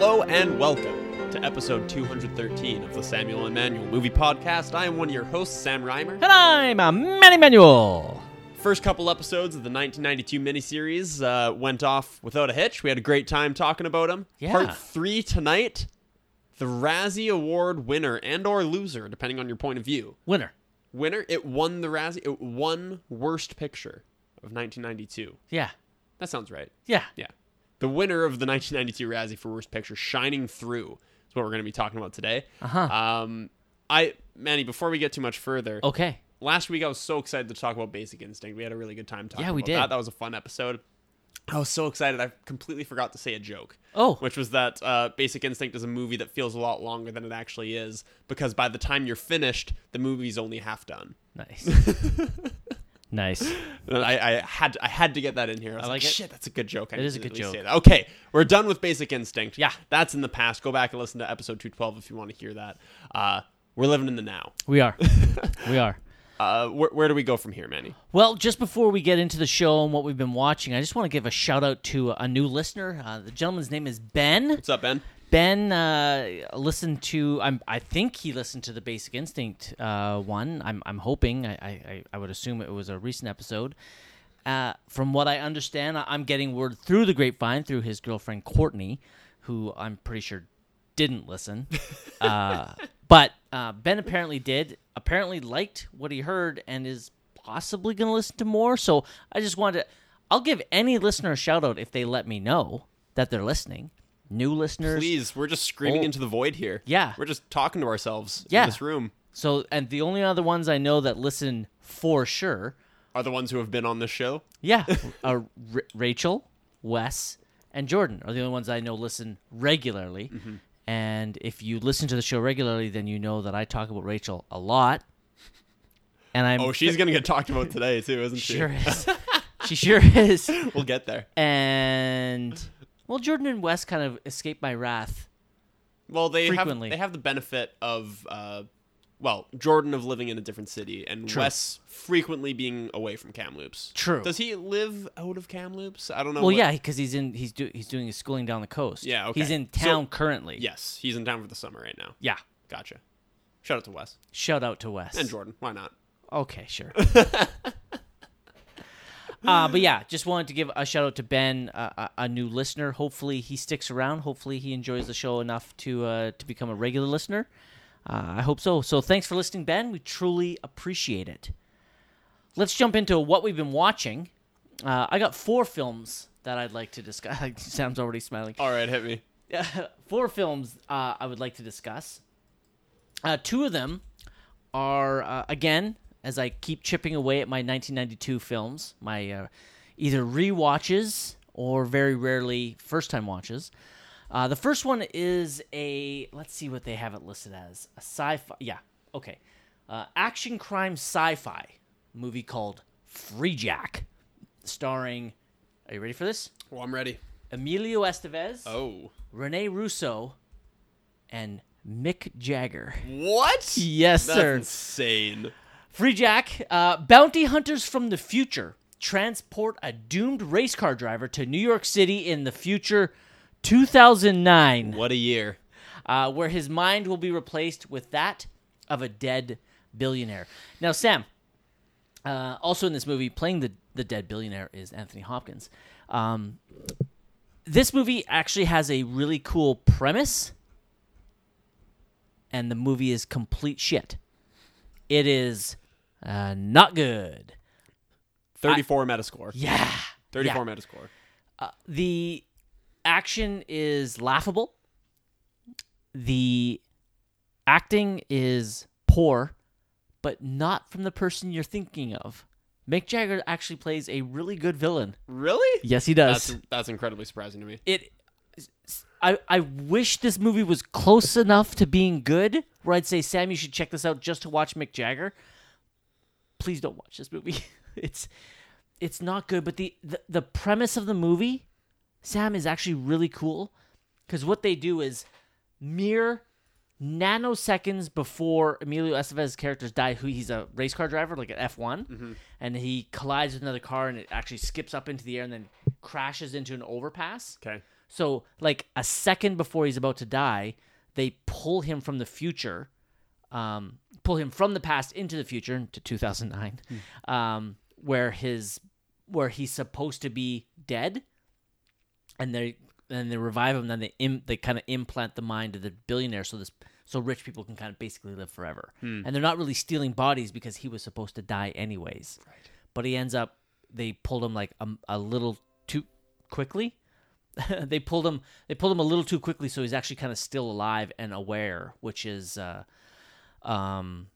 Hello and welcome to episode 213 of the Samuel and Manuel Movie Podcast. I am one of your hosts, Sam Reimer. And I'm a Manny Manuel. First couple episodes of the 1992 miniseries uh, went off without a hitch. We had a great time talking about them. Yeah. Part three tonight, the Razzie Award winner and/or loser, depending on your point of view. Winner. Winner, it won the Razzie. It won Worst Picture of 1992. Yeah. That sounds right. Yeah. Yeah. The winner of the 1992 Razzie for Worst Picture, Shining Through, is what we're going to be talking about today. Uh-huh. Um, I, Manny, before we get too much further, Okay. last week I was so excited to talk about Basic Instinct. We had a really good time talking Yeah, we about did. that. That was a fun episode. I was so excited. I completely forgot to say a joke. Oh. Which was that uh, Basic Instinct is a movie that feels a lot longer than it actually is because by the time you're finished, the movie's only half done. Nice. nice. I, I had I had to get that in here. I was I like, like shit, that's a good joke. I It is a good joke. say that. Okay, we're done with Basic Instinct. Yeah. that's in the past. Go back and listen to episode two twelve if you want to hear that. Uh, we're living in the now. We are. we are. Uh, where, where do we go from here, Manny? Well, just before we get into the show and what we've been watching, I just want to give a shout out to a new listener. Uh, the gentleman's name is Ben. What's up, Ben? Ben uh, listened to. I'm, I think he listened to the Basic Instinct uh, one. I'm, I'm hoping. I, I, I would assume it was a recent episode. Uh, from what I understand, I'm getting word through the grapevine through his girlfriend Courtney, who I'm pretty sure didn't listen. uh, but uh, Ben apparently did. Apparently liked what he heard and is possibly going to listen to more. So I just wanted. To, I'll give any listener a shout out if they let me know that they're listening. New listeners, Please, we're just screaming Oh. into the void here. Yeah. we're just talking to ourselves Yeah. in this room. So, and the only other ones I know that listen for sure, Are the ones who have been on this show? yeah, are R- Rachel, Wes, and Jordan are the only ones I know listen regularly. Mm-hmm. And if you listen to the show regularly, then you know that I talk about Rachel a lot. And I'm Oh, she's gonna get talked about today too, isn't she? sure is. she sure is. We'll get there. And well, Jordan and Wes kind of escape my wrath. Well, they Frequently. have they have the benefit of uh, well, Jordan of living in a different city, and True. Wes frequently being away from Kamloops. True. Does he live out of Kamloops? I don't know. Well, what- yeah, because he's in he's do, he's doing his schooling down the coast. Yeah, okay. He's in So- town currently. Yes, he's in town for the summer right now. Yeah. Gotcha. Shout out to Wes Shout out to Wes. and Jordan. Why not? Okay, sure. uh, but yeah, just wanted to give a shout out to Ben, uh, a, a new listener. Hopefully he sticks around. Hopefully he enjoys the show enough to uh, to become a regular listener. Uh, I hope so. So thanks for listening, Ben. We truly appreciate it. Let's jump into what we've been watching. Uh, I got four films that I'd like to discuss. Sam's already smiling. All right, hit me. four films uh, I would like to discuss. Uh, two of them are uh, again, as I keep chipping away at my 1992 films, my uh, either rewatches or very rarely first time watches. Uh, the first one is a let's see what they have it listed as a sci-fi. Yeah, okay, uh, action crime sci-fi movie called Freejack, starring. Are you ready for this? Well, I'm ready. Emilio Estevez. Oh, Rene Russo, and Mick Jagger. what? Yes, That's sir. insane. Freejack, uh, bounty hunters from the future transport a doomed race car driver to New York City in the future 2009, What a year. uh, where his mind will be replaced with that of a dead billionaire. Now, Sam, uh, also in this movie, playing the, the dead billionaire is Anthony Hopkins. Um, this movie actually has a really cool premise, and the movie is complete shit. It is uh, not good. 34 Metascore. Yeah. 34 Yeah. Metascore. The action is laughable. The acting is poor, but not from the person you're thinking of. Mick Jagger actually plays a really good villain. Really? Yes, he does. That's that's incredibly surprising to me. it I I wish this movie was close enough to being good where I'd say Sam you should check this out just to watch Mick Jagger. Please don't watch this movie. It's it's not good, but the the, the premise of the movie Sam is actually really cool cuz what they do is mere nanoseconds before Emilio Estevez's characters die, who he's a race car driver, like an F1, mm-hmm. and he collides with another car and it actually skips up into the air and then crashes into an overpass. Okay. So like a second before he's about to die, they pull him from the future, um, pull him from the past into the future to 2009, um, where his where he's supposed to be dead, and they and they revive him. Then they Im- they kind of implant the mind of the billionaire, so this so rich people can kind of basically live forever. And they're not really stealing bodies because he was supposed to die anyways. Right. But he ends up they pulled him like a, a little too quickly. they pulled him they pulled him a little too quickly, so he's actually kind of still alive and aware, which is uh, um,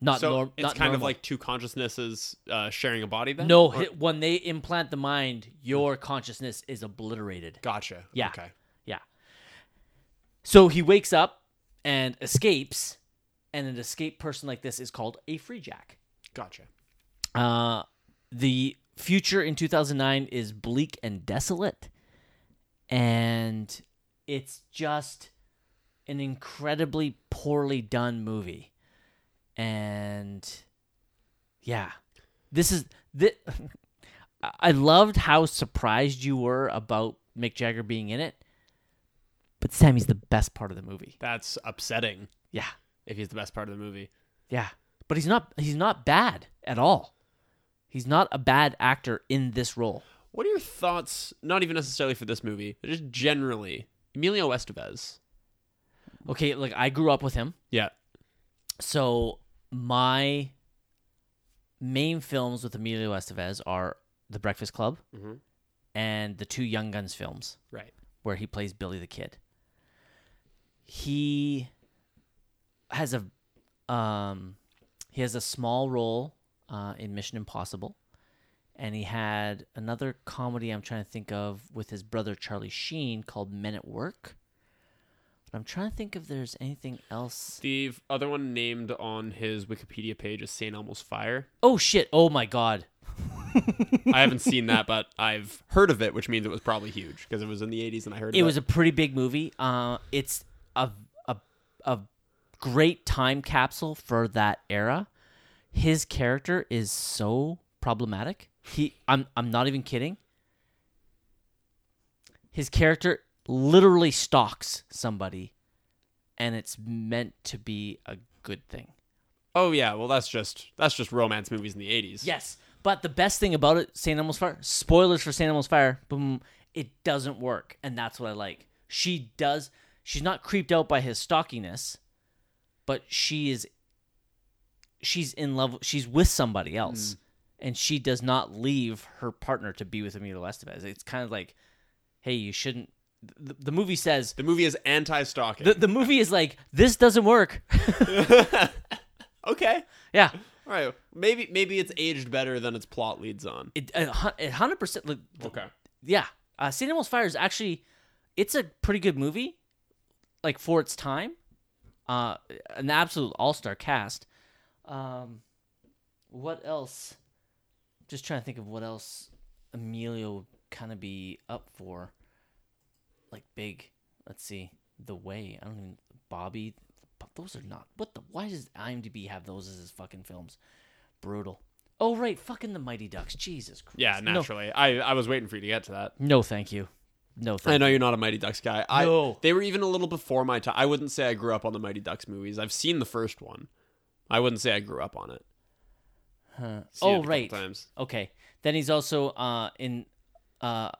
not so norm- it's not kind of like two consciousnesses uh, sharing a body. Then no. Or- when they implant the mind, your consciousness is obliterated. Gotcha. Yeah. Okay. Yeah. So he wakes up and escapes, and an escape person like this is called a free jack. Gotcha. Uh, the future in 2009 is bleak and desolate, and it's just an incredibly poorly done movie. And yeah, this is this. I loved how surprised you were about Mick Jagger being in it, but Sammy's the best part of the movie. That's upsetting. Yeah, If he's the best part of the movie. yeah, but he's not. He's not bad at all. He's not a bad actor in this role. What are your thoughts? Not even necessarily for this movie, but just generally. Emilio Estevez. Okay, like I grew up with him, Yeah. so my main films with Emilio Estevez are The Breakfast Club Mhm. and the two Young Guns films Right. where he plays Billy the Kid. He has a um he has a small role uh, in Mission Impossible, and he had another comedy I'm trying to think of with his brother Charlie Sheen called Men at Work. But I'm trying to think if there's anything else. The other one named on his Wikipedia page is St. Elmo's Fire. Oh shit! Oh my god! I haven't seen that, but I've heard of it, which means it was probably huge because it was in the 80s and I heard It was a pretty big movie. Uh, it's a a a great time capsule for that era. His character is so problematic. He, I'm, I'm not even kidding. His character literally stalks somebody, and it's meant to be a good thing. Oh yeah, well that's just that's just romance movies in the 80s. Yes, but the best thing about it, St. Elmo's Fire, spoilers for St. Elmo's Fire, boom, it doesn't work, and that's what I like. She does. She's not creeped out by his stalkiness, but she is. She's in love. She's with somebody else, mm. And she does not leave her partner to be with Emilio Estevez. It's kind of like, hey, you shouldn't. The, the movie says The movie is anti-stalking. the the movie is like this doesn't work. okay. yeah, All right. Maybe maybe it's aged better than its plot leads on. it a hundred percent. Like, Okay. yeah, uh, St. Fire is actually it's a pretty good movie, like for its time. Uh, an absolute all star cast. Um, what else? Just trying to think of what else Emilio would kind of be up for. Like big. Let's see. The Way. I don't even. Bobby. But those are not. What the? Why does IMDb have those as his fucking films? Brutal. Oh right, fucking the Mighty Ducks. Jesus Christ. Yeah, No- naturally. I I was waiting for you to get to that. no thank you. No, thank I know you're not a Mighty Ducks guy. I, No. They were even a little before my time. I wouldn't say I grew up on the Mighty Ducks movies. I've seen the first one. I wouldn't say I grew up on it. Huh. Seen it a Oh right. Okay. Then he's also uh, in uh,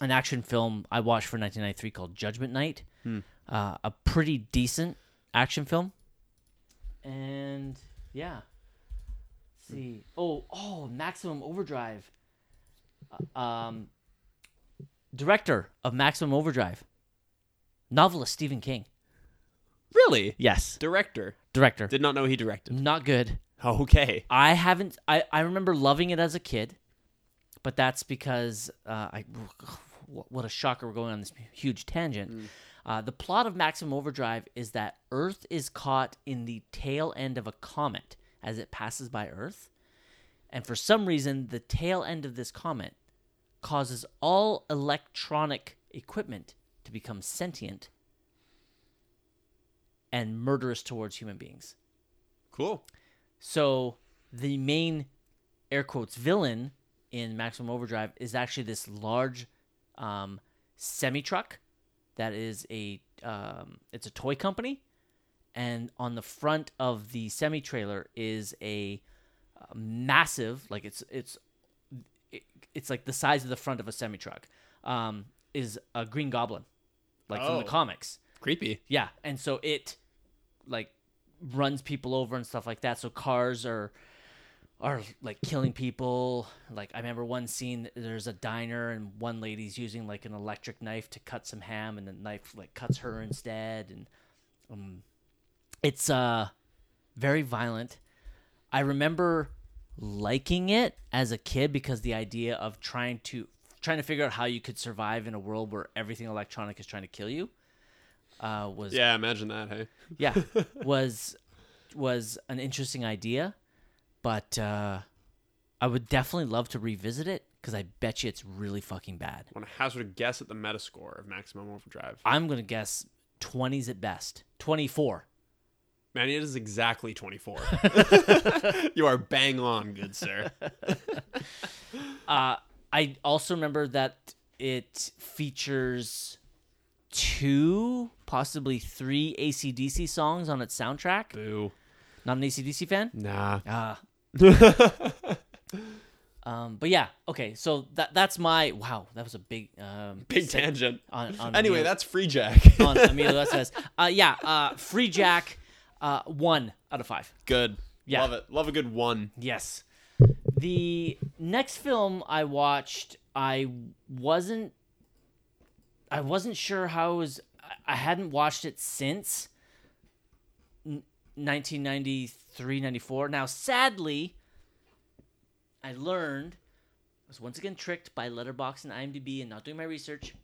an action film I watched for 1993 called Judgment Night. Hmm. Uh, a pretty decent action film. And yeah. Let's see. Oh, oh, Maximum Overdrive. Uh, um, director of Maximum Overdrive. Novelist Stephen King. Really? Yes. Director. Director. Did not know he directed. Not good. Okay. I haven't. I, I remember loving it as a kid, but that's because uh, I. What a shocker! We're going on this huge tangent. Uh, the plot of Maximum Overdrive is that Earth is caught in the tail end of a comet as it passes by Earth, and for some reason, the tail end of this comet causes all electronic equipment to become sentient and murderous towards human beings. Cool. So the main air quotes villain in Maximum Overdrive is actually this large um, semi truck that is a um, it's a toy company, and on the front of the semi trailer is a, uh massive like it's it's it, it's like the size of the front of a semi truck. Um, is a Green Goblin, like from the Oh. comics. Creepy. Yeah, and so it like runs people over and stuff like that. So cars are are like killing people. Like I remember one scene there's a diner and one lady's using like an electric knife to cut some ham and the knife like cuts her instead and um it's uh very violent. I remember liking it as a kid because the idea of trying to trying to figure out how you could survive in a world where everything electronic is trying to kill you uh, was Yeah, imagine that. Hey. yeah was was an interesting idea but uh i would definitely love to revisit it because i bet you it's really fucking bad want to hazard a guess at the metascore of Maximum Overdrive. i'm gonna guess 20s at best 24 Man, it is exactly 24. you are bang on, good sir. uh i also remember that it features two possibly three acdc songs on its soundtrack Boo. not an acdc fan Nah. ah Um, but yeah, okay. So that that's my wow. That was a big um, Big tangent. On, on Anyway, Emilio- that's Freejack. on Emilio Estevez. Uh, yeah, uh, Freejack, uh, one out of five. good. Yeah. Love it. Love a good one. Yes. The next film I watched, I wasn't, I wasn't sure how it was. I- I hadn't watched it since n- 1993, 94. Now, sadly, I learned I was once again tricked by Letterboxd and IMDb and not doing my research.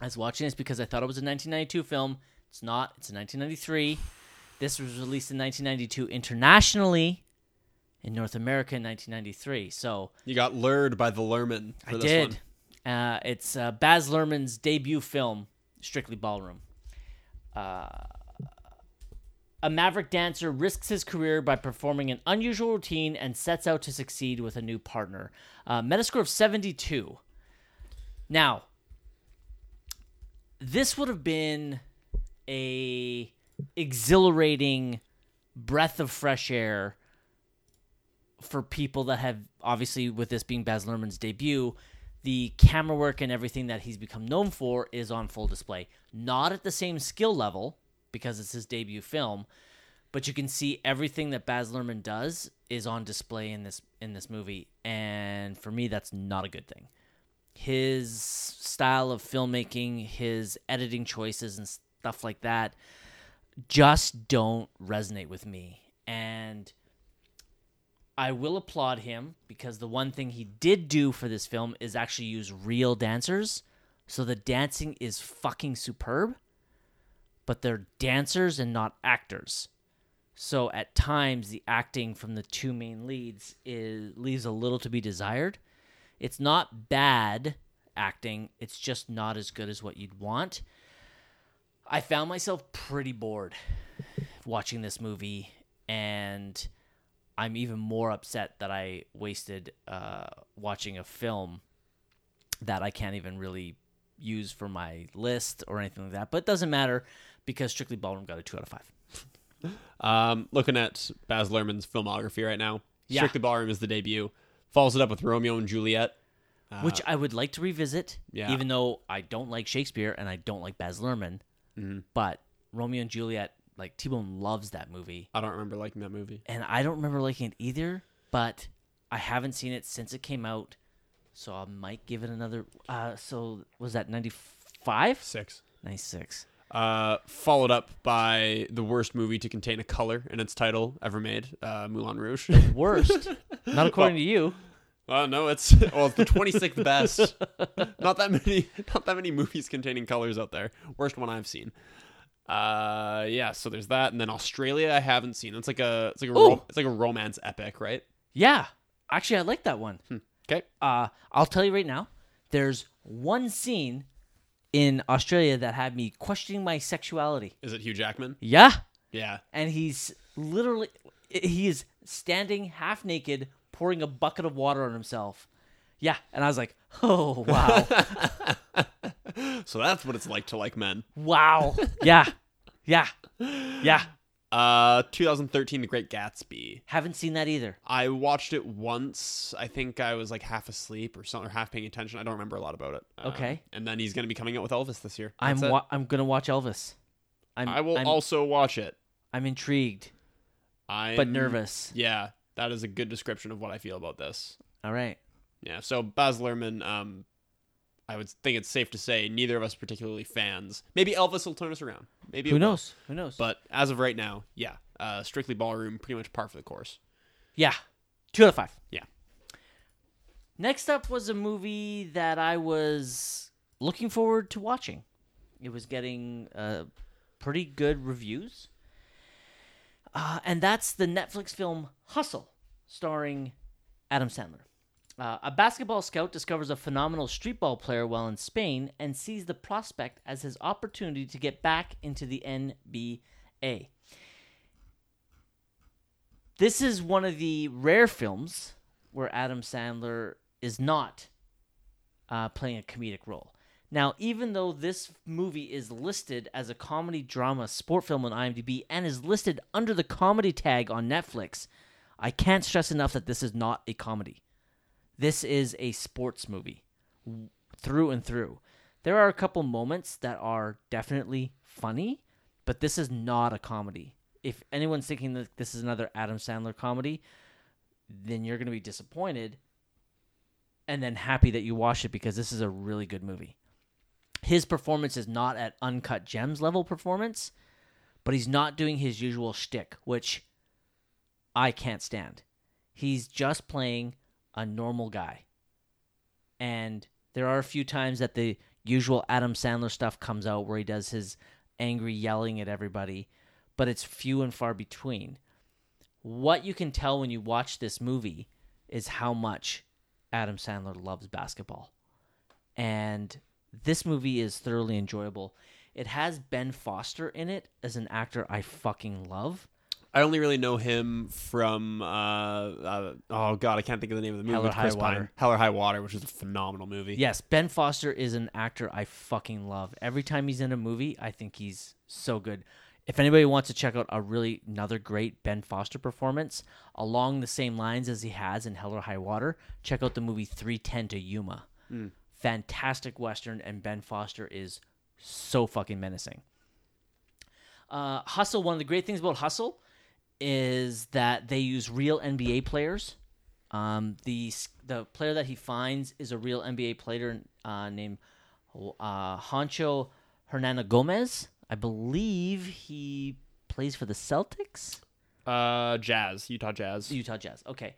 I was watching this because I thought it was a 1992 film. It's not. It's a 1993. This was released in 1992 internationally, in North America in 1993. So You got lured by the Luhrmann for I this did. one. Uh, it's uh, Baz Luhrmann's debut film, Strictly Ballroom. Uh, a maverick dancer risks his career by performing an unusual routine and sets out to succeed with a new partner. Uh, Metascore of 72. Now, this would have been a exhilarating breath of fresh air for people that have obviously with this being Baz Luhrmann's debut, the camera work and everything that he's become known for is on full display. Not at the same skill level because it's his debut film, but you can see everything that Baz Luhrmann does is on display in this in this movie, and for me, that's not a good thing. His style of filmmaking, his editing choices, and stuff like that just don't resonate with me. And I will applaud him because the one thing he did do for this film is actually use real dancers. So the dancing is fucking superb, but they're dancers and not actors. So at times the acting from the two main leads is leaves a little to be desired. It's not bad acting, it's just not as good as what you'd want. I found myself pretty bored watching this movie and I'm even more upset that I wasted uh, watching a film that I can't even really use for my list or anything like that. But it doesn't matter because Strictly Ballroom got a two out of five. Um, looking at Baz Luhrmann's filmography right now, Yeah. Strictly Ballroom is the debut. Follows it up with Romeo and Juliet. which I would like to revisit, yeah. even though I don't like Shakespeare and I don't like Baz Luhrmann. But Romeo and Juliet, like T-Bone loves that movie, I don't remember liking that movie. and I don't remember liking it either. But I haven't seen it since it came out, so I might give it another. Uh, so was that 95? Six. 96. Uh, followed up by the worst movie to contain a color in its title ever made, uh, Moulin Rouge. Worst, not according to you. well, no, it's well, it's the twenty sixth best. not that many, not that many movies containing colors out there. Worst one I've seen. Uh, yeah. So there's that, and then Australia I haven't seen. It's like a, it's like a, ro- it's like a romance epic, right? Yeah, actually, I like that one. Okay. Uh, I'll tell you right now. There's one scene in Australia that had me questioning my sexuality. Is it Hugh Jackman? Yeah, Yeah. and he's literally he is standing half naked, pouring a bucket of water on himself. Yeah, and I was like, oh wow. So that's what it's like to like men. Wow. Yeah. Yeah. Yeah. Uh, 2013, The Great Gatsby. Haven't seen that either. I watched it once. I think I was like half asleep or something, or half paying attention. I don't remember a lot about it. Uh, Okay. And then he's going to be coming out with Elvis this year. I'm That's it. wa- I'm gonna watch Elvis. I'm I will I'm, also watch it. I'm intrigued I'm but nervous. Yeah, that is a good description of what I feel about this. All right. Yeah. So Baz Luhrmann, um, I would think it's safe to say neither of us particularly fans. Maybe Elvis will turn us around. Maybe Who knows? Who knows? But as of right now, yeah, uh, strictly ballroom, pretty much par for the course. yeah, two out of five. Yeah. Next up was a movie that I was looking forward to watching. It was getting uh, pretty good reviews. Uh, and that's the Netflix film Hustle, starring Adam Sandler. Uh, a basketball scout discovers a phenomenal streetball player while in Spain and sees the prospect as his opportunity to get back into the NBA. This is one of the rare films where Adam Sandler is not uh, playing a comedic role. Now, even though this movie is listed as a comedy drama sport film on IMDb and is listed under the comedy tag on Netflix, I can't stress enough that this is not a comedy. This is a sports movie through and through. There are a couple moments that are definitely funny, but this is not a comedy. If anyone's thinking that this is another Adam Sandler comedy, then you're going to be disappointed and then happy that you watched it because this is a really good movie. His performance is not at Uncut Gems level performance, but he's not doing his usual shtick, which I can't stand. He's just playing a normal guy. And there are a few times that the usual Adam Sandler stuff comes out where he does his angry yelling at everybody, but it's few and far between. What you can tell when you watch this movie is how much Adam Sandler loves basketball. And this movie is thoroughly enjoyable. It has Ben Foster in it as an actor I fucking love. I only really know him from uh, uh oh god, I can't think of the name of the movie. Hell or High Pine. Water. Hell or High Water, which is a phenomenal movie. Yes, Ben Foster is an actor I fucking love. Every time he's in a movie, I think he's so good. If anybody wants to check out a really another great Ben Foster performance along the same lines as he has in Hell or High Water, check out the movie 310 to Yuma. Fantastic western and Ben Foster is so fucking menacing. Uh, Hustle, one of the great things about Hustle is that they use real NBA players. Um, the the player that he finds is a real NBA player uh, named uh, Hancho Hernana Gomez. I believe he plays for the Celtics, Uh, Jazz, Utah Jazz. Utah Jazz. Okay,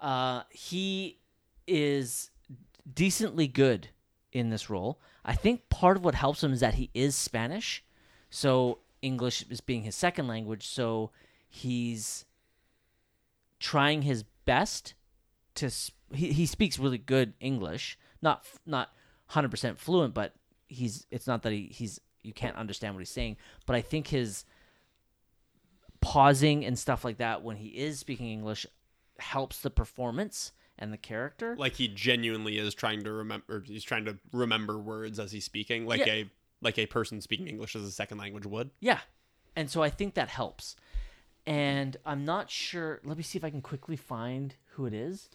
uh, he is decently good in this role. I think part of what helps him is that he is Spanish, so English is being his second language. So he's trying his best to. s- He he speaks really good English, not f- not hundred percent fluent, but he's. It's not that he he's you can't understand what he's saying, but I think his pausing and stuff like that when he is speaking English helps the performance and the character. Like he genuinely is trying to remember. He's trying to remember words as he's speaking, like Yeah. a like a person speaking English as a second language would. Yeah. And so I think that helps. And I'm not sure. Let me see if I can quickly find who it is.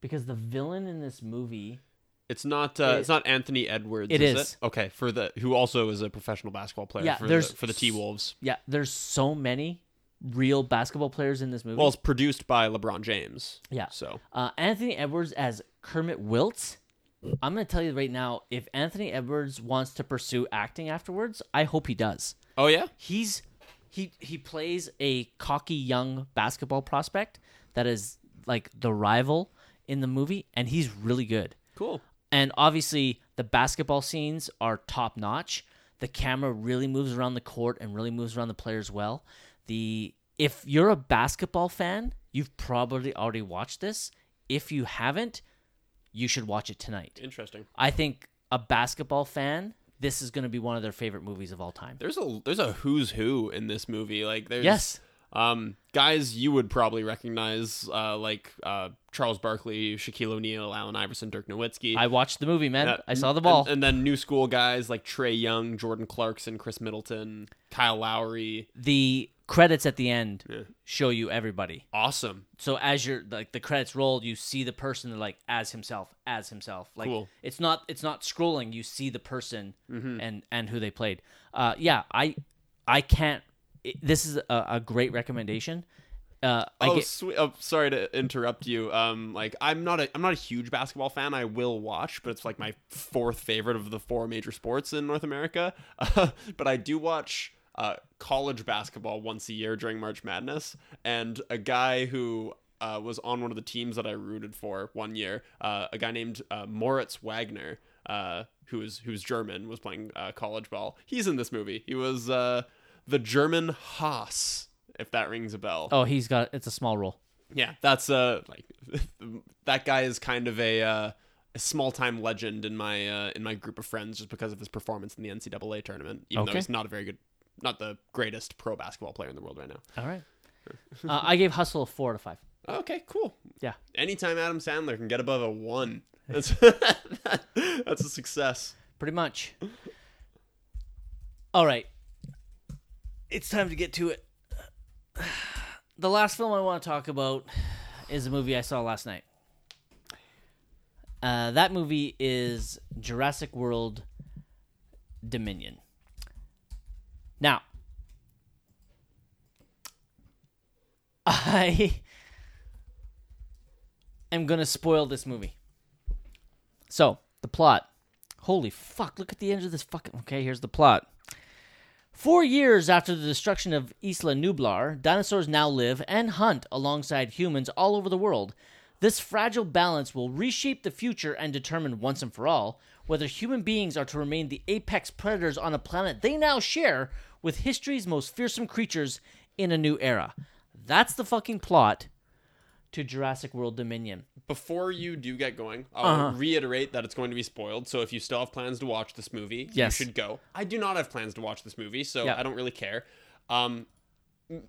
Because the villain in this movie. It's not. Uh, It- it's not Anthony Edwards. It is, is. It? Okay, for the who also is a professional basketball player. Yeah, for there's the, for the T Wolves. Yeah, there's so many real basketball players in this movie. Well, it's produced by LeBron James. yeah. So Uh, Anthony Edwards as Kermit Wilts. I'm going to tell you right now if Anthony Edwards wants to pursue acting afterwards, I hope he does. Oh yeah. he's he he plays a cocky young basketball prospect that is like the rival in the movie and he's really good. Cool. and obviously the basketball scenes are top notch the camera really moves around the court and really moves around the players well. The if you're a basketball fan you've probably already watched this. If you haven't you should watch it tonight. Interesting. i think a basketball fan this is going to be one of their favorite movies of all time There's a there's a who's who in this movie. Like there's Yes. Um, guys, you would probably recognize uh, like uh, Charles Barkley, Shaquille O'Neal, Allen Iverson, Dirk Nowitzki. I watched the movie, man. Uh, I saw the and- ball. And, then new school guys like Trae Young, Jordan Clarkson, Khris Middleton, Kyle Lowry. the credits at the end Yeah. show you everybody. Awesome. So as you're like the credits roll, you see the person like as himself, as himself. Like Cool. it's not it's not scrolling. You see the person Mm-hmm. and and who they played. Uh, yeah, I I can't. It, this is a, a great recommendation. Uh, oh, get, sweet. Oh, sorry to interrupt you. Um, like I'm not a I'm not a huge basketball fan. I will watch, but it's like my fourth favorite of the four major sports in North America. but I do watch uh, college basketball once a year during March Madness, and a guy who uh, was on one of the teams that I rooted for one year, uh, a guy named uh, Moritz Wagner, uh, who is who's German, was playing uh, college ball. He's in this movie. He was uh, the German Haas. If that rings a bell. oh, he's got it's a small role. Yeah, that's uh like that guy is kind of a uh, a small time legend in my uh, in my group of friends just because of his performance in the NCAA tournament. Even though he's not a very good, not the greatest pro basketball player in the world right now. All right. uh, I gave Hustle a four to five. Okay, cool. Yeah. Anytime Adam Sandler can get above a one, that's that's a success. Pretty much. All right. It's time to get to it. The last film I want to talk about is a movie I saw last night. Uh, that movie is Jurassic World Dominion. Now, I am going to spoil this movie. So, the plot. Holy fuck, look at the end of this fucking. Okay, here's the plot. Four years after the destruction of Isla Nublar, dinosaurs now live and hunt alongside humans all over the world. This fragile balance will reshape the future and determine once and for all whether human beings are to remain the apex predators on a planet they now share with history's most fearsome creatures in a new era. That's the fucking plot to Jurassic World Dominion. Before you do get going, I'll Uh-huh. reiterate that it's going to be spoiled. So if you still have plans to watch this movie, Yes. you should go. I do not have plans to watch this movie, so Yeah. I don't really care. Um,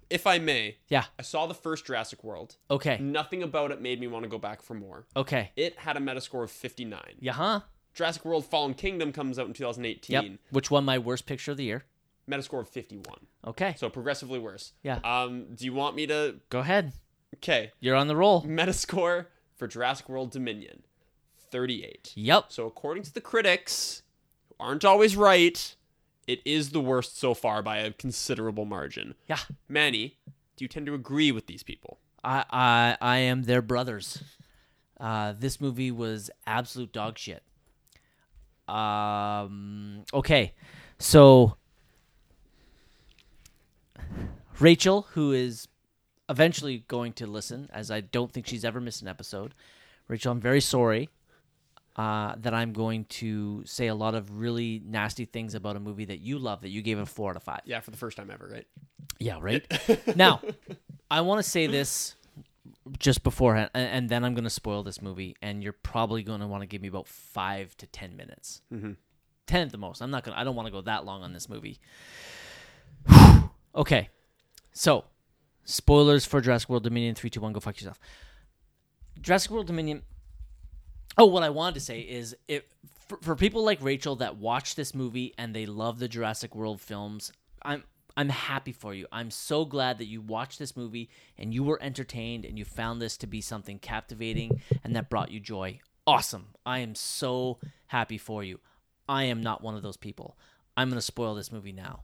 if I may, Yeah. I saw the first Jurassic World. Okay. Nothing about it made me want to go back for more. Okay. It had a Metascore of 59. Yeah, huh? Jurassic World Fallen Kingdom comes out in 2018. Yep. Which won my worst picture of the year? Metascore of 51. Okay. So progressively worse. Yeah. Um, do you want me to? Go ahead. Okay. You're on the roll. Metascore for Jurassic World Dominion, 38. Yep. So according to the critics, who aren't always right, it is the worst so far by a considerable margin. Yeah. Manny, do you tend to agree with these people? I I I am their brothers. Uh, this movie was absolute dog shit. Um. Okay, so Rachel, who is eventually going to listen, as I don't think she's ever missed an episode. Rachel, I'm very sorry uh, that I'm going to say a lot of really nasty things about a movie that you love that you gave a four out of five. Yeah, for the first time ever, right? Yeah, right. now, I want to say this just beforehand, and, and then I'm going to spoil this movie, and you're probably going to want to give me about five to ten minutes, mm-hmm. ten at the most. I'm not gonna. I don't want to go that long on this movie. Okay, so spoilers for Jurassic World Dominion. Three, two, one. Go fuck yourself. Jurassic World Dominion. Oh, what I wanted to say is, it for, for people like Rachel that watch this movie and they love the Jurassic World films. I'm I'm happy for you. I'm so glad that you watched this movie and you were entertained and you found this to be something captivating and that brought you joy. Awesome. I am so happy for you. I am not one of those people. I'm gonna spoil this movie now.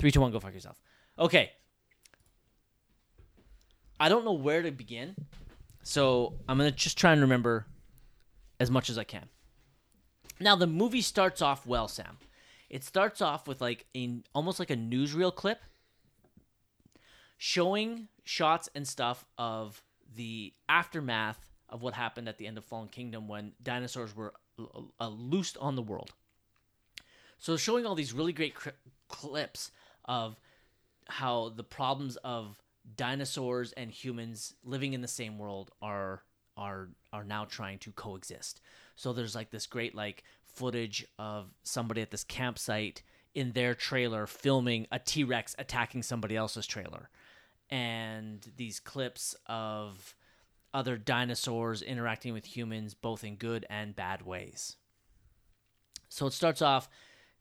Three, two, one, go fuck yourself. Okay. I don't know where to begin, so I'm gonna just try and remember as much as I can. Now the movie starts off well, Sam. It starts off with like a almost like a newsreel clip showing shots and stuff of the aftermath of what happened at the end of Fallen Kingdom when dinosaurs were uh, loosed on the world. So showing all these really great cri- clips of how the problems of dinosaurs and humans living in the same world are are are now trying to coexist. So there's like this great like footage of somebody at this campsite in their trailer filming a T-Rex attacking somebody else's trailer. and these clips of other dinosaurs interacting with humans, both in good and bad ways. So it starts off,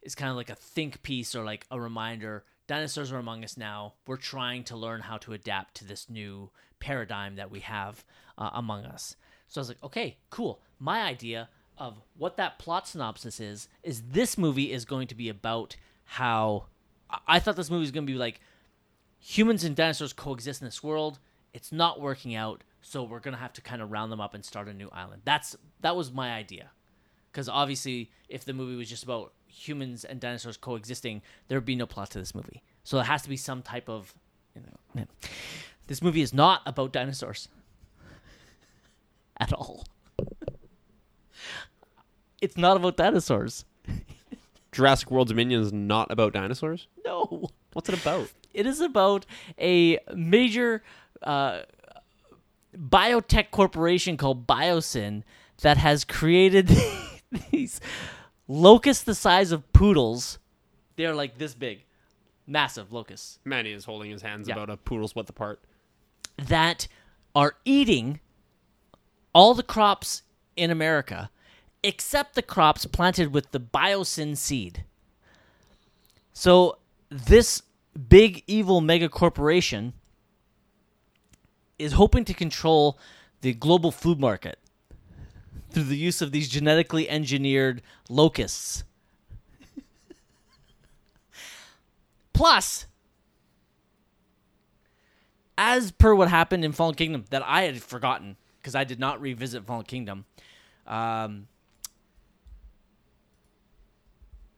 it's kind of like a think piece or like a reminder dinosaurs are among us now. We're trying to learn how to adapt to this new paradigm that we have uh, among us. So I was like, okay, cool. My idea of what that plot synopsis is is this movie is going to be about how I- I thought this movie was going to be like humans and dinosaurs coexist in this world. It's not working out, so we're going to have to kind of round them up and start a new island. That's that was my idea. Cuz obviously if the movie was just about humans and dinosaurs coexisting, there would be no plot to this movie. So there has to be some type of you know, this movie is not about dinosaurs at all. it's not about dinosaurs. Jurassic World Dominion is not about dinosaurs. No. What's it about? It is about a major uh, biotech corporation called Biosyn that has created these locusts the size of poodles. They're like this big, massive locusts Manny is holding his hands Yeah. about a poodle's width apart. that are eating all the crops in America except the crops planted with the biosyn seed. So this big evil mega corporation is hoping to control the global food market through the use of these genetically engineered locusts. Plus, as per what happened in Fallen Kingdom that I had forgotten because I did not revisit Fallen Kingdom. Um,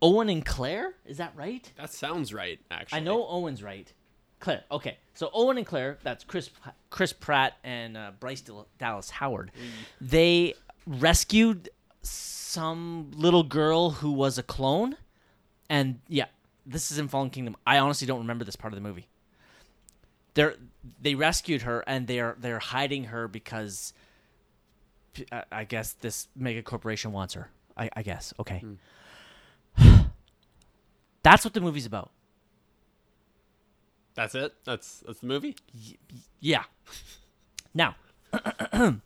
Owen and Claire, is that right? That sounds right, actually. I know Owen's right. Claire, okay. So Owen and Claire, that's Chris Chris Pratt and uh, Bryce Dallas Howard. They rescued some little girl who was a clone, and yeah, this is in Fallen Kingdom. I honestly don't remember this part of the movie. They're they rescued her and they're they're hiding her because I- I guess this mega corporation wants her. I, I guess okay. Hmm. That's what the movie's about. That's it. That's that's the movie. Yeah. Now,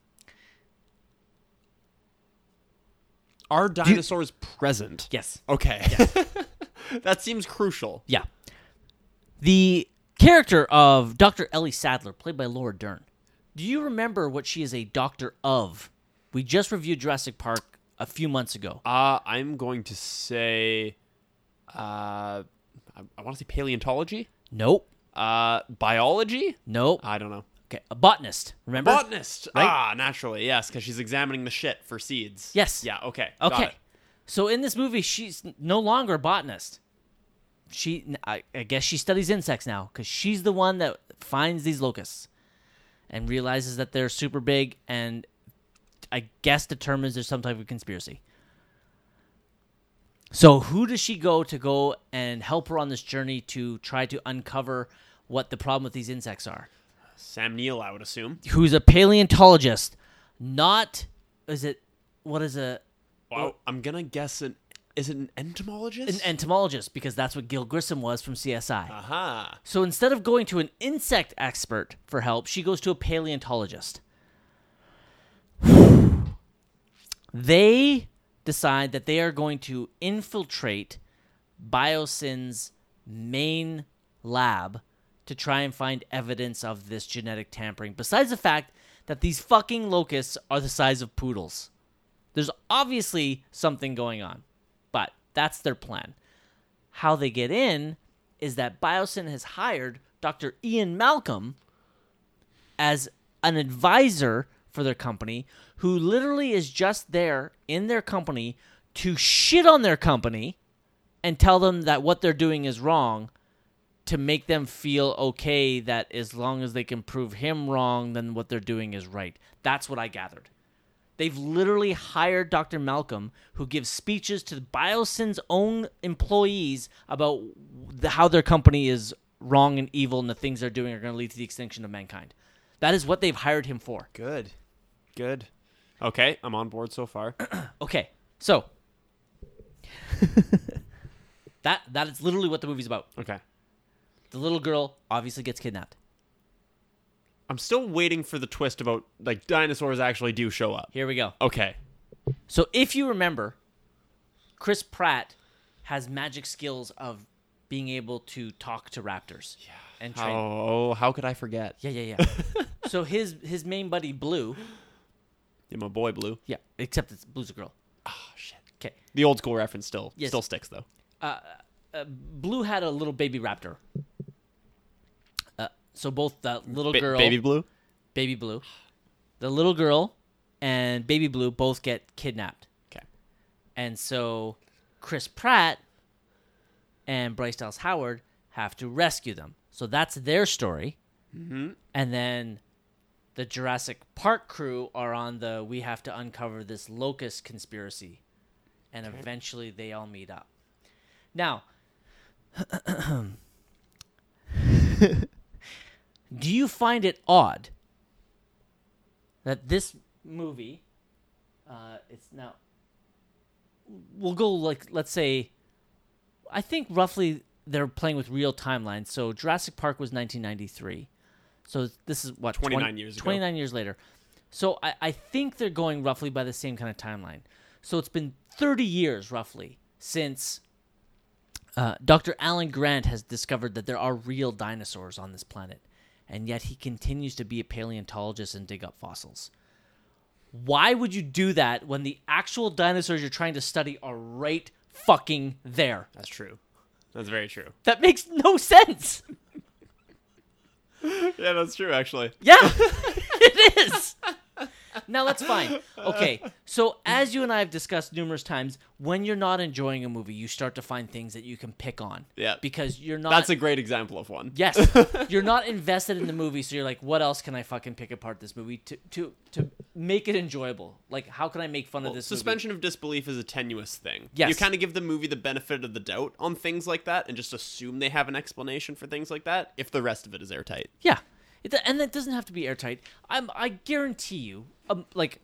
Are dinosaurs present? yes. Okay. that seems crucial. Yeah. The character of Dr. Ellie Sattler, played by Laura Dern. Do you remember what she is a doctor of? We just reviewed Jurassic Park a few months ago. Uh, I'm going to say, uh, I, I want to say paleontology. Nope. Uh, biology. Nope. I don't know. Okay, a botanist. Remember? Botanist. Right? Ah, naturally, yes, because she's examining the shit for seeds. Yes. Yeah. Okay. got Okay. So in this movie, she's no longer a botanist. She, I, I guess, she studies insects now because she's the one that finds these locusts and realizes that they're super big, and I guess determines there's some type of conspiracy. So who does she go to go and help her on this journey to try to uncover what the problem with these insects are? Sam Neill, I would assume. Who's a paleontologist, not is it what is a Well, I'm gonna guess an. Is it an entomologist? an entomologist because that's what Gil Grissom was from CSI. Aha. So instead of going to an insect expert for help, she goes to a paleontologist. they decide that they are going to infiltrate Biosyn's main lab to try and find evidence of this genetic tampering. Besides the fact that these fucking locusts are the size of poodles. There's obviously something going on, but that's their plan. How they get in is that Biosyn has hired Dr. Ian Malcolm as an advisor for their company who literally is just there in their company to shit on their company and tell them that what they're doing is wrong to make them feel okay that as long as they can prove him wrong then what they're doing is right. That's what I gathered. They've literally hired Dr. Malcolm, who gives speeches to Biosyn's own employees about the, how their company is wrong and evil, and the things they're doing are going to lead to the extinction of mankind. That is what they've hired him for. Good. Good. Okay, I'm on board so far. Okay, so that that is literally what the movie's about. Okay. The little girl obviously gets kidnapped. I'm still waiting for the twist about like dinosaurs actually do show up. Here we go. Okay. So if you remember, Chris Pratt has magic skills of being able to talk to raptors. Yeah. And train. Oh, how could I forget? Yeah, yeah, yeah. so his his main buddy Blue. Yeah, my boy Blue. Yeah, except it's Blue's a girl. Oh shit. Okay. The old school reference still Yes. still sticks though. Uh, Blue had a little baby raptor. So both the little Ba- girl, Baby Blue. baby Blue, the little girl, and baby Blue both get kidnapped. Okay. And so Chris Pratt and Bryce Dallas Howard have to rescue them. So that's their story. Mm-hmm. And then the Jurassic Park crew are on the we have to uncover this locust conspiracy. And eventually they all meet up. Now, do you find it odd that this movie uh, it's now we'll go like let's say I think roughly they're playing with real timelines. So Jurassic Park was 1993. So this is what 29 20 years ago. 29 years later. So I, I think they're going roughly by the same kind of timeline. So it's been 30 years roughly since uh, Dr. Alan Grant has discovered that there are real dinosaurs on this planet, and yet he continues to be a paleontologist and dig up fossils. Why would you do that when the actual dinosaurs you're trying to study are right fucking there? That's true. That's very true. That makes no sense. Yeah, that's true actually. Yeah, it is. Now that's fine. Okay, so as you and I have discussed numerous times, when you're not enjoying a movie, you start to find things that you can pick on. Yeah. Because you're not. That's a great example of one. Yes, you're not invested in the movie, so you're like, what else can I fucking pick apart this movie to to to make it enjoyable? Like, how can I make fun of this? movie? Suspension of disbelief is a tenuous thing. Yes. You kind of give the movie the benefit of the doubt on things like that and just assume they have an explanation for things like that if the rest of it is airtight. Yeah, it, and that doesn't have to be airtight. I'm I guarantee you, um, like.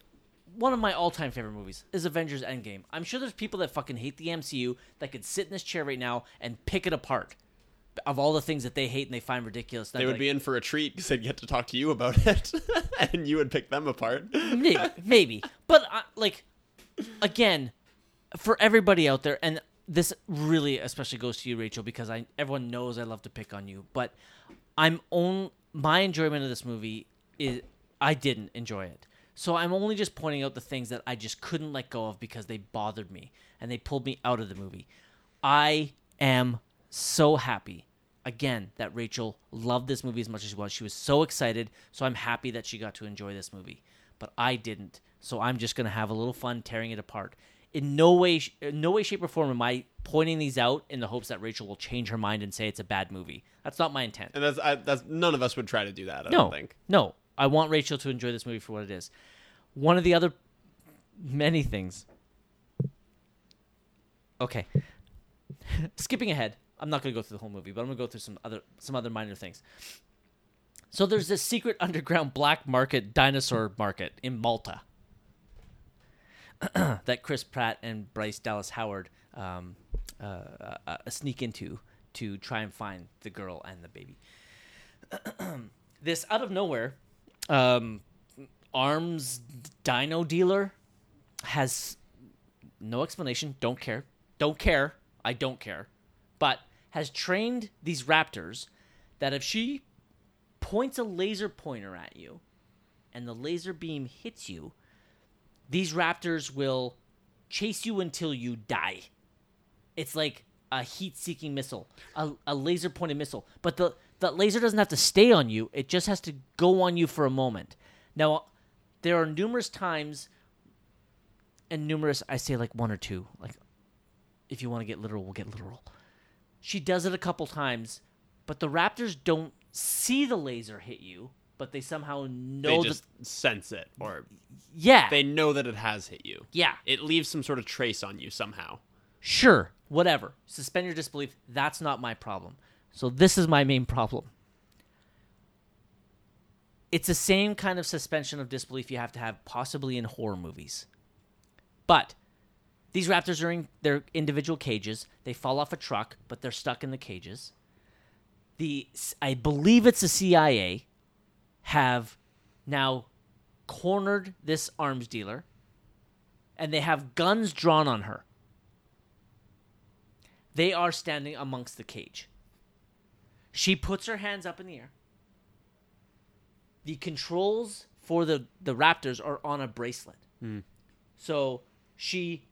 One of my all-time favorite movies is Avengers Endgame. I'm sure there's people that fucking hate the MCU that could sit in this chair right now and pick it apart of all the things that they hate and they find ridiculous. They would be in for a treat because they'd get to talk to you about it, and you would pick them apart. maybe, maybe. But uh, like, again, for everybody out there, and this really especially goes to you, Rachel, because I everyone knows I love to pick on you, but I'm on my enjoyment of this movie is I didn't enjoy it. So I'm only just pointing out the things that I just couldn't let go of because they bothered me and they pulled me out of the movie. I am so happy again that Rachel loved this movie as much as she was. She was so excited, so I'm happy that she got to enjoy this movie. But I didn't. So I'm just going to have a little fun tearing it apart. In no way in no way shape or form am I pointing these out in the hopes that Rachel will change her mind and say it's a bad movie. That's not my intent. And that's I, that's none of us would try to do that. I No, don't think. no. I want Rachel to enjoy this movie for what it is. One of the other many things. Okay. Skipping ahead. I'm not going to go through the whole movie, but I'm going to go through some other some other minor things. So there's this secret underground black market dinosaur market in Malta that Chris Pratt and Bryce Dallas Howard um, uh, uh, sneak into to try and find the girl and the baby. this out of nowhere, um, arms dino dealer has no explanation. Don't care. Don't care. I don't care. But has trained these raptors that if she points a laser pointer at you and the laser beam hits you, these raptors will chase you until you die. It's like a heat-seeking missile, a, a laser-pointed missile. But the the laser doesn't have to stay on you; it just has to go on you for a moment. Now, there are numerous times, and numerous I say like one or two. Like, if you want to get literal, we'll get literal. She does it a couple times, but the raptors don't see the laser hit you, but they somehow know They just sense it, or. Yeah, they know that it has hit you. yeah. It leaves some sort of trace on you somehow. Sure, whatever. Suspend your disbelief. That's not my problem. So this is my main problem. It's the same kind of suspension of disbelief you have to have possibly in horror movies. But these raptors are in their individual cages. They fall off a truck, but they're stuck in the cages. The I believe it's the CIA have now cornered this arms dealer and they have guns drawn on her. They are standing amongst the cage. She puts her hands up in the air. The controls for the, the Raptors are on a bracelet. Hmm. So she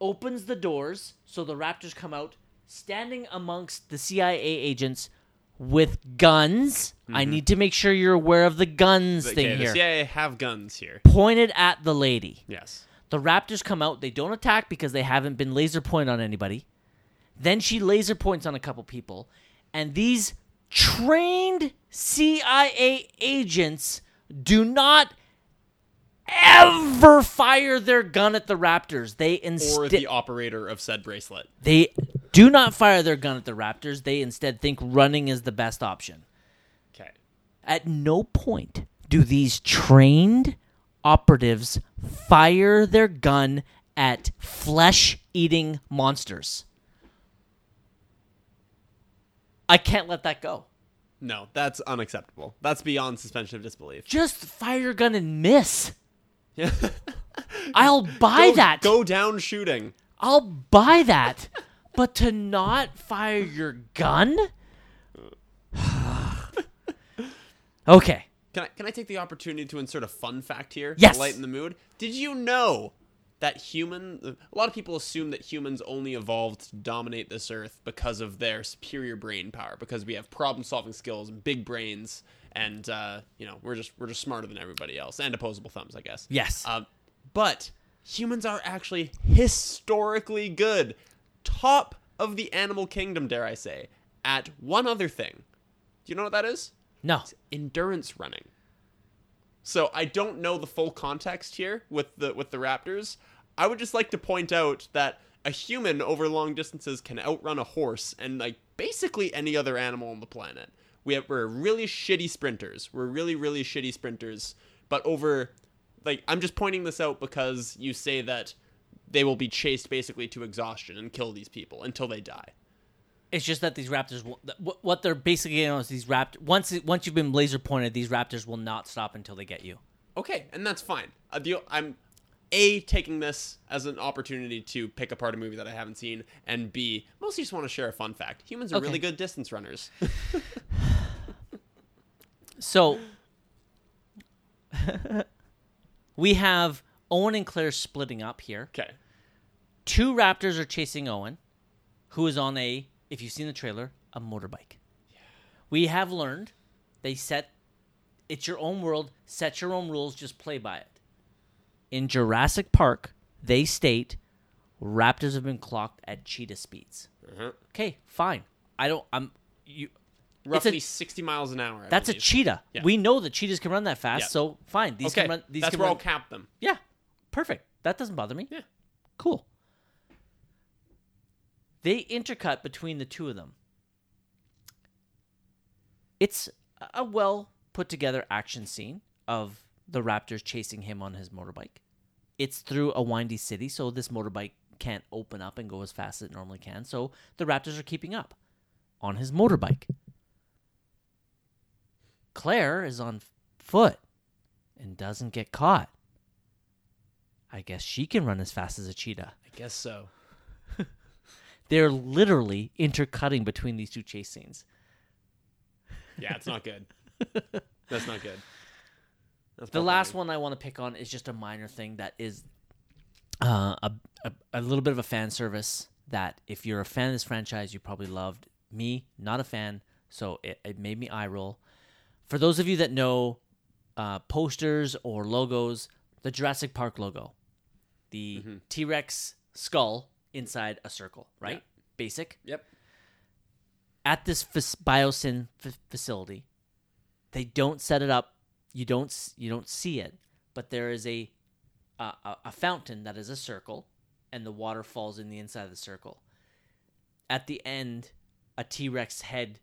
opens the doors so the Raptors come out, standing amongst the CIA agents with guns. I mm-hmm. need to make sure you're aware of the guns Okay, thing the here. CIA have guns here. Pointed at the lady. Yes. The Raptors come out. They don't attack because they haven't been laser point on anybody. Then she laser points on a couple people. And these trained CIA agents do not ever fire their gun at the Raptors. They Or the operator of said bracelet. they do not fire their gun at the Raptors. They instead think running is the best option. Okay. At no point do these trained operatives fire their gun at flesh eating monsters. I can't let that go. No, that's unacceptable. That's beyond suspension of disbelief. Just fire your gun and miss. Yeah. I'll buy go, that. Go down shooting. I'll buy that. but to not fire your gun? okay. Can I can I take the opportunity to insert a fun fact here? Yes. To lighten the mood. Did you know that human a lot of people assume that humans only evolved to dominate this earth because of their superior brain power, because we have problem solving skills and big brains and uh, you know, we're just we're just smarter than everybody else. And opposable thumbs, I guess. Yes. Um, but humans are actually historically good, top of the animal kingdom, dare I say, at one other thing. Do you know what that is? no. It's endurance running. So I don't know the full context here with the with the Raptors. I would just like to point out that a human over long distances can outrun a horse and like basically any other animal on the planet. We have, we're really shitty sprinters. We're really really shitty sprinters. But over like I'm just pointing this out because you say that they will be chased basically to exhaustion and kill these people until they die. It's just that these raptors, will, what- they're basically, know, is these raptors. Once once you've been laser pointed, these raptors will not stop until they get you. Okay, and that's fine. Uh, I'm a taking this as an opportunity to pick apart a movie that I haven't seen, and b mostly just want to share a fun fact. Humans are Okay. really good distance runners. So we have Owen and Claire splitting up here. okay, Two raptors are chasing Owen, who is on a, if you've seen the trailer, a motorbike. We have learned they set it's your own world, set your own rules, just play by it. In Jurassic Park, they state raptors have been clocked at cheetah speeds. uh-huh. Okay, fine. I don't I'm you roughly sixty miles an hour. I that's a cheetah. Yeah. We know that cheetahs can run that fast, Yeah. so fine. These Okay, can run these that's can where run, I'll cap them. Yeah. Perfect. That doesn't bother me. Yeah. Cool. They intercut between the two of them. It's a well put together action scene of the Raptors chasing him on his motorbike. It's through a windy city, so this motorbike can't open up and go as fast as it normally can. So the Raptors are keeping up on his motorbike. Claire is on foot and doesn't get caught. I guess she can run as fast as a cheetah. I guess so. They're literally intercutting between these two chase scenes. Yeah, it's not good. that's not good. That's The last one I want to pick on is just a minor thing that is uh, a, a a little bit of a fan service. That if you're a fan of this franchise, you probably loved. Me, not a fan, so it, it made me eye roll. For those of you that know uh, posters or logos, the Jurassic Park logo, the mm-hmm. T Rex skull inside a circle, right? Yeah. Basic. Yep. at this fac- biosyn f- facility they don't set it up you don't you don't see it but there is a, a a- a fountain that is a circle and the water falls in the inside of the circle at the end a t-rex head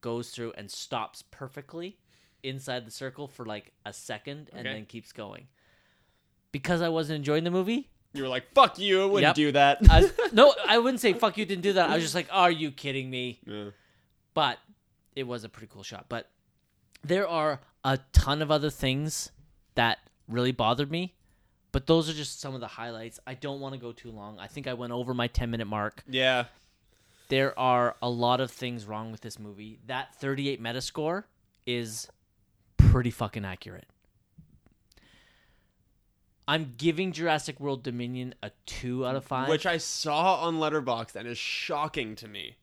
goes through and stops perfectly inside the circle for like a second and Okay. then keeps going because i wasn't enjoying the movie You were like, "Fuck you! I wouldn't Yep. do that." I, no i wouldn't say fuck you didn't do that i was just like are you kidding me Yeah. but it was a pretty cool shot. But there are a ton of other things that really bothered me, but those are just some of the highlights. I don't want to go too long. I think I went over my 10 minute mark. Yeah. There are a lot of things wrong with this movie. That 38 Metascore is pretty fucking accurate. I'm giving Jurassic World Dominion a 2 out of 5. Which I saw on Letterboxd and is shocking to me.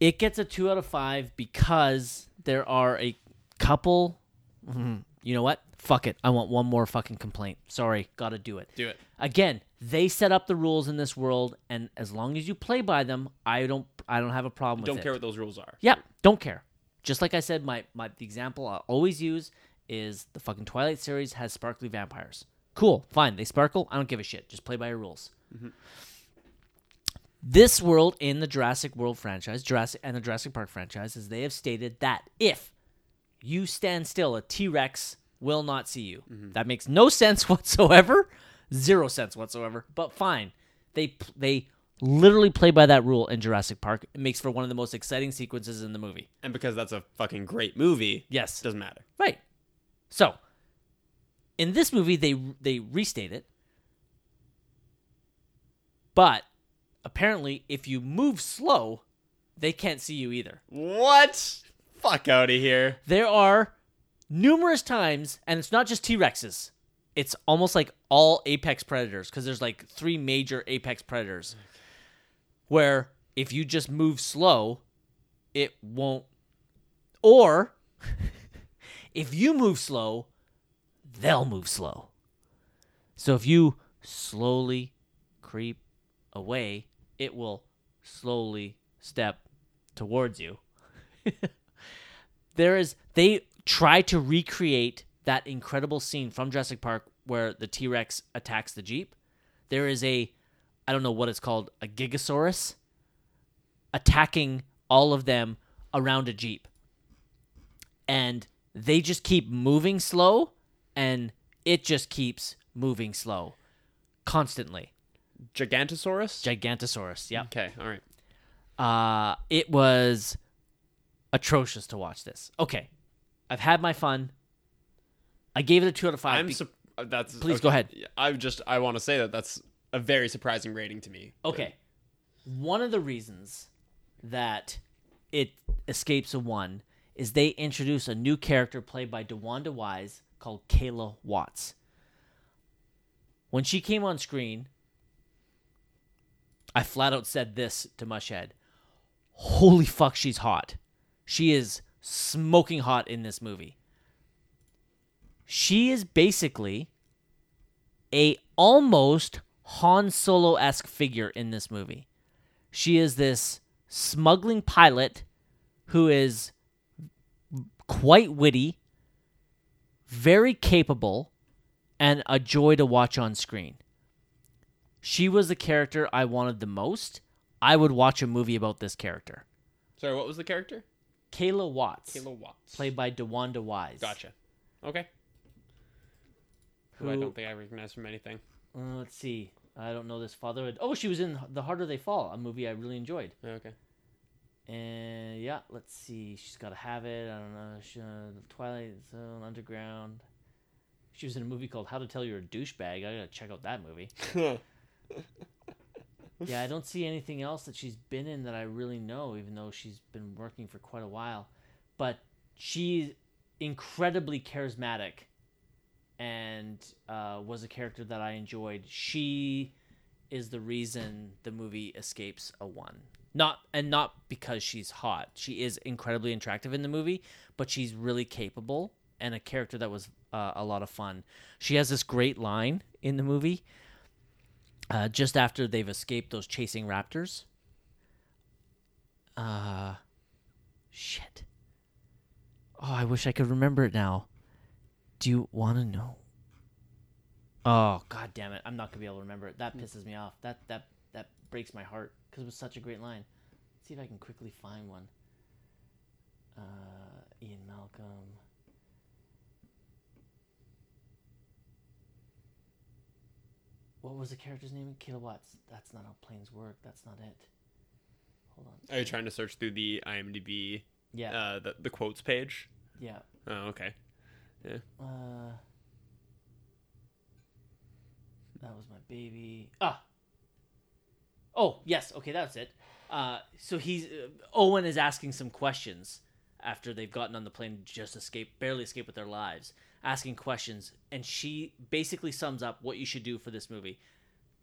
It gets a two out of five because there are a couple. Mhm. You know what? Fuck it. I want one more fucking complaint. Sorry, gotta do it. Do it. Again, they set up the rules in this world, and as long as you play by them, I don't. I don't have a problem with Don't it. care what those rules are. Yep, don't care. Just like I said, my my the example I always use is the fucking Twilight series has sparkly vampires. Cool, fine. They sparkle. I don't give a shit. Just play by your rules. This world in the Jurassic World franchise, Jurassic and the Jurassic Park franchise, franchises, they have stated that if you stand still, a T Rex will not see you. Mm-hmm. That makes no sense whatsoever, zero sense whatsoever. But fine, they they literally play by that rule in Jurassic Park. It makes for one of the most exciting sequences in the movie. And because that's a fucking great movie, Yes, doesn't matter. Right. So, in this movie, they they restate it, but apparently, if you move slow, they can't see you either. What? Fuck out of here. There are numerous times, and it's not just T Rexes. It's almost like all apex predators because there's like three major apex predators. Where if you just move slow, it won't. Or if you move slow, they'll move slow. So if you slowly creep away, it will slowly step towards you. there is they try to recreate that incredible scene from Jurassic Park where the T-Rex attacks the Jeep. There is a I don't know what it's called, a Gigasaurus attacking all of them around a Jeep. And they just keep moving slow and it just keeps moving slow constantly. Gigantosaurus? Gigantosaurus, yeah. okay, all right. Uh, it was atrocious to watch this. Okay, I've had my fun. I gave it a two out of 5 I'm be- su- uh, that's Please okay. go ahead. I just I want to say that that's a very surprising rating to me. Okay. One of the reasons that it escapes a one is they introduce a new character played by DeWanda Wise called Kayla Watts. When she came on screen, I flat out said this to Mushhead. Holy fuck, she's hot. She is smoking hot in this movie. She is basically a almost Han Solo esque figure in this movie. She is this smuggling pilot who is quite witty, very capable, and a joy to watch on screen. She was the character I wanted the most. I would watch a movie about this character. Sorry, what was the character? Kayla Watts, Kayla Watts. played by DeWanda Wise. Gotcha. Okay. Who I don't think I recognize from anything. Uh, let's see. I don't know this fatherhood. Oh, she was in The Harder They Fall, a movie I really enjoyed. Okay. And yeah, let's see. She's got to have it. I don't know. She, uh, Twilight Zone, Underground. She was in a movie called How to Tell You're a Douchebag. I gotta check out that movie. yeah, I don't see anything else that she's been in that I really know, even though she's been working for quite a while. But she's incredibly charismatic and uh, was a character that I enjoyed. She is the reason the movie escapes a one. Not and not because she's hot. She is incredibly attractive in the movie, but she's really capable and a character that was uh, a lot of fun. She has this great line in the movie uh, just after they've escaped those chasing raptors. Uh, shit. Oh, I wish I could remember it now. Do you want to know? Oh, god damn it. I'm not going to be able to remember it. That pisses me off. That that that breaks my heart cuz it was such a great line. Let's see if I can quickly find one. Uh Ian Malcolm. What was the character's name? Kayla Watts. That's not how planes work. That's not it. Hold on. Are you trying to search through the IMDb Yeah. Uh, the the quotes page. Yeah. Oh, okay. Yeah. Uh, that was my baby. Ah. Oh yes. Okay, that's it. Uh, so he's uh, Owen is asking some questions after they've gotten on the plane, just escape, barely escape with their lives, asking questions, and she basically sums up what you should do for this movie.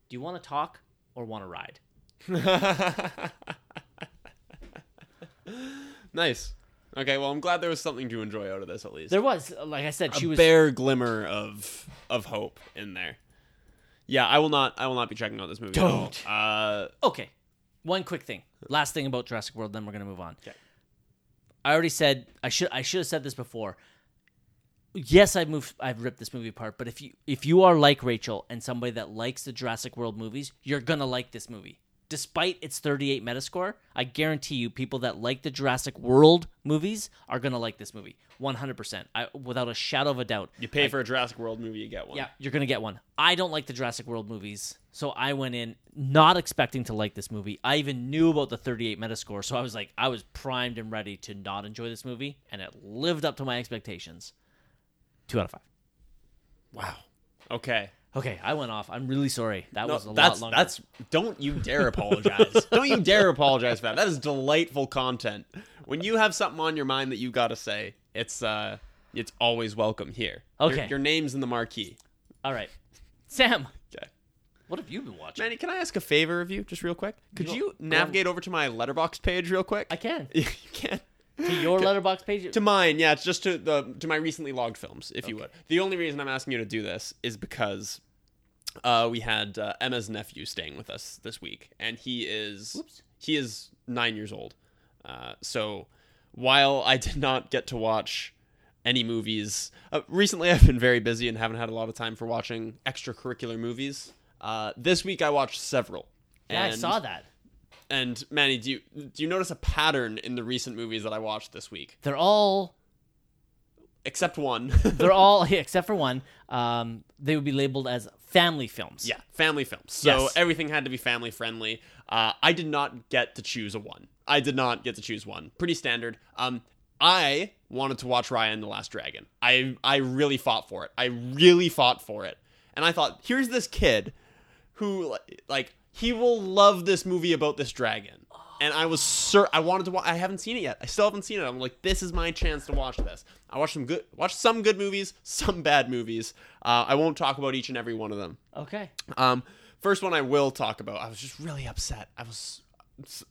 Do you want to talk or want to ride? nice. Okay, well, I'm glad there was something to enjoy out of this at least. There was, like I said, she a was. bare glimmer of of hope in there. Yeah, I will not. I will not be checking out this movie. at all. Don't. Uh, Okay. One quick thing. Last thing about Jurassic World, then we're gonna move on. Okay. I already said I should I should have said this before. Yes, I've moved I've ripped this movie apart, but if you if you are like Rachel and somebody that likes the Jurassic World movies, you're gonna like this movie. Despite its 38 Metascore, I guarantee you people that like the Jurassic World movies are gonna like this movie. 100%. I, without a shadow of a doubt. you pay for a Jurassic World movie, you get one. Yeah, you're gonna get one. I don't like the Jurassic World movies, so I went in not expecting to like this movie. I even knew about the 38 Metascore, so I was like, I was primed and ready to not enjoy this movie, and it lived up to my expectations. Two out of five. Wow. Okay. Okay, I went off. I'm really sorry. That No, was a that's lot longer. that's. Don't you dare apologize. don't you dare apologize for that. That is delightful content. When you have something on your mind that you got to say, it's uh, it's always welcome here. Okay. Your, name's in the marquee. all right. Sam, Okay. what have you been watching? Manny, can I ask a favor of you, just real quick? Could Go- you navigate over to my Letterboxd page real quick? I can. you can. To your Letterboxd page. To mine, yeah, it's just to the to my recently logged films, if you would. The only reason I'm asking you to do this is because uh, we had uh, Emma's nephew staying with us this week, and he is he is nine years old. Uh, so while I did not get to watch any movies uh, recently, I've been very busy and haven't had a lot of time for watching extracurricular movies. Uh, this week, I watched several. yeah, I saw that. And Manny, do you do you notice a pattern in the recent movies that I watched this week? They're all Except one. they're all except for one. Um, they would be labeled as family films. Yeah, family films. So Yes. everything had to be family friendly. Uh, I did not get to choose a one. I did not get to choose one. Pretty standard. Um, I wanted to watch Raya and the Last Dragon. I I really fought for it. I really fought for it. And I thought, here's this kid who like he will love this movie about this dragon. And I was sure I wanted to watch. I haven't seen it yet. I still haven't seen it. I'm like, this is my chance to watch this. I watched some good, watched some good movies, some bad movies. Uh, I won't talk about each and every one of them. Okay. Um, first one I will talk about. I was just really upset. I was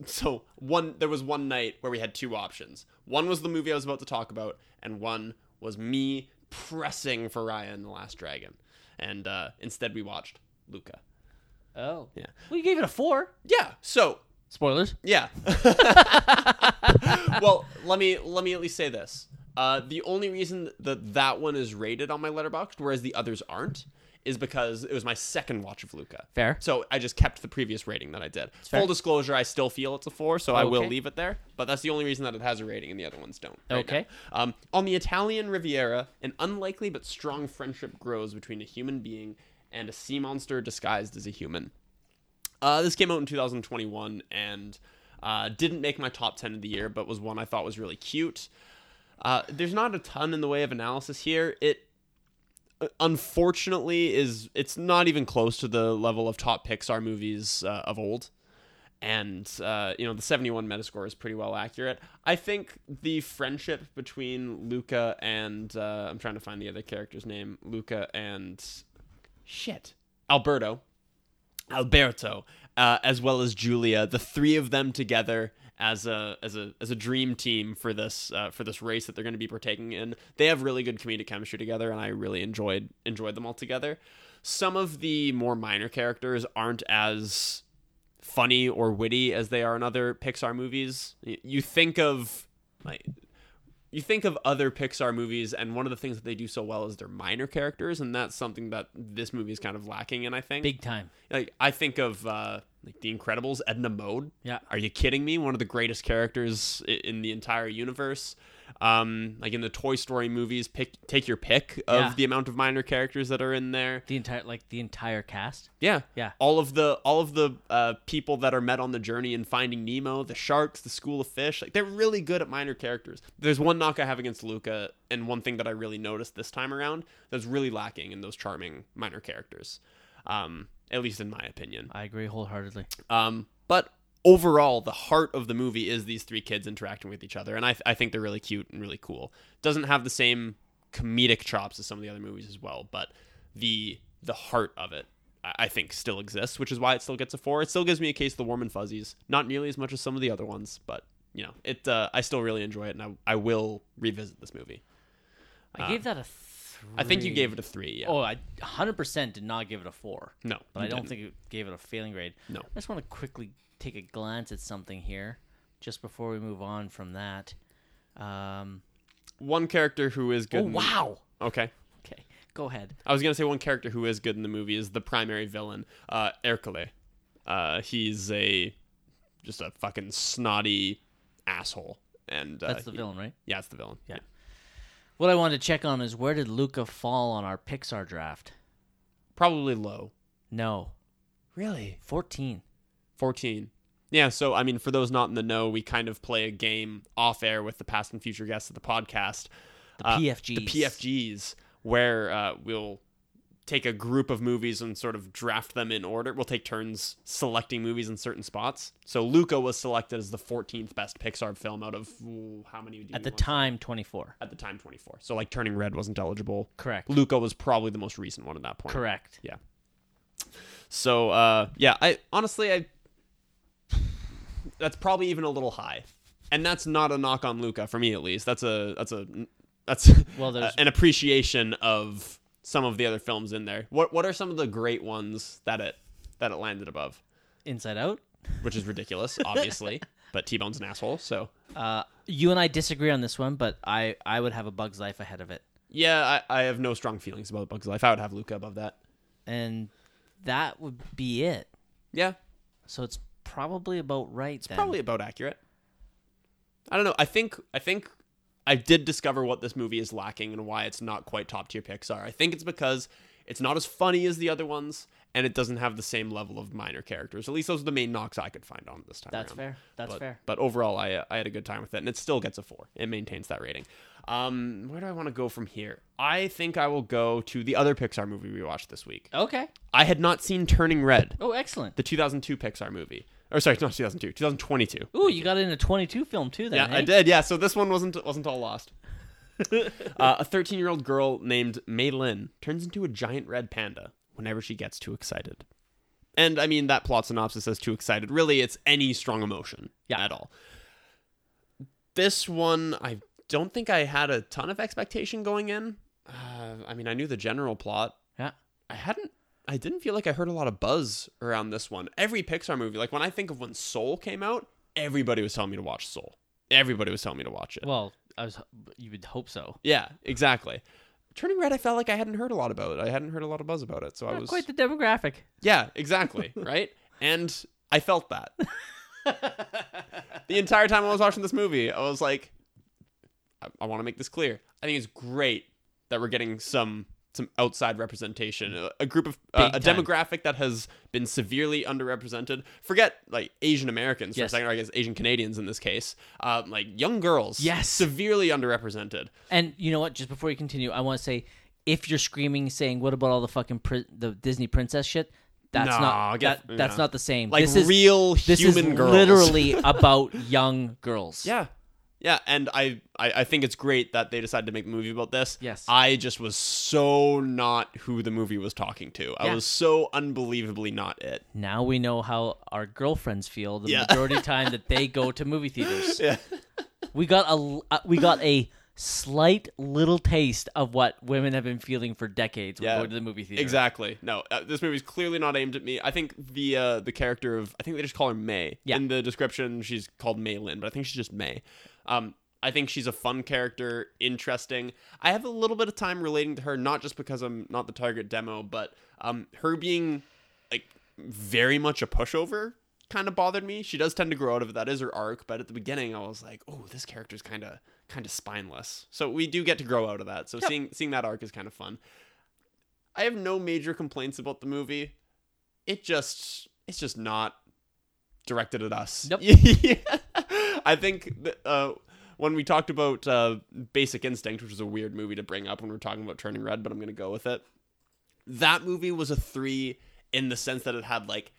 so one. There was one night where we had two options. One was the movie I was about to talk about, and one was me pressing for Raya and the Last Dragon. And uh, instead, we watched Luca. Oh. Yeah. Well, you gave it a four. Yeah. So Spoilers. yeah. well, let me let me at least say this. Uh, the only reason that that one is rated on my Letterboxd, whereas the others aren't, is because it was my second watch of Luca. Fair. So I just kept the previous rating that I did. fair. Full disclosure, I still feel it's a four, so I will Okay. leave it there. But that's the only reason that it has a rating, and the other ones don't. right Okay. now. Um, on the Italian Riviera, an unlikely but strong friendship grows between a human being and a sea monster disguised as a human. Uh, this came out in 2021 and uh, didn't make my top 10 of the year, but was one I thought was really cute. Uh, there's not a ton in the way of analysis here. It uh, unfortunately is it's not even close to the level of top Pixar movies uh, of old. And uh, you know the 71 Metascore is pretty well accurate. I think the friendship between Luca and I'm trying to find the other character's name. Luca and shit Alberto Alberto, uh, as well as Julia, the three of them together as a as a as a dream team for this uh, for this race that they're going to be partaking in. They have really good comedic chemistry together, and I really enjoyed enjoyed them all together. Some of the more minor characters aren't as funny or witty as they are in other Pixar movies. You think of like you think of other Pixar movies, and one of the things that they do so well is their minor characters, and that's something that this movie is kind of lacking in. I think Big time. like I think of uh, like The Incredibles, Edna Mode. Yeah. Are you kidding me? One of the greatest characters in the entire universe. Um, like in the Toy Story movies, pick take your pick of Yeah. the amount of minor characters that are in there. The entire like the entire cast. Yeah, Yeah. All of the all of the uh, people that are met on the journey in Finding Nemo, the sharks, the school of fish, like they're really good at minor characters. There's one knock I have against Luca, and one thing that I really noticed this time around that's really lacking in those charming minor characters, um, at least in my opinion. I agree wholeheartedly. Um, but overall, the heart of the movie is these three kids interacting with each other, and I, I think they're really cute and really cool. Doesn't have the same comedic chops as some of the other movies as well, but the the heart of it, I, I think, still exists, which is why it still gets a four. It still gives me a case of the warm and fuzzies, not nearly as much as some of the other ones, but you know, it. Uh, I still really enjoy it, and I, I will revisit this movie. I gave that a three. I think you gave it a three. Yeah. Oh, I 100% did not give it a four. no, But I don't didn't. think it gave it a failing grade. No. I just want to quickly take a glance at something here, just before we move on from that. Um, one character who is good. oh the- wow. Okay. Okay, go ahead. I was gonna say one character who is good in the movie is the primary villain, uh, Ercole. Uh, he's a just a fucking snotty asshole, and uh, That's the he- villain, right? Yeah, it's the villain. Yeah. What I wanted to check on is where did Luca fall on our Pixar draft? probably low. No, Really, 14. Yeah, so I mean, for those not in the know, we kind of play a game off air with the past and future guests of the podcast. The Uh, PFGs. the PFGs, where uh, we'll take a group of movies and sort of draft them in order. We'll take turns selecting movies in certain spots. So Luca was selected as the 14th best Pixar film out of ooh, how many? At the time, 24. At the time, 24. So like Turning Red wasn't eligible. Correct. Luca was probably the most recent one at that point. Correct. Yeah. So uh, yeah, I honestly I that's probably even a little high, and that's not a knock on Luca for me at least. That's a that's a that's Well, there's- an appreciation of some of the other films in there. What what are some of the great ones that it that it landed above? Inside Out. Which is ridiculous, obviously, but T Bone's an asshole. So Uh, you and I disagree on this one, but I, I would have a Bug's Life ahead of it. yeah, I, I have no strong feelings about Bugs Life. I would have Luca above that. And that would be it. Yeah, So it's probably about right it's then. probably about accurate. I don't know. I think I think I did discover what this movie is lacking and why it's not quite top tier Pixar. I think it's because it's not as funny as the other ones, and it doesn't have the same level of minor characters. At least those are the main knocks I could find on this time. That's around. fair. That's but, fair. But overall, I I had a good time with it, and it still gets a four. It maintains that rating. Um, where do I want to go from here? I think I will go to the other Pixar movie we watched this week. Okay. I had not seen Turning Red, Oh, excellent. the 2002 Pixar movie. Or sorry, not 2002, 2022. Ooh, you got in a 22 film too then, Yeah, I did. Yeah, so this one wasn't wasn't all lost. uh, a 13 year old girl named Meilin turns into a giant red panda whenever she gets too excited. And I mean that plot synopsis says too excited. Really, it's any strong emotion Yeah. at all. This one, I don't think I had a ton of expectation going in. Uh, I mean, I knew the general plot. Yeah. I hadn't. I didn't feel like I heard a lot of buzz around this one. Every Pixar movie, like when I think of when Soul came out, everybody was telling me to watch Soul. Everybody was telling me to watch it. Well, I was you would hope so. yeah, exactly. Turning Red, I felt like I hadn't heard a lot about it. I hadn't heard a lot of buzz about it, so I was quite the demographic. yeah, exactly, right? And I felt that the entire time I was watching this movie. I was like, I, I want to make this clear. I think it's great that we're getting some some outside representation, a, a group of uh, a demographic that has been severely underrepresented. Forget like Asian Americans for Yes. a second, or I guess Asian Canadians in this case. Um, like young girls, Yes. severely underrepresented. And you know what? Just before you continue, I want to say, if you're screaming saying, "What about all the fucking pri- the Disney princess shit?" That's not get- that, that's yeah. not the same. Like this is real this human is girls. literally about young girls. Yeah. Yeah, and I, I I think it's great that they decided to make a movie about this. Yes. I just was so not who the movie was talking to. I Yeah. was so unbelievably not it. Now we know how our girlfriends feel the Yeah. majority of time that they go to movie theaters. Yeah. We got a uh, we got a slight little taste of what women have been feeling for decades when Yeah. going to the movie theater. Exactly. No, uh, this movie's clearly not aimed at me. I think the uh, the character of I think they just call her Mei. Yeah. In the description, she's called Meilin, but I think she's just Mei. Um, I think she's a fun character, interesting. I have a little bit of time relating to her, not just because I'm not the target demo, but um, her being like very much a pushover kind of bothered me. She does tend to grow out of it. That is her arc, but at the beginning I was like, "Oh, this character's kind of kind of spineless." So we do get to grow out of that. So Yep. seeing seeing that arc is kind of fun. I have no major complaints about the movie. It just it's just not directed at us. Nope. Yeah. I think that, uh, when we talked about uh, Basic Instinct, which is a weird movie to bring up when we're talking about Turning Red, but I'm going to go with it. That movie was a three in the sense that it had like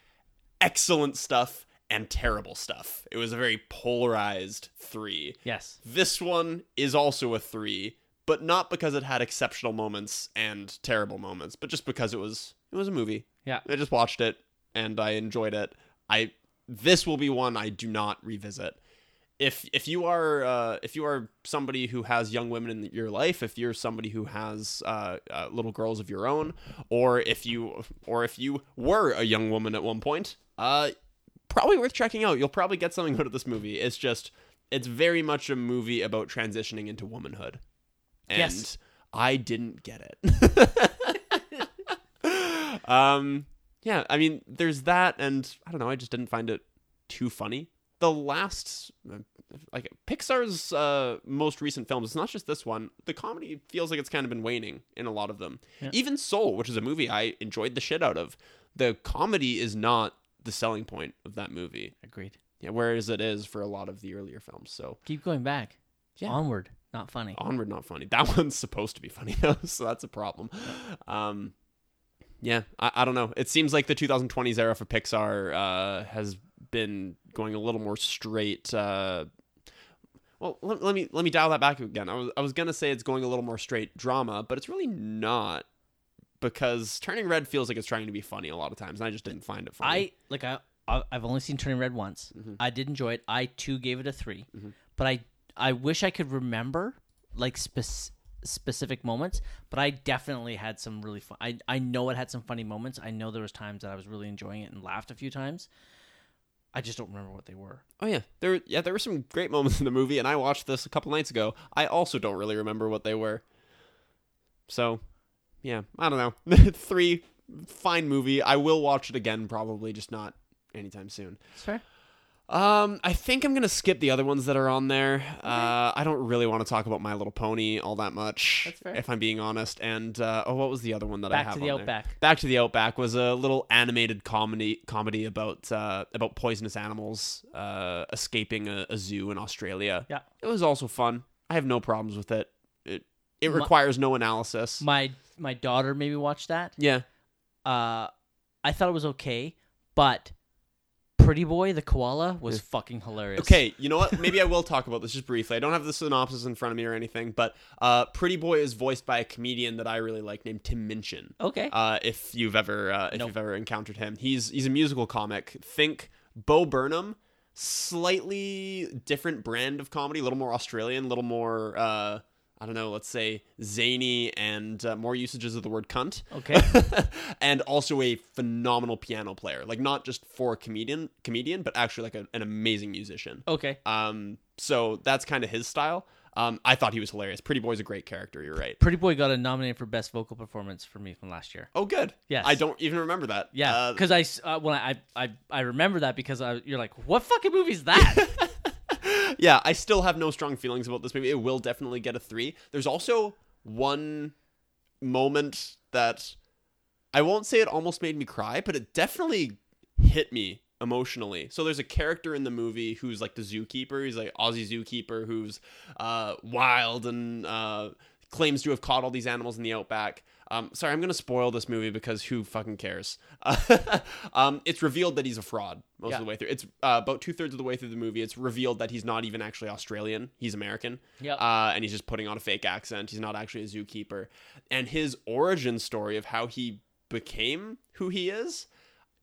excellent stuff and terrible stuff. It was a very polarized three. Yes. This one is also a three, but not because it had exceptional moments and terrible moments, but just because it was it was a movie. Yeah. I just watched it and I enjoyed it. I this will be one I do not revisit. If if you are uh, if you are somebody who has young women in your life, if you're somebody who has uh, uh, little girls of your own, or if you or if you were a young woman at one point, uh, probably worth checking out. You'll probably get something out of this movie. It's just it's very much a movie about transitioning into womanhood. And Yes. I didn't get it. um yeah, I mean there's that and I don't know, I just didn't find it too funny. The last like Pixar's uh, most recent films, it's not just this one. The comedy feels like it's kind of been waning in a lot of them. Yeah. Even Soul, which is a movie I enjoyed the shit out of, the comedy is not the selling point of that movie. Agreed. Yeah, whereas it is for a lot of the earlier films. So Keep going back. Yeah. Onward. Not funny. onward, not funny. That one's supposed to be funny though, so that's a problem. Um, yeah, I, I don't know. It seems like the 2020s era for Pixar uh, has been going a little more straight. Uh, well, let, let me let me dial that back again. I was I was gonna say it's going a little more straight drama, but it's really not because Turning Red feels like it's trying to be funny a lot of times, and I just didn't find it funny. I like I I've only seen Turning Red once. Mhm. I did enjoy it. I too gave it a 3 Mhm. but I I wish I could remember like spec- specific moments. But I definitely had some really fun. I I know it had some funny moments. I know there was times that I was really enjoying it and laughed a few times. I just don't remember what they were. Oh yeah, there yeah there were some great moments in the movie, and I watched this a couple nights ago. I also don't really remember what they were. So, yeah, I don't know. Three, fine movie. I will watch it again, probably, just not anytime soon. It's fair. Um, I think I'm gonna skip the other ones that are on there. Uh, I don't really want to talk about My Little Pony all that much, That's fair. if I'm being honest. And uh, oh, what was the other one that I have? Back to the on there? outback. Back to the Outback was a little animated comedy comedy about uh, about poisonous animals uh, escaping a, a zoo in Australia. Yeah. It was also fun. I have no problems with it. It it My- requires no analysis. My my daughter maybe watched that. yeah. Uh, I thought it was okay, but Pretty Boy the koala was fucking hilarious. Okay, you know what? Maybe I will talk about this just briefly. I don't have the synopsis in front of me or anything, but uh, Pretty Boy is voiced by a comedian that I really like named Tim Minchin. Okay. Uh, if you've ever uh, if Nope. you've ever encountered him, he's he's a musical comic. Think Bo Burnham, slightly different brand of comedy, a little more Australian, a little more uh, I don't know, let's say zany and uh, more usages of the word cunt. Okay. and also a phenomenal piano player, like not just for a comedian comedian, but actually like a, an amazing musician. okay. Um, so that's kind of his style. Um, I thought he was hilarious. Pretty Boy's a great character. You're right. Pretty Boy got a nominated for best vocal performance for me from last year. Oh, good. Yes. I don't even remember that. Yeah, Uh, because I s- uh, when I, I I remember that because I, you're like, what fucking movie is that? yeah, I still have no strong feelings about this movie. It will definitely get a three. There's also one moment that I won't say it almost made me cry, but it definitely hit me emotionally. So there's a character in the movie who's like the zookeeper. He's like Aussie zookeeper who's uh, wild and uh, claims to have caught all these animals in the outback. Um, sorry, I'm gonna spoil this movie because who fucking cares? um, it's revealed that he's a fraud most Yeah. of the way through. It's uh, about two thirds of the way through the movie. It's revealed that he's not even actually Australian. He's American. Yep. Uh, and he's just putting on a fake accent. He's not actually a zookeeper. And his origin story of how he became who he is,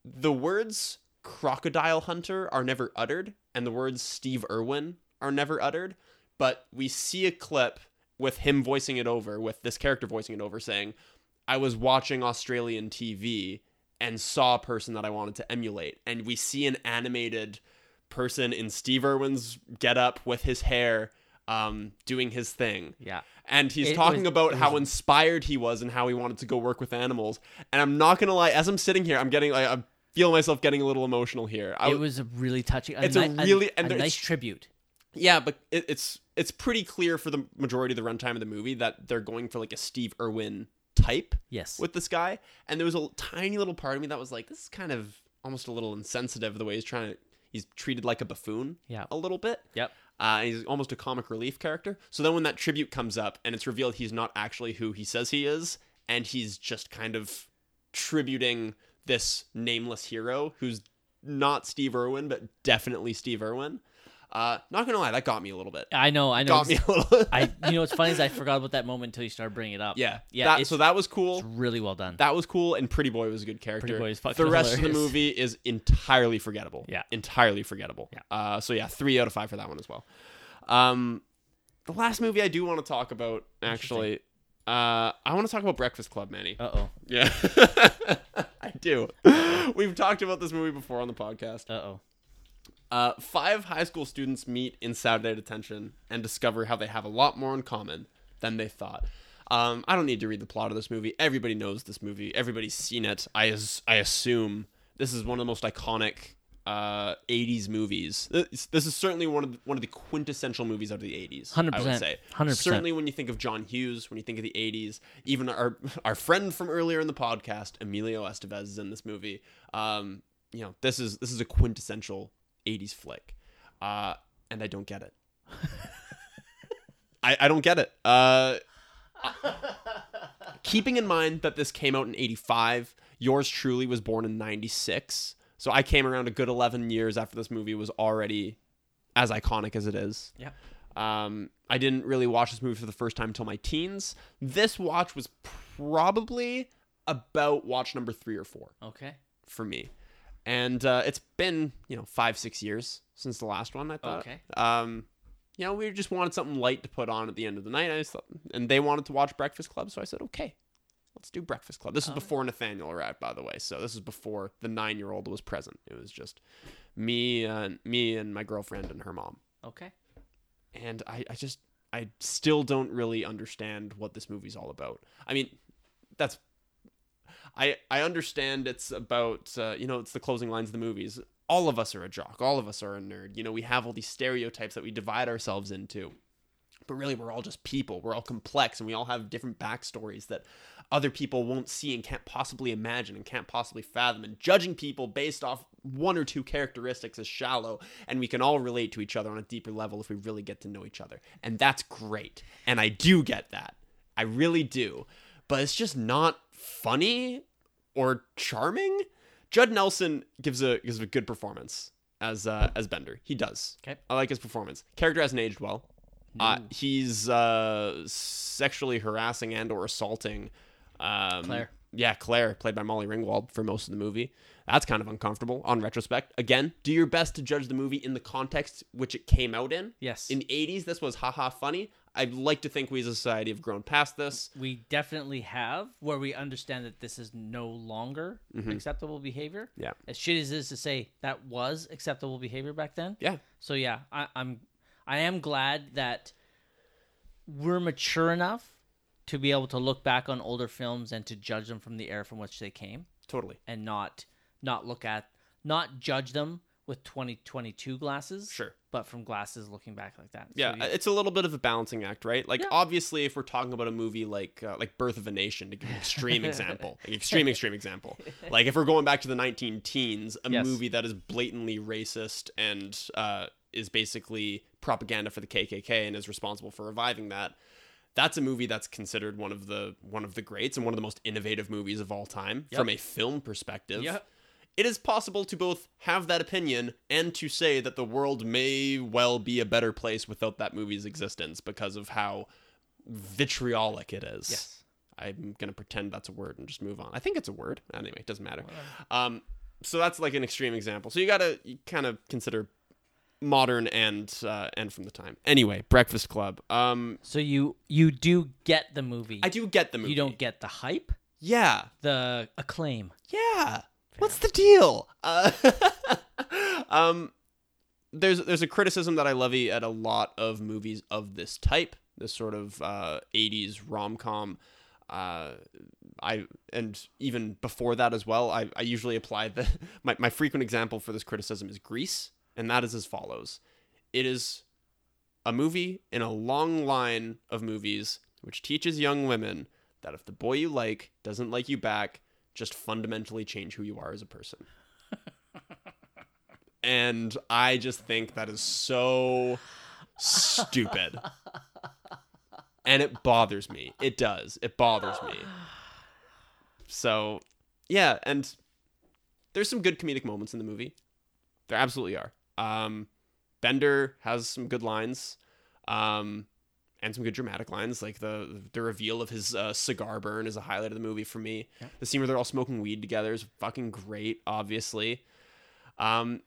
the words crocodile hunter are never uttered, and the words Steve Irwin are never uttered. But we see a clip with him voicing it over, with this character voicing it over, saying, I was watching Australian TV and saw a person that I wanted to emulate. And we see an animated person in Steve Irwin's getup with his hair um, doing his thing. yeah. And he's It talking was- about it how inspired he was and how he wanted to go work with animals. And I'm not gonna lie, as I'm sitting here, I'm getting like I'm feel myself getting a little emotional here. I, it was a really touching. A It's a ni- really- and a there's- nice tribute. yeah, but it, it's it's pretty clear for the majority of the runtime of the movie that they're going for like a Steve Irwin type Yes. with this guy, and there was a tiny little part of me that was like, this is kind of almost a little insensitive the way he's trying to. He's treated like a buffoon Yeah. a little bit. Yep. Uh, he's almost a comic relief character. So then when that tribute comes up and it's revealed he's not actually who he says he is, and he's just kind of tributing this nameless hero who's not Steve Irwin, but definitely Steve Irwin. Uh, not gonna lie, that got me a little bit. I know. I know. Got me a little. I. You know what's funny is I forgot about that moment until you started bringing it up. yeah, Yeah. That, so that was cool. really well done. That was cool, and Pretty Boy was a good character. Pretty Boy is fucking the rest of the movie is entirely forgettable. Yeah. entirely forgettable. Yeah. Uh, so yeah, three out of five for that one as well. Um, the last movie I do want to talk about, actually, uh, I want to talk about Breakfast Club, Manny. Uh oh. Yeah, I do. We've talked about this movie before on the podcast. Uh oh. Uh, five high school students meet in Saturday Detention and discover how they have a lot more in common than they thought. Um, I don't need to read the plot of this movie. Everybody knows this movie. Everybody's seen it. I as- I assume this is one of the most iconic uh, '80s movies. This, this is certainly one of the, one of the quintessential movies of the '80s. I would 100%. say 100%. Certainly, when you think of John Hughes, when you think of the '80s, even our our friend from earlier in the podcast, Emilio Estevez, is in this movie. Um, you know, this is this is a quintessential '80s flick, uh, and I don't get it. I, I don't get it. Uh, keeping in mind that this came out in 85 yours truly was born in 96 so i came around a good 11 years after this movie was already as iconic as it is Yeah. um, i didn't really watch this movie for the first time until my teens this watch was probably about watch number three or four Okay. for me and uh, it's been you know five six years since the last one i thought Okay. um you know we just wanted something light to put on at the end of the night I just thought, and they wanted to watch breakfast club so i said okay let's do breakfast club this is Oh. before nathaniel arrived by the way so this is before the nine year old was present it was just me and me and my girlfriend and her mom Okay. and I, I just I still don't really understand what this movie's all about. I mean, that's I I understand it's about uh, you know it's the closing lines of the movies. All of us are a jock. All of us are a nerd. You know, we have all these stereotypes that we divide ourselves into. But really, we're all just people. We're all complex, and we all have different backstories that other people won't see and can't possibly imagine and can't possibly fathom. And judging people based off one or two characteristics is shallow, and we can all relate to each other on a deeper level if we really get to know each other. And that's great. And I do get that. I really do. But it's just not funny or charming. Judd Nelson gives a gives a good performance as uh, as Bender. He does. Okay. I like his performance. Character hasn't aged well. Uh, he's uh, sexually harassing and or assaulting um, Claire. Yeah, Claire, played by Molly Ringwald for most of the movie. That's kind of uncomfortable on retrospect. Again, do your best to judge the movie in the context which it came out in. Yes. In the 80s, this was haha funny. I'd like to think we as a society have grown past this. we definitely have where we understand that this is no longer mm-hmm. acceptable behavior. Yeah. As shitty as it is to say that was acceptable behavior back then. Yeah. So yeah, I, I'm I am glad that we're mature enough to be able to look back on older films and to judge them from the era from which they came Totally. and not not look at not judge them with 2022 glasses Sure. but from glasses looking back like that So Yeah, you- it's a little bit of a balancing act, right? Like Yeah. obviously if we're talking about a movie like uh, like Birth of a Nation to give an extreme example. Like extreme extreme example. Like if we're going back to the 19 teens, a Yes. movie that is blatantly racist and uh, is basically propaganda for the KKK and is responsible for reviving that. That's a movie that's considered one of the one of the greats and one of the most innovative movies of all time Yep. from a film perspective. Yep. It is possible to both have that opinion and to say that the world may well be a better place without that movie's existence because of how vitriolic it is. Yes. I'm gonna pretend that's a word and just move on. I think it's a word. Anyway, it doesn't matter. Um, so that's like an extreme example. So you gotta kind of consider modern and uh, and from the time. Anyway, Breakfast Club. Um, so you you do get the movie I do get the movie. you don't get the hype Yeah. the acclaim Yeah. What's the deal? Uh, um, there's there's a criticism that I levy at a lot of movies of this type, this sort of uh, '80s rom com. Uh, I and even before that as well, I, I usually apply the my, my frequent example for this criticism is Grease, and that is as follows. It is a movie in a long line of movies which teaches young women that if the boy you like doesn't like you back, just fundamentally change who you are as a person. and I just think that is so stupid. And it bothers me. It does. It bothers me. So, yeah, and there's some good comedic moments in the movie. There absolutely are. Um, Bender has some good lines, um, and some good dramatic lines. Like the the reveal of his uh, cigar burn is a highlight of the movie for me. Yep. The scene where they're all smoking weed together is fucking great. Obviously, um,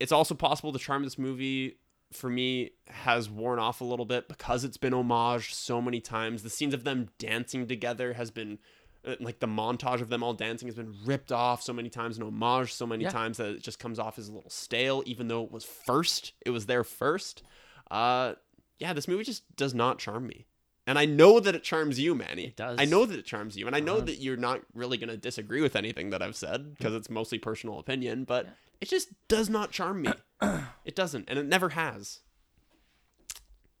it's also possible the charm of this movie for me has worn off a little bit because it's been homaged so many times. The scenes of them dancing together has been uh, like the montage of them all dancing has been ripped off so many times and homaged so many Yeah. times that it just comes off as a little stale, even though it was first. It was there first. Uh, yeah, this movie just does not charm me. And I know that it charms you, Manny. It does. I know that it charms you. And I know that you're not really going to disagree with anything that I've said because it's mostly personal opinion, but Yeah. it just does not charm me. it doesn't. And it never has.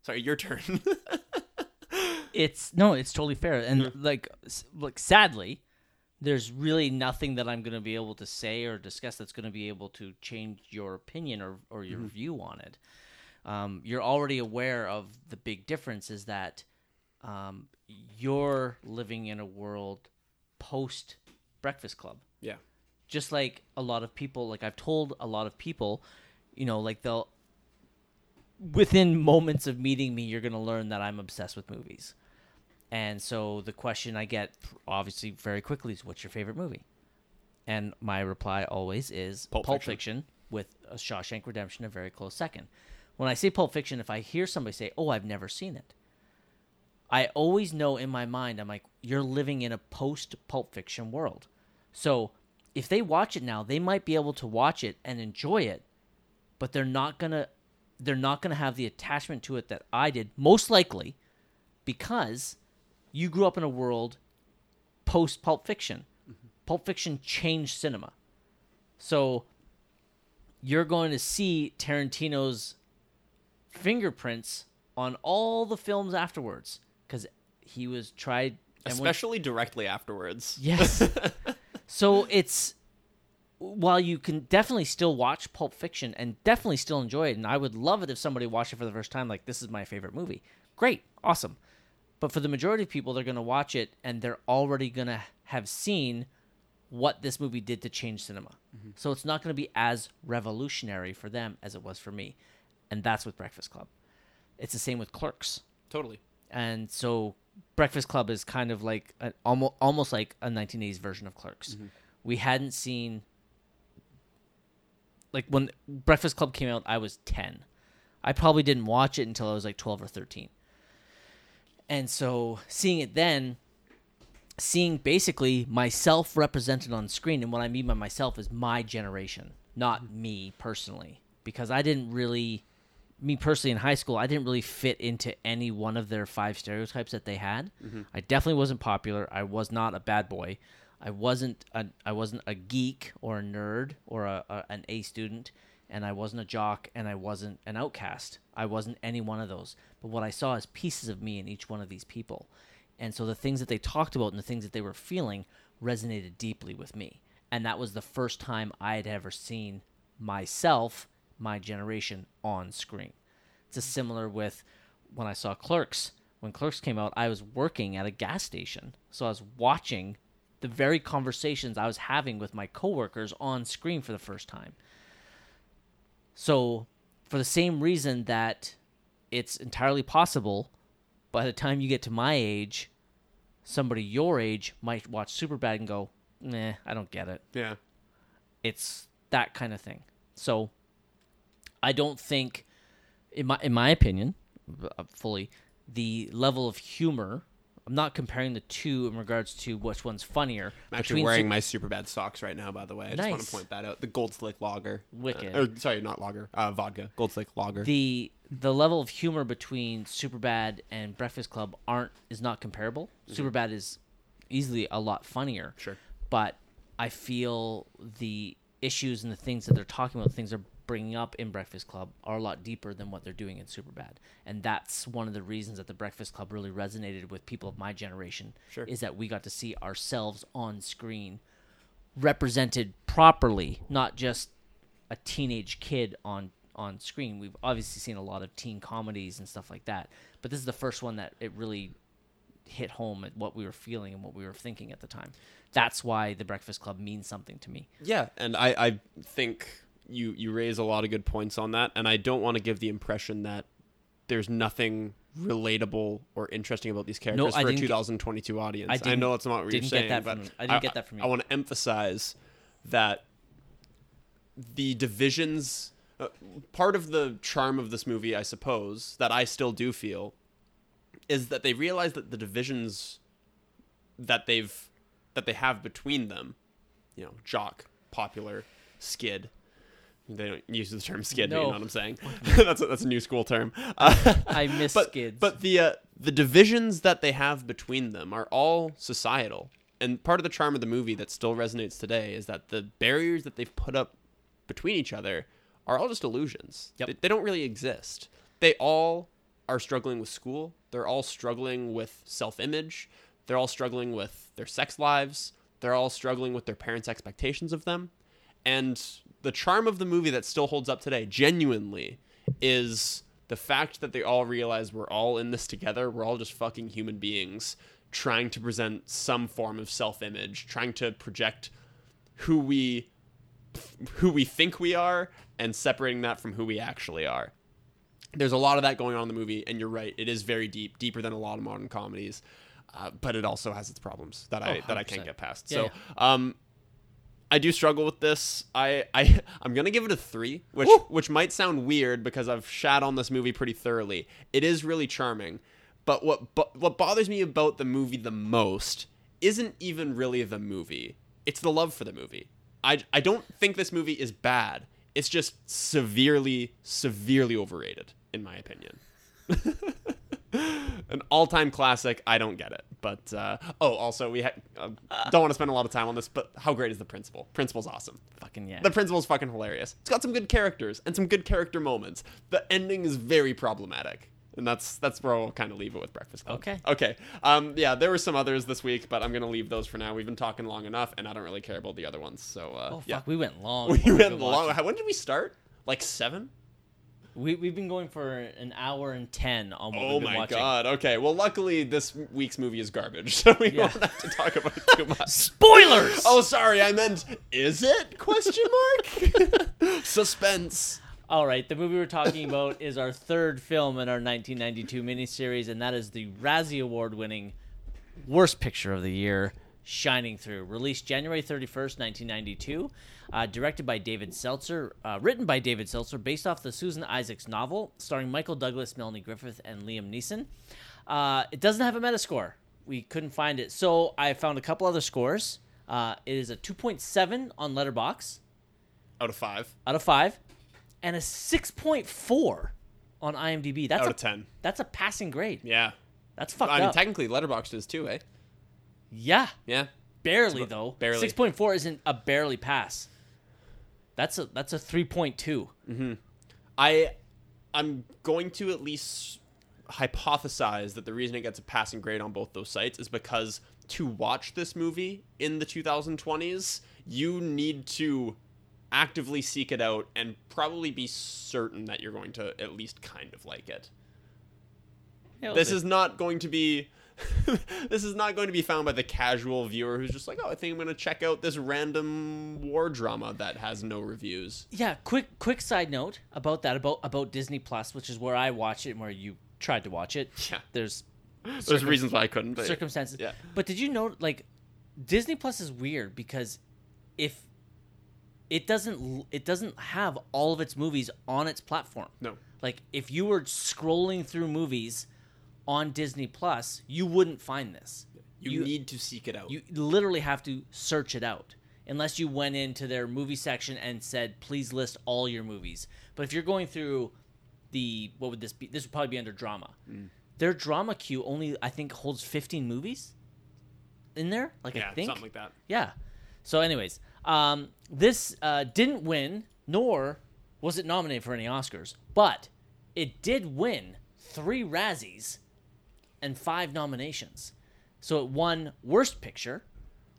Sorry, your turn. it's no, it's totally fair, and like, s- like sadly, there's really nothing that I'm gonna be able to say or discuss that's gonna be able to change your opinion or or your mm-hmm. view on it. Um, you're already aware of the big difference is that um, you're living in a world post Breakfast Club yeah. just like a lot of people like i've told a lot of people you know like they'll within moments of meeting me you're going to learn that i'm obsessed with movies and so the question i get obviously very quickly is what's your favorite movie and my reply always is Pulp pulp, Fiction. fiction. with a shawshank redemption a very close second when i say pulp fiction if i hear somebody say oh i've never seen it I always know in my mind, I'm like, you're living in a post Pulp Fiction world. So if they watch it now, they might be able to watch it and enjoy it, but they're not gonna they're not gonna have the attachment to it that I did, most likely, because you grew up in a world post Pulp Fiction. Mm-hmm. Pulp Fiction changed cinema. So you're going to see Tarantino's fingerprints on all the films afterwards because he was tried and when- Especially directly afterwards. yes. So it's while you can definitely still watch pulp fiction and definitely still enjoy it and i would love it if somebody watched it for the first time like this is my favorite movie. Great. Awesome. But for the majority of people they're going to watch it and they're already going to have seen what this movie did to change cinema. Mm-hmm. So it's not going to be as revolutionary for them as it was for me and that's with breakfast club it's the same with clerks Totally. and so Breakfast Club is kind of like an, almost almost like a 1980s version of Clerks. Mm-hmm. We hadn't seen like when Breakfast Club came out, I was 10. I probably didn't watch it until I was like 12 or 13. And so seeing it then, seeing basically myself represented on screen, and what I mean by myself is my generation, not mm-hmm. me personally, because I didn't really me personally in high school, I didn't really fit into any one of their five stereotypes that they had. Mm-hmm. I definitely wasn't popular. I was not a bad boy. I wasn't a I wasn't a geek or a nerd or a, a an A student, and I wasn't a jock and I wasn't an outcast. I wasn't any one of those. But what I saw is pieces of me in each one of these people, and so the things that they talked about and the things that they were feeling resonated deeply with me. And that was the first time I had ever seen myself my generation on screen. It's a similar with when I saw Clerks. When Clerks came out, I was working at a gas station. So I was watching the very conversations I was having with my coworkers on screen for the first time. So, for the same reason that it's entirely possible by the time you get to my age, somebody your age might watch Superbad and go, nah, I don't get it Yeah. it's that kind of thing. So I don't think in my in my opinion uh, fully the level of humor I'm not comparing the two in regards to which one's funnier. I'm actually wearing Su- my super bad socks right now, by the way. I just want to point that out. The Gold Slick Lager. Wicked. Uh, or, sorry, not lager. Uh, vodka. Gold Slick Lager. the the level of humor between Superbad and Breakfast Club aren't is not comparable. Mm-hmm. Superbad is easily a lot funnier. Sure. But I feel the issues and the things that they're talking about, things they're bringing up in Breakfast Club, are a lot deeper than what they're doing in Superbad. And that's one of the reasons that the Breakfast Club really resonated with people of my generation. Sure. Is that we got to see ourselves on screen represented properly, not just a teenage kid on on screen. We've obviously seen a lot of teen comedies and stuff like that, but this is the first one that it really hit home at what we were feeling and what we were thinking at the time. That's why the Breakfast Club means something to me. Yeah, and I, I think you you raise a lot of good points on that, and I don't want to give the impression that there's nothing relatable or interesting about these characters I for a didn't get- 2022 audience. I I, know that's not what you're saying, but from- I didn't get that from you. I want to emphasize that the divisions uh, part of the charm of this movie i suppose that i still do feel is that they realize that the divisions that they've that they have between them you know jock popular skid they don't use the term skid but you know what i'm saying that's a, that's a new school term uh, I miss but skids. but the uh, the divisions that they have between them are all societal, and part of the charm of the movie that still resonates today is that the barriers that they've put up between each other are all just illusions. Yep. They, they don't really exist. They all are struggling with school. They're all struggling with self-image. They're all struggling with their sex lives. They're all struggling with their parents' expectations of them. And the charm of the movie that still holds up today, genuinely, is the fact that they all realize we're all in this together. We're all just fucking human beings trying to present some form of self-image, trying to project who we who we think we are and separating that from who we actually are. There's a lot of that going on in the movie, and you're right. It is very deep, deeper than a lot of modern comedies, uh, but it also has its problems that I Oh, that I can't get past. Yeah, so, um, I do struggle with this. I, I I'm gonna give it a three, which which might sound weird because I've shat on this movie pretty thoroughly. It is really charming, but what but what bothers me about the movie the most isn't even really the movie. It's the love for the movie. I I don't think this movie is bad. It's just severely severely overrated in my opinion. An all-time classic. I don't get it, but uh, oh, also we ha- uh, don't want to spend a lot of time on this, but how great is the principal? Principal's awesome. fucking yeah. The principal's fucking hilarious. It's got some good characters and some good character moments. The ending is very problematic. And that's that's where I'll kind of leave it with Breakfast Club. Okay. Okay. Um, yeah, there were some others this week, but I'm gonna leave those for now. We've been talking long enough, and I don't really care about the other ones. So uh, oh fuck, yeah, we went long. we went long. How, when did we start? Like seven? We we've been going for an hour and ten on what Oh my watching. god. Okay. Well, luckily this week's movie is garbage, so we Yeah. won't have to talk about it too much. Spoilers. Oh, sorry. I meant, is it? Question mark. Suspense. All right, the movie we're talking about is our third film in our 1992 miniseries, and that is the Razzie Award-winning Worst Picture of the Year, Shining Through. Released January 31st, 1992. Uh, directed by David Seltzer, uh, written by David Seltzer, based off the Susan Isaacs novel, starring Michael Douglas, Melanie Griffith, and Liam Neeson. Uh, it doesn't have a Metascore. We couldn't find it, so I found a couple other scores. Uh, it is a 2.7 on Letterboxd Out of five. out of five, and a 6.4 on IMDb. That's Out a, of ten. That's a passing grade. Yeah. That's fucked I mean, up. technically, Letterboxd is too, eh? yeah, Yeah. barely though. barely. 6.4 isn't a barely pass. That's a that's a 3.2. Mm-hmm. I, I'm going to at least hypothesize that the reason it gets a passing grade on both those sites is because to watch this movie in the 2020s, you need to actively seek it out and probably be certain that you're going to at least kind of like it. This is not going to be this is not going to be found by the casual viewer who's just like oh i think i'm going to check out this random war drama that has no reviews yeah. Quick quick side note about that about about Disney Plus, which is where I watch it and where you tried to watch it. Yeah. There's there's Circum- reasons why i couldn't but circumstances. yeah. But did you know like Disney Plus is weird because if it doesn't it doesn't have all of its movies on its platform. no Like if you were scrolling through movies on Disney Plus, you wouldn't find this. you, You- need to seek it out You literally have to search it out. Unless you went into their movie section and said, "Please list all your movies." But if you're going through the what would this be? This would probably be under drama. Mm. Their drama queue only I think holds 15 movies. in there. Like yeah, I think. something like that. Yeah. So, anyways, um, this uh, didn't win, nor was it nominated for any Oscars, but it did win three Razzies and five nominations. So it won Worst Picture,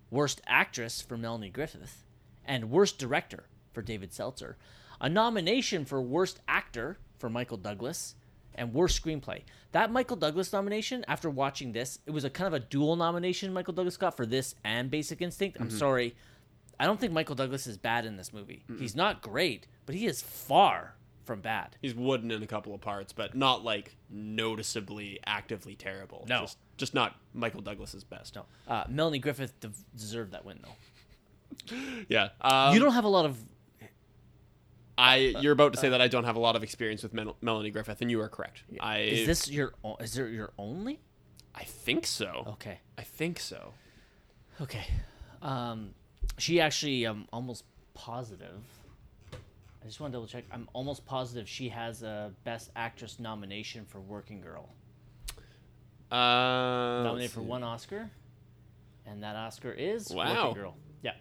Worst Actress for Melanie Griffith, and Worst Director for David Seltzer. A nomination for Worst Actor for Michael Douglas, and Worst Screenplay. That Michael Douglas nomination, after watching this, it was a kind of a dual nomination Michael Douglas got for this and Basic Instinct. I'm mm-hmm. sorry. I don't think Michael Douglas is bad in this movie. He's not great, but he is far from bad. He's wooden in a couple of parts, but not like noticeably actively terrible. No. just, just not Michael Douglas's best. No. Uh, Melanie Griffith de- deserved that win, though. Yeah, um, you don't have a lot of. I you're about to say that I don't have a lot of experience with Mel- Melanie Griffith, and you are correct. I Is this your? o- Is there your only? I think so. Okay. I think so. Okay. Um, she actually, um, almost positive. I just want to double check. I'm almost positive she has a Best Actress nomination for Working Girl. Uh, Nominated for one Oscar, and that Oscar is Wow. Working Girl. Yeah.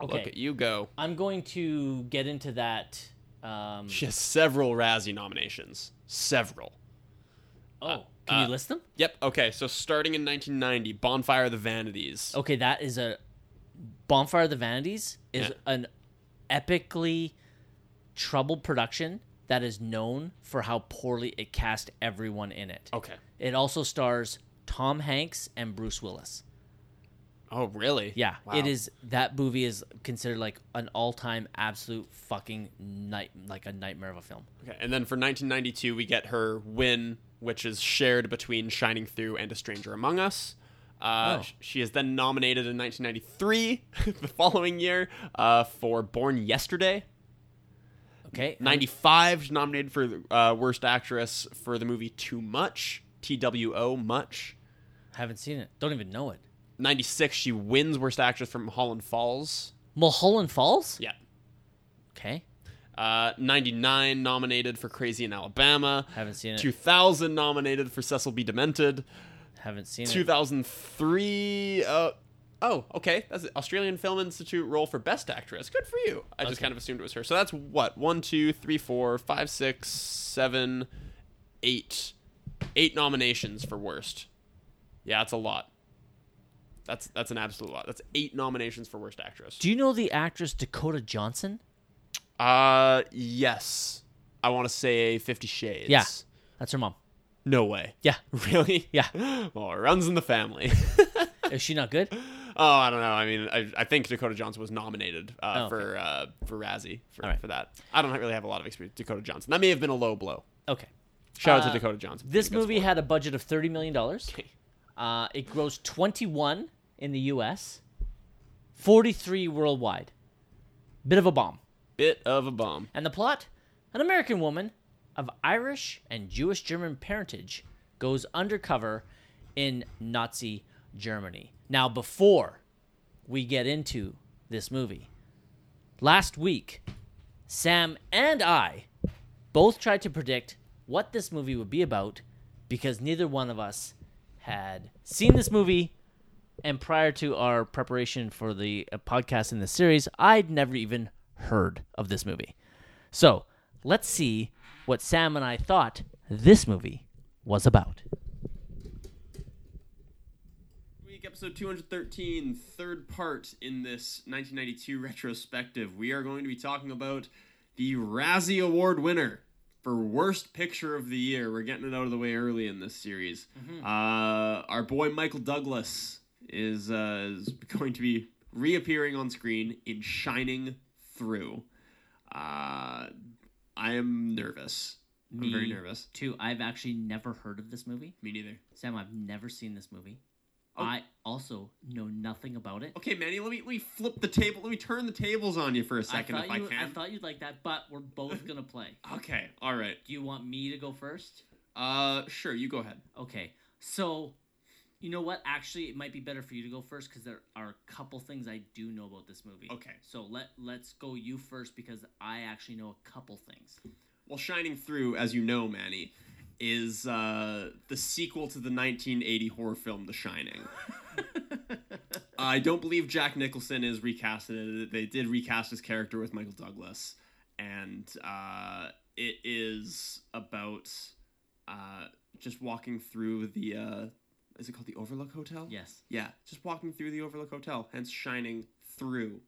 Look Okay. at you go. I'm going to get into that. Um, She has several Razzie nominations. Several. oh, can uh, you list them? Yep. Okay. So starting in 1990, Bonfire of the Vanities. Okay, that is a Bonfire of the Vanities is Yeah. an epically troubled production that is known for how poorly it cast everyone in it. Okay. It also stars Tom Hanks and Bruce Willis. Oh, really? Yeah, Wow. it is. That movie is considered like an all-time absolute fucking night, like a nightmare of a film. Okay. And then for 1992, we get her win, which is shared between Shining Through and A Stranger Among Us. Uh, Oh. She is then nominated in 1993, the following year, uh, for Born Yesterday. Okay, 95, she's nominated for uh, Worst Actress for the movie Two Much. TWO, Much. haven't seen it. Don't even know it. 96, she wins Worst Actress from Holland Falls. Mulholland Falls. Yeah. Okay, Uh, 99 nominated for Crazy in Alabama. haven't seen it. 2000 nominated for Cecil B. Demented. Haven't seen it. 2003. Uh, oh, okay. That's it. Australian Film Institute role for Best Actress. Good for you. I just kind of assumed it was her. So that's what? One, two, three, four, five, six, seven, eight. Eight nominations for Worst. Yeah, that's a lot. That's that's an absolute lot. That's eight nominations for Worst Actress. Do you know the actress Dakota Johnson? Uh, yes. I want to say Fifty Shades. Yeah. That's her mom. No way. Yeah. Really? Yeah. Well, it runs in the family. Is she not good? oh, I don't know. I mean, I, I think Dakota Johnson was nominated uh, Oh, okay. for uh, for Razzie for, All right. for that. I don't really have a lot of experience with Dakota Johnson. That may have been a low blow. Okay. Shout out Uh, to Dakota Johnson. for This being a good movie sport. had a budget of thirty million dollars. Okay. Uh, it grossed twenty-one in the U.S., forty-three worldwide. Bit of a bomb. bit of a bomb. And the plot: an American woman of Irish and Jewish German parentage goes undercover in Nazi Germany. Now, before we get into this movie, last week, Sam and I both tried to predict what this movie would be about because neither one of us had seen this movie. And prior to our preparation for the uh, podcast in the series, I'd never even heard of this movie. So let's see what Sam and I thought this movie was about. Week episode 213, third part in this 1992 retrospective. We are going to be talking about the Razzie Award winner for Worst Picture of the Year. We're getting it out of the way early in this series. Uh, our boy Michael Douglas is, uh, is going to be reappearing on screen in Shining Through. Uh, I am nervous. I'm very nervous. Too, I've actually never heard of this movie. Me neither. Sam, I've never seen this movie. Oh. I also know nothing about it. Okay, Manny, let me let me flip the table. Let me turn the tables on you for a second I if thought I can. I thought you'd like that, but we're both gonna play. Okay, all right. Do you want me to go first? Uh, sure, you go ahead. Okay, so you know what? Actually, it might be better for you to go first because there are a couple things I do know about this movie. Okay. So let let's go you first because I actually know a couple things. Well, Shining Through, as you know, Manny, is uh, the sequel to the 1980 horror film The Shining. I don't believe Jack Nicholson is recasted. They did recast his character with Michael Douglas, and uh, it is about uh, just walking through the. Is it called the Overlook Hotel? Yes. Yeah, just walking through the Overlook Hotel, hence shining through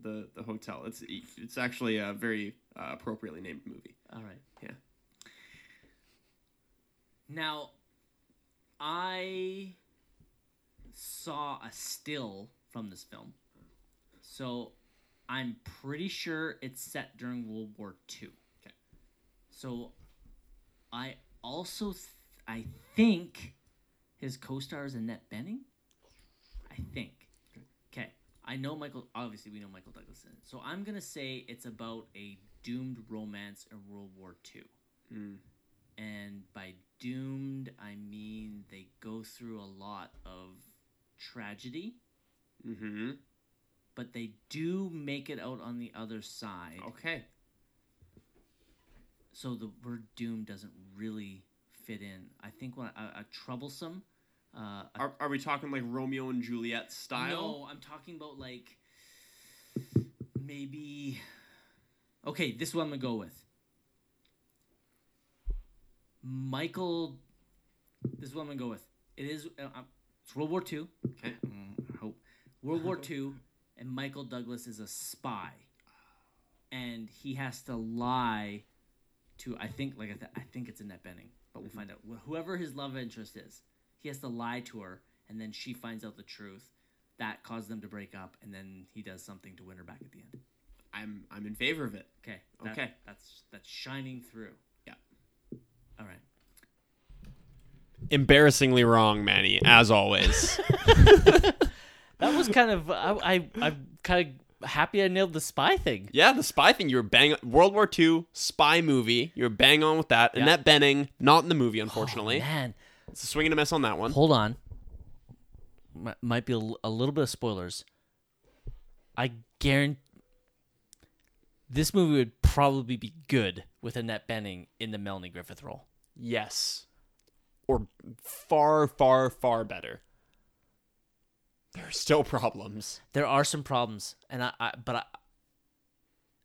the the hotel. It's it's actually a very uh, appropriately named movie. All right. Yeah. Now, I saw a still from this film, so I'm pretty sure it's set during World War II. Okay. So, I also th- I think his co-star is Annette Bening. I think. Okay. I know Michael. Obviously, we know Michael Douglas in it. So I'm gonna say it's about a doomed romance in World War II. Mm. And by doomed, I mean they go through a lot of tragedy, Mm-hmm. but they do make it out on the other side. Okay. So the word doom doesn't really fit in. I think what a, a troublesome. Uh, a Are, are we talking like Romeo and Juliet style? No, I'm talking about like maybe. Okay, this one I'm gonna go with. Michael. This is what I'm gonna go with. It is. Uh, uh, it's World War II. Okay. Mm, I hope World War II, and Michael Douglas is a spy, and he has to lie to. I think like I, th- I think it's Annette Bening, but we'll mm-hmm. find out. Wh- Whoever his love interest is, he has to lie to her, and then she finds out the truth. That caused them to break up, and then he does something to win her back at the end. I'm I'm in favor of it. Okay. that- Okay. That's that's shining through. Yeah. All right. Embarrassingly wrong, Manny, as always. That was kind of I I I'm kind of happy I nailed the spy thing. yeah, the spy thing. You were bang World War II spy movie. You were bang on with that. Yeah. Annette Bening, not in the movie, unfortunately. Oh, man. it's a swing and a miss on that one. Hold on. M- might be a, l- a little bit of spoilers. I guarantee this movie would probably be good with Annette Bening in the Melanie Griffith role. Yes, or far, far, far better. There are still problems. There are some problems, and I, I but I,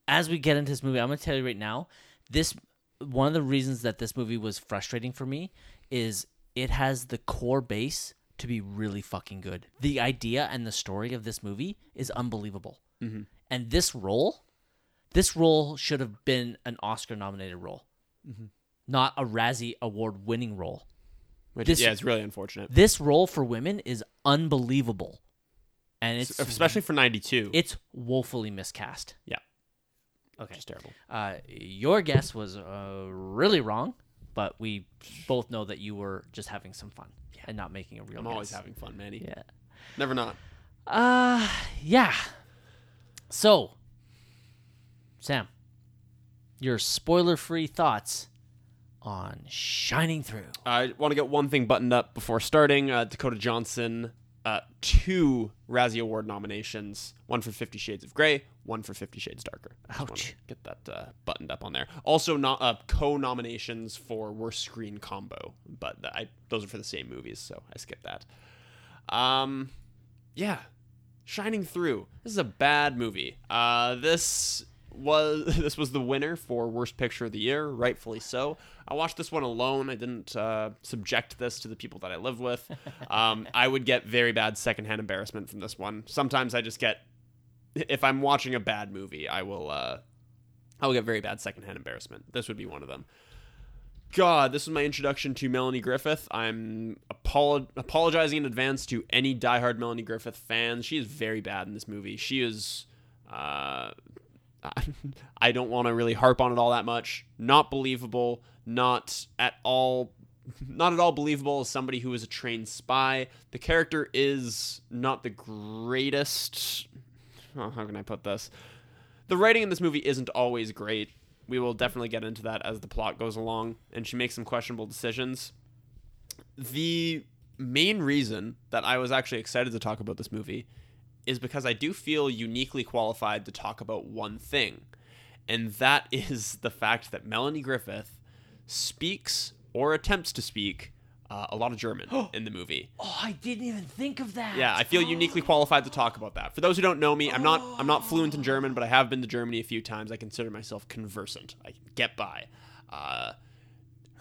as we get into this movie, I'm gonna tell you right now, this one of the reasons that this movie was frustrating for me is it has the core base to be really fucking good. The idea and the story of this movie is unbelievable, Mm-hmm. and this role, this role should have been an Oscar nominated role, not a Razzie Award winning role. Which, This- yeah, it's really unfortunate, This role for women is unbelievable, and it's especially for '92. it's woefully miscast. Yeah. Okay. Just terrible. Uh, your guess was uh, really wrong, but we both know that you were just having some fun and not making a real. I'm always having fun, Manny. Yeah. Never not. Uh yeah. So, Sam, your spoiler-free thoughts on Shining Through. I want to get one thing buttoned up before starting. Uh, Dakota Johnson, uh, two Razzie Award nominations, one for Fifty Shades of Grey, one for Fifty Shades Darker. Ouch. Get that uh, buttoned up on there. Also, not uh, co-nominations for worst screen combo, but I, those are for the same movies, so I skipped that. Um, yeah, Shining Through. This is a bad movie. Uh, this was this was the winner for worst picture of the year, rightfully so. I watched this one alone. I didn't uh, subject this to the people that I live with. Um, I would get very bad secondhand embarrassment from this one. Sometimes I just get if I'm watching a bad movie, I will uh, I will get very bad secondhand embarrassment. This would be one of them. God, this was my introduction to Melanie Griffith. I'm apolo- apologizing in advance to any diehard Melanie Griffith fans. She is very bad in this movie. She is. Uh, I don't want to really harp on it all that much. Not believable. Not at all. Not at all believable as somebody who is a trained spy. The character is not the greatest. Oh, how can I put this? The writing in this movie isn't always great. We will definitely get into that as the plot goes along, and she makes some questionable decisions. The main reason that I was actually excited to talk about this movie is because I do feel uniquely qualified to talk about one thing, and that is the fact that Melanie Griffith speaks or attempts to speak uh, a lot of German in the movie. Oh, I didn't even think of that. Yeah, I feel uniquely qualified to talk about that. For those who don't know me, I'm not I'm not fluent in German, but I have been to Germany a few times. I consider myself conversant. I get by. Uh,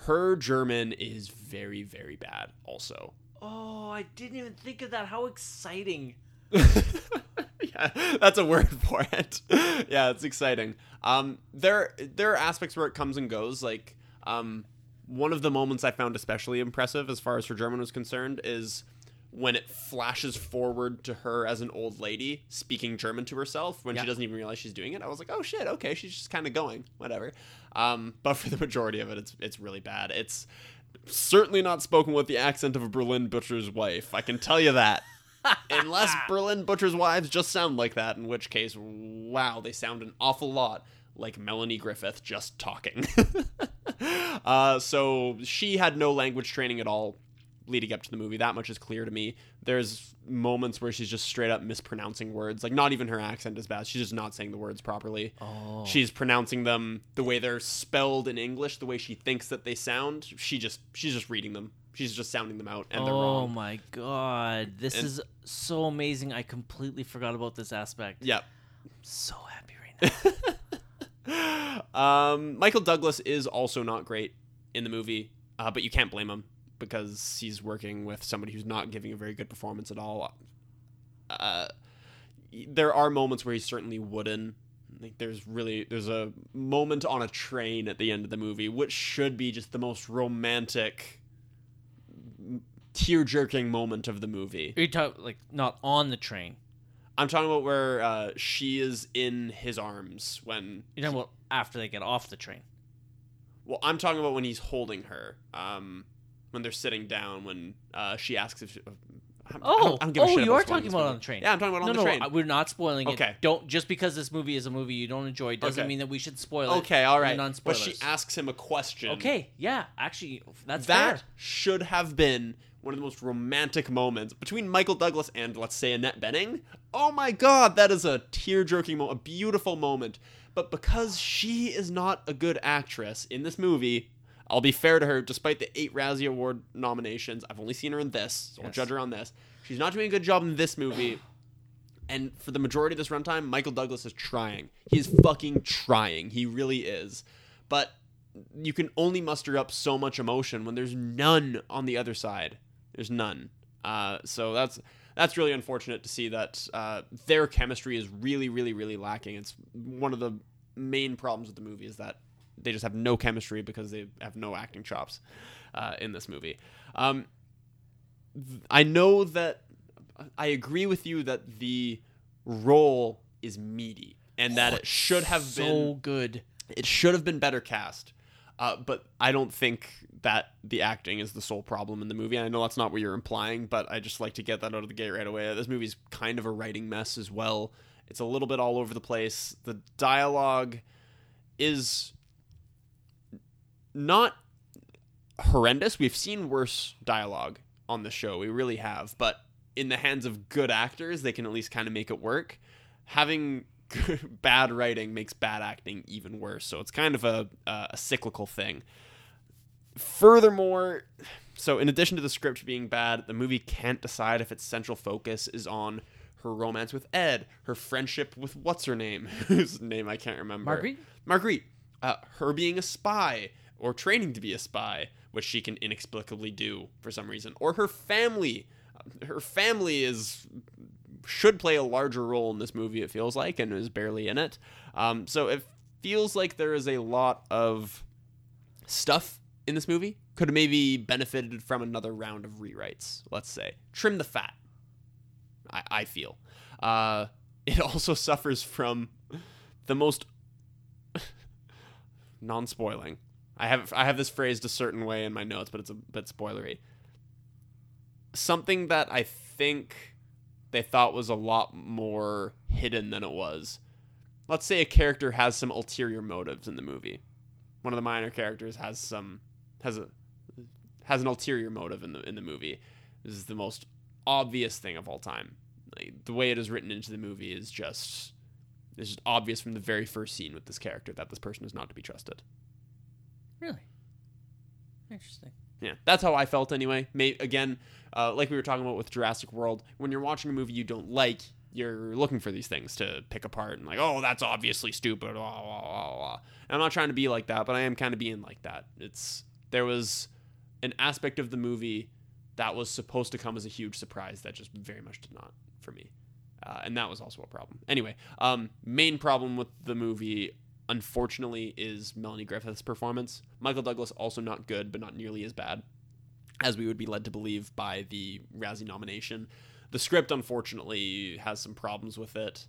her German is very very bad. Also, Oh, I didn't even think of that. How exciting. yeah, that's a word for it. yeah, it's exciting. Um, there there are aspects where it comes and goes. Like um, one of the moments I found especially impressive, as far as her German was concerned, is when it flashes forward to her as an old lady speaking German to herself when Yeah. she doesn't even realize she's doing it. I was like, oh shit, okay, she's just kind of going, whatever. Um, but for the majority of it, it's it's really bad. It's certainly not spoken with the accent of a Berlin butcher's wife. I can tell you that. Unless Berlin butchers' wives just sound like that, in which case, wow, they sound an awful lot like Melanie Griffith just talking. uh, so she had no language training at all leading up to the movie. That much is clear to me. There's moments where she's just straight up mispronouncing words. Like, not even her accent is bad. She's just not saying the words properly. Oh. She's pronouncing them the way they're spelled in English, the way she thinks that they sound. She just she's just reading them. She's just sounding them out, and they're wrong. oh wrong. my god. This And- is so amazing. I completely forgot about this aspect. Yep. So happy right now. um, Michael Douglas is also not great in the movie, uh, but you can't blame him because he's working with somebody who's not giving a very good performance at all. Uh, there are moments where he's certainly wooden. Like there's really there's a moment on a train at the end of the movie, which should be just the most romantic, tear jerking moment of the movie. Are you talking like not on the train? I'm talking about where uh, she is in his arms when You're talking about after they get off the train. Well, I'm talking about when he's holding her. Um, when they're sitting down, when uh, she asks if. She, uh, I don't- I Oh, don't- I don't give a oh, you are talking about movie. on the train. Yeah, I'm talking about no, on no, the train. I- we're not spoiling it. Okay. Don't just because this movie is a movie you don't enjoy doesn't Okay. mean that we should spoil it. okay, all right. Non But she asks him a question. Okay, yeah, actually, that's that fair. should have been one of the most romantic moments between Michael Douglas and, let's say, Annette Bening. Oh my god, that is a tear jerking moment, a beautiful moment. But because she is not a good actress in this movie, I'll be fair to her, despite the eight Razzie Award nominations, I've only seen her in this, so I'll judge her on this. She's not doing a good job in this movie. And for the majority of this runtime, Michael Douglas is trying. He's fucking trying. He really is. But you can only muster up so much emotion when there's none on the other side. There's none. Uh, so that's that's really unfortunate to see that uh, their chemistry is really, really, really lacking. It's one of the main problems with the movie is that they just have no chemistry because they have no acting chops uh, in this movie. Um, I know that I agree with you that the role is meaty and that it should have so been good. it should have been better cast. Uh, but I don't think that the acting is the sole problem in the movie. I know that's not what you're implying, but I just like to get that out of the gate right away. This movie's kind of a writing mess as well. It's a little bit all over the place. The dialogue is not horrendous. We've seen worse dialogue on the show. We really have. But in the hands of good actors, they can at least kind of make it work. Having bad writing makes bad acting even worse. So it's kind of a, a cyclical thing. Furthermore, so in addition to the script being bad, the movie can't decide if its central focus is on her romance with Ed, her friendship with what's her name, whose name I can't remember. Marguerite? Marguerite. Uh, her being a spy or training to be a spy, which she can inexplicably do for some reason, or her family. Her family is should play a larger role in this movie. It feels like, and is barely in it. Um, so it feels like there is a lot of stuff in this movie. Could have maybe benefited from another round of rewrites. Let's say trim the fat. I, I feel. Uh, it also suffers from the most non-spoiling. I have I have this phrased a certain way in my notes, but it's a bit spoilery. Something that I think they thought was a lot more hidden than it was. Let's say a character has some ulterior motives in the movie. One of the minor characters has some has a has an ulterior motive in the in the movie. This is the most obvious thing of all time. Like, the way it is written into the movie is just it's just obvious from the very first scene with this character that this person is not to be trusted. Really? Interesting. Yeah, that's how I felt anyway. May, again, uh, like we were talking about with Jurassic World, when you're watching a movie you don't like, you're looking for these things to pick apart and like, oh, that's obviously stupid. Blah, blah, blah, I'm not trying to be like that, but I am kind of being like that. It's there was an aspect of the movie that was supposed to come as a huge surprise that just very much did not for me. Uh, and that was also a problem. Anyway, um, main problem with the movie, unfortunately, is Melanie Griffith's performance. Michael Douglas also not good, but not nearly as bad as we would be led to believe by the Razzie nomination. The script, unfortunately, has some problems with it,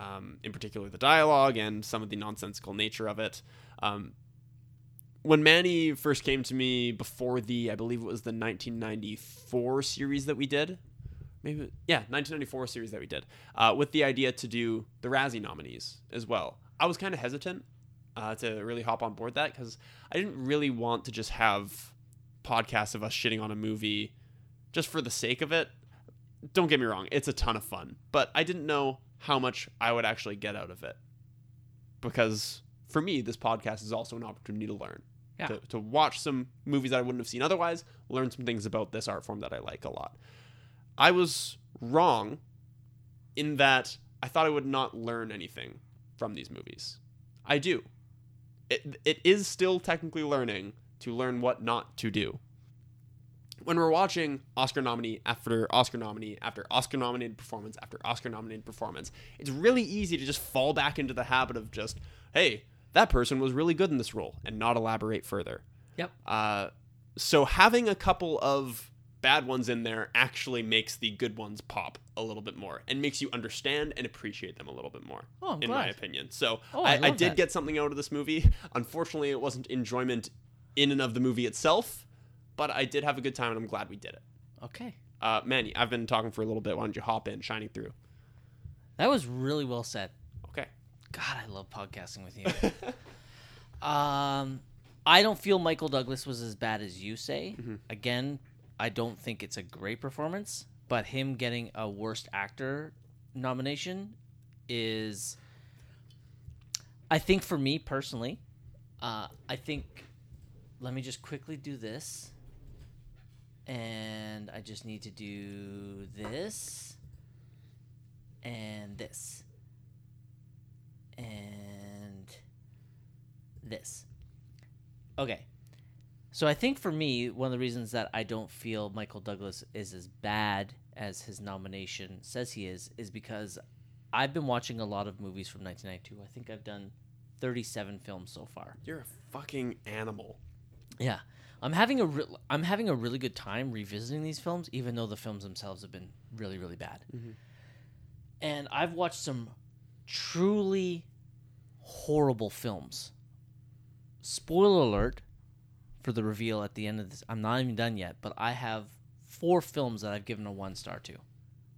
um, in particular the dialogue and some of the nonsensical nature of it. Um, when Manny first came to me before the, I believe it was the 1994 series that we did, maybe yeah 1994 series that we did uh, with the idea to do the razzie nominees as well i was kind of hesitant uh, to really hop on board that because i didn't really want to just have podcasts of us shitting on a movie just for the sake of it. Don't get me wrong it's a ton of fun but i didn't know how much i would actually get out of it. Because for me this podcast is also an opportunity to learn Yeah. to, to watch some movies that i wouldn't have seen otherwise learn some things about this art form that i like a lot. I was wrong in that I thought I would not learn anything from these movies. I do. It, it is still technically learning to learn what not to do. When we're watching Oscar nominee after Oscar nominee after Oscar nominated performance after Oscar nominated performance, it's really easy to just fall back into the habit of just, hey, that person was really good in this role and not elaborate further. Yep. Uh, so having a couple of bad ones in there actually makes the good ones pop a little bit more and makes you understand and appreciate them a little bit more, Oh, in my opinion. So Oh, I I, I did that. get something out of this movie. Unfortunately, it wasn't enjoyment in and of the movie itself, but I did have a good time and I'm glad we did it. Okay. Uh, Manny, I've been talking for a little bit. Why don't you hop in, shining through? That was really well said. Okay. God, I love podcasting with you. um, I don't feel Michael Douglas was as bad as you say. Again, I don't think it's a great performance, but him getting a worst actor nomination is I think for me personally, uh, I think let me just quickly do this. And I just need to do this and this and this. Okay. So I think for me, one of the reasons that I don't feel Michael Douglas is as bad as his nomination says he is, is because I've been watching a lot of movies from 1992. I think I've done 37 films so far. You're a fucking animal. Yeah, I'm having a re- I'm having a really good time revisiting these films, even though the films themselves have been really really bad. Mm-hmm. And I've watched some truly horrible films. Spoiler alert for the reveal at the end of this. I'm not even done yet, but I have four films that I've given a one star to.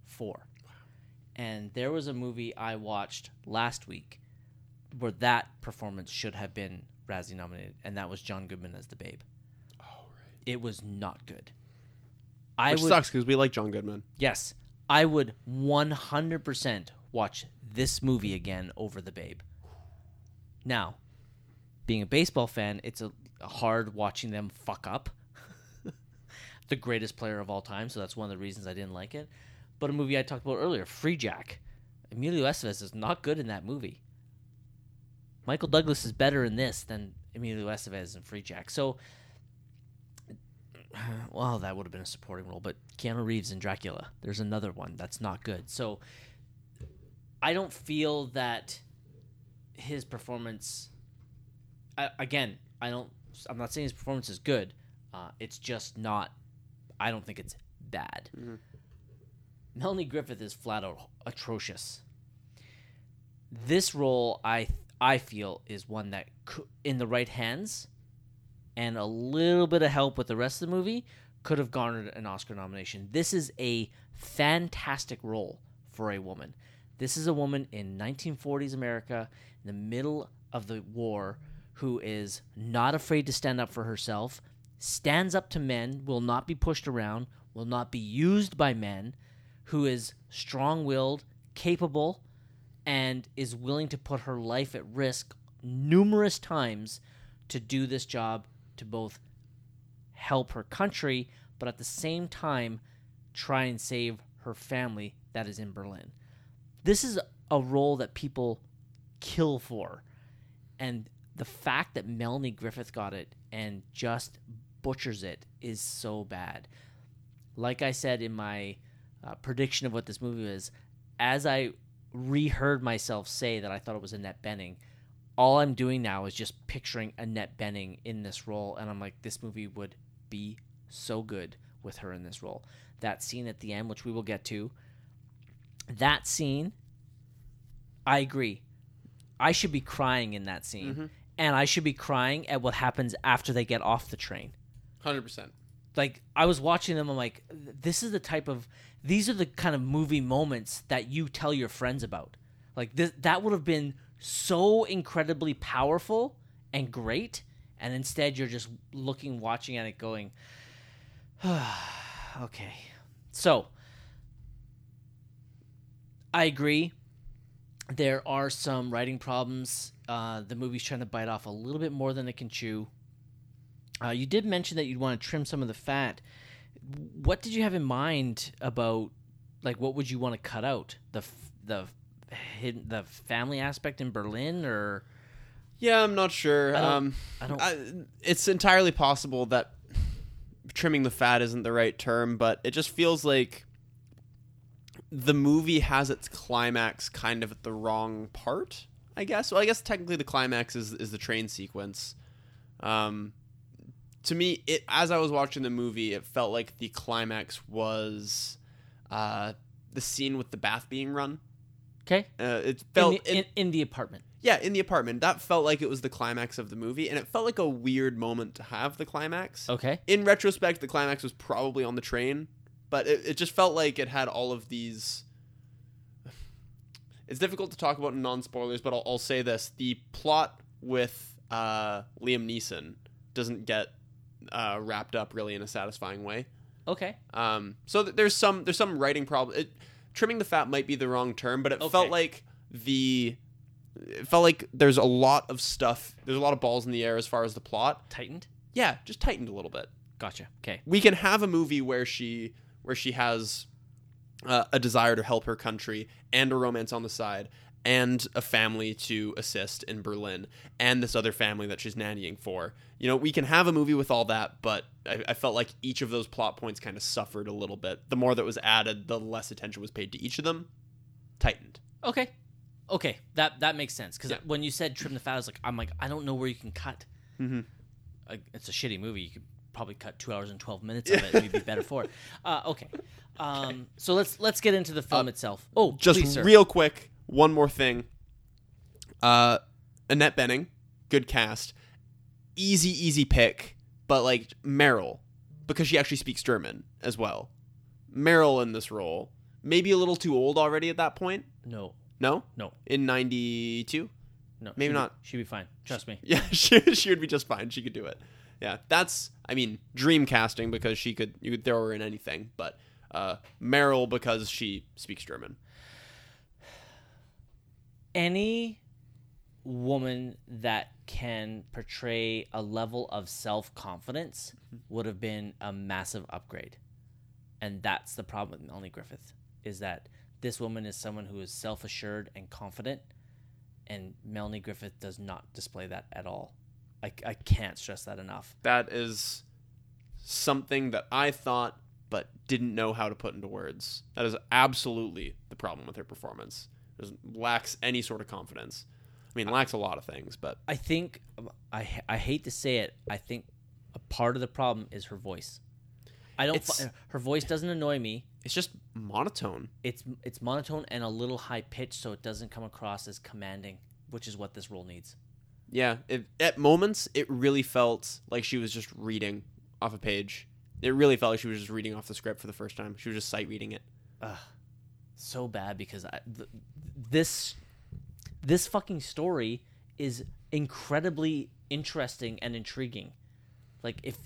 Four. And there was a movie I watched last week where that performance should have been Razzie nominated, and that was John Goodman as the Babe. Oh, right. It was not good. I Which would sucks because we like John Goodman. yes, I would 100% watch this movie again over the Babe. Now, being a baseball fan, it's a, a hard watching them fuck up. the greatest player of all time, so that's one of the reasons I didn't like it. But a movie I talked about earlier, Freejack. Emilio Estevez is not good in that movie. Michael Douglas is better in this than Emilio Estevez in Freejack. So, well, that would have been a supporting role, but Keanu Reeves in Dracula, there's another one that's not good. So, I don't feel that his performance. I, again, I don't. I'm not saying his performance is good. Uh, it's just not. I don't think it's bad. Melanie Griffith is flat out atrocious. This role, I I feel, is one that, in the right hands, and a little bit of help with the rest of the movie, could have garnered an Oscar nomination. This is a fantastic role for a woman. This is a woman in 1940s America, in the middle of the war, who is not afraid to stand up for herself, stands up to men, will not be pushed around, will not be used by men, who is strong willed, capable, and is willing to put her life at risk numerous times to do this job to both help her country, but at the same time try and save her family that is in Berlin. This is a role that people kill for. And the fact that Melanie Griffith got it and just butchers it is so bad. Like I said in my uh, prediction of what this movie is, as I reheard myself say that I thought it was Annette Bening, all I'm doing now is just picturing Annette Bening in this role, and I'm like, this movie would be so good with her in this role. That scene at the end, which we will get to, that scene, I agree. I should be crying in that scene, and I should be crying at what happens after they get off the train Hundred percent. like I was watching them. I'm like, this is the type of these are the kind of movie moments that you tell your friends about. Like this, that would have been so incredibly powerful and great, and instead you're just looking, watching at it, going, okay. So I agree. There are some writing problems. Uh, the movie's trying to bite off a little bit more than it can chew. Uh, you did mention that you'd want to trim some of the fat. What did you have in mind about, like, what would you want to cut out? The f- the hidden, the family aspect in Berlin, or Yeah, I'm not sure. I don't- um, I don't. I, it's entirely possible that trimming the fat isn't the right term, but it just feels like the movie has its climax kind of at the wrong part. I guess. Well, I guess technically the climax is is the train sequence. Um, to me, it as I was watching the movie, it felt like the climax was uh, the scene with the bath being run. okay, Uh, it in felt the, in, in the apartment. yeah, in the apartment. That felt like it was the climax of the movie, and it felt like a weird moment to have the climax. Okay, In retrospect, the climax was probably on the train, but it, it just felt like it had all of these. It's difficult to talk about in non spoilers, but I'll, I'll say this: the plot with uh, Liam Neeson doesn't get uh, wrapped up really in a satisfying way. okay, Um, so th- there's some there's some writing problem. It, trimming the fat might be the wrong term, but it Okay. felt like the it felt like there's a lot of stuff. There's a lot of balls in the air as far as the plot. tightened. Yeah, just tightened a little bit. Gotcha. Okay, We can have a movie where she where she has uh, a desire to help her country and a romance on the side and a family to assist in Berlin and this other family that she's nannying for. You know, we can have a movie with all that, but I, I felt like each of those plot points kind of suffered a little bit. The more that was added, the less attention was paid to each of them. Tightened. okay, okay. That that makes sense because Yeah. when you said trim the fat, I was like, I'm like, I don't know where you can cut. Mhm. Like, it's a shitty movie. You could probably cut two hours and twelve minutes of it, and you'd be better for it. Uh, okay. Um, so let's let's get into the film itself. Oh, Just please, sir. real quick, one more thing. Uh, Annette Bening, good cast, easy, easy pick, but like Meryl, because she actually speaks German as well. Meryl in this role, maybe a little too old already at that point. no, No, no, in '92. no. Maybe she'd be- not. She'd be fine. Trust me. Yeah, she she would be just fine. She could do it. Yeah, that's I mean dream casting because she could you could throw her in anything, but uh, Meryl because she speaks German. any woman that can portray a level of self confidence would have been a massive upgrade. And that's the problem with Melanie Griffith is that this woman is someone who is self assured and confident, and Melanie Griffith does not display that at all. I, I can't stress that enough. that is something that I thought but didn't know how to put into words. That is absolutely the problem with her performance. It lacks any sort of confidence. I mean, lacks a lot of things, but I think I I hate to say it. I think a part of the problem is her voice. I don't. Fi- her voice doesn't annoy me. it's just monotone. it's it's monotone and a little high pitched, so it doesn't come across as commanding, which is what this role needs. Yeah, it, at moments it really felt like she was just reading off a page. It really felt like she was just reading off the script for the first time. She was just sight reading it. Ugh, so bad because I, th- this this fucking story is incredibly interesting and intriguing. Like if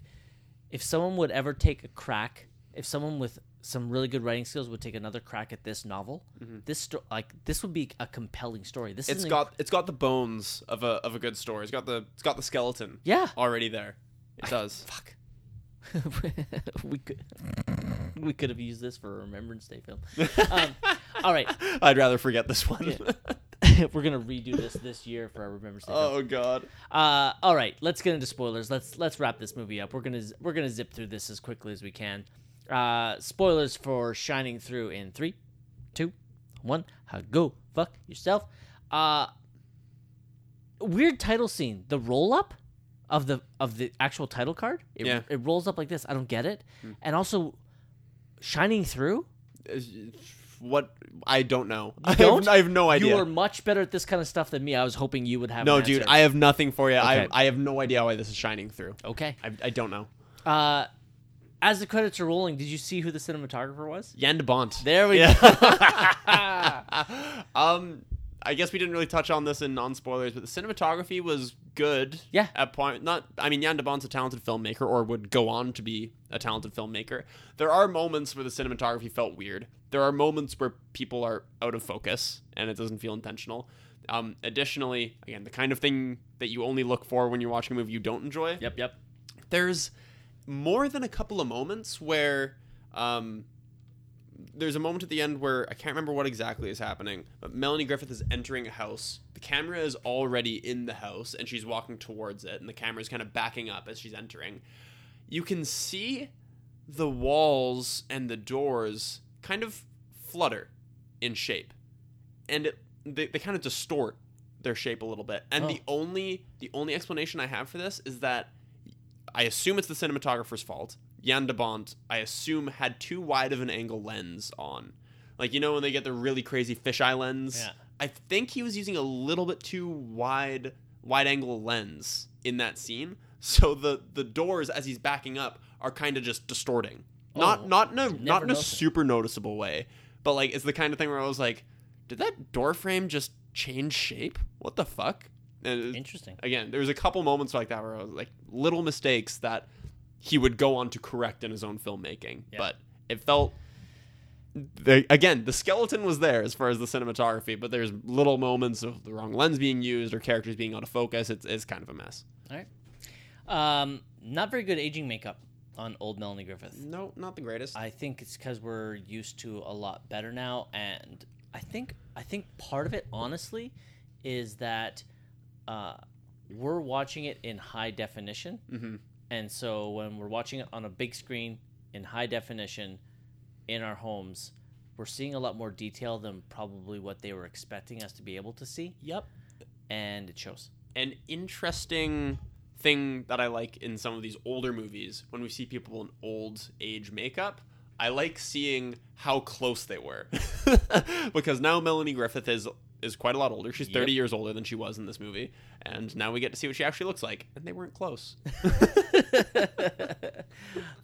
if someone would ever take a crack, if someone with some really good writing skills would take another crack at this novel, this sto- like this would be a compelling story. This Mm-hmm. It's got it's got the bones of a of a good story. It's got the it's got the skeleton yeah. already there. It does. Fuck. we could we could have used this for a Remembrance Day film. Um, all right, I'd rather forget this one. we're gonna redo this this year for our Remembrance Day. film. oh god. Uh, all right, let's get into spoilers. Let's let's wrap this movie up. We're gonna we're gonna zip through this as quickly as we can. Uh, spoilers for Shining Through in three, two, one. Go fuck yourself. Uh, weird title scene. The roll up of the of the actual title card. It, Yeah. it rolls up like this. I don't get it. And also, Shining Through. What I don't know. You I, don't? Have, I have no idea. You are much better at this kind of stuff than me. I was hoping you would have. no, an dude. I have nothing for you. Okay. I I have no idea why this is shining through. okay. I, I don't know. Uh, as the credits are rolling, did you see who the cinematographer was? Jan de Bont. There we Yeah. go. um, I guess we didn't really touch on this in non spoilers, but the cinematography was good. Yeah. At point, not. I mean, Jan de Bont's a talented filmmaker, or would go on to be a talented filmmaker. There are moments where the cinematography felt weird. There are moments where people are out of focus, and it doesn't feel intentional. Um, additionally, again, the kind of thing that you only look for when you're watching a movie you don't enjoy yep, yep. there's more than a couple of moments where um, there's a moment at the end where I can't remember what exactly is happening, but Melanie Griffith is entering a house. The camera is already in the house and she's walking towards it, and the camera is kind of backing up as she's entering. You can see the walls and the doors kind of flutter in shape, and it, they, they kind of distort their shape a little bit. And the only the only explanation I have for this is that I assume it's the cinematographer's fault. Jan de Bont, I assume, had too wide of an angle lens on. Like, you know, when they get the really crazy fisheye lens? Yeah. I think he was using a little bit too wide wide angle lens in that scene. So the the doors as he's backing up are kind of just distorting. Not Oh, not in a not in a super noticeable way. But like it's the kind of thing where I was like, did that door frame just change shape? What the fuck? And Interesting. again, there was a couple moments like that where I was like little mistakes that he would go on to correct in his own filmmaking, Yeah. but it felt. The, again, the skeleton was there as far as the cinematography, but there's little moments of the wrong lens being used or characters being out of focus. It's, it's kind of a mess. All right. Um, not very good aging makeup on old Melanie Griffith. No, not the greatest. I think it's because we're used to a lot better now, and I think I think part of it, honestly, is that uh, we're watching it in high definition, Mhm. and so when we're watching it on a big screen in high definition in our homes, we're seeing a lot more detail than probably what they were expecting us to be able to see, Yep. and it shows. An interesting thing that I like in some of these older movies when we see people in old age makeup, I like seeing how close they were. because now Melanie Griffith is is quite a lot older. She's 30 Yep. years older than she was in this movie, and now we get to see what she actually looks like, and they weren't close.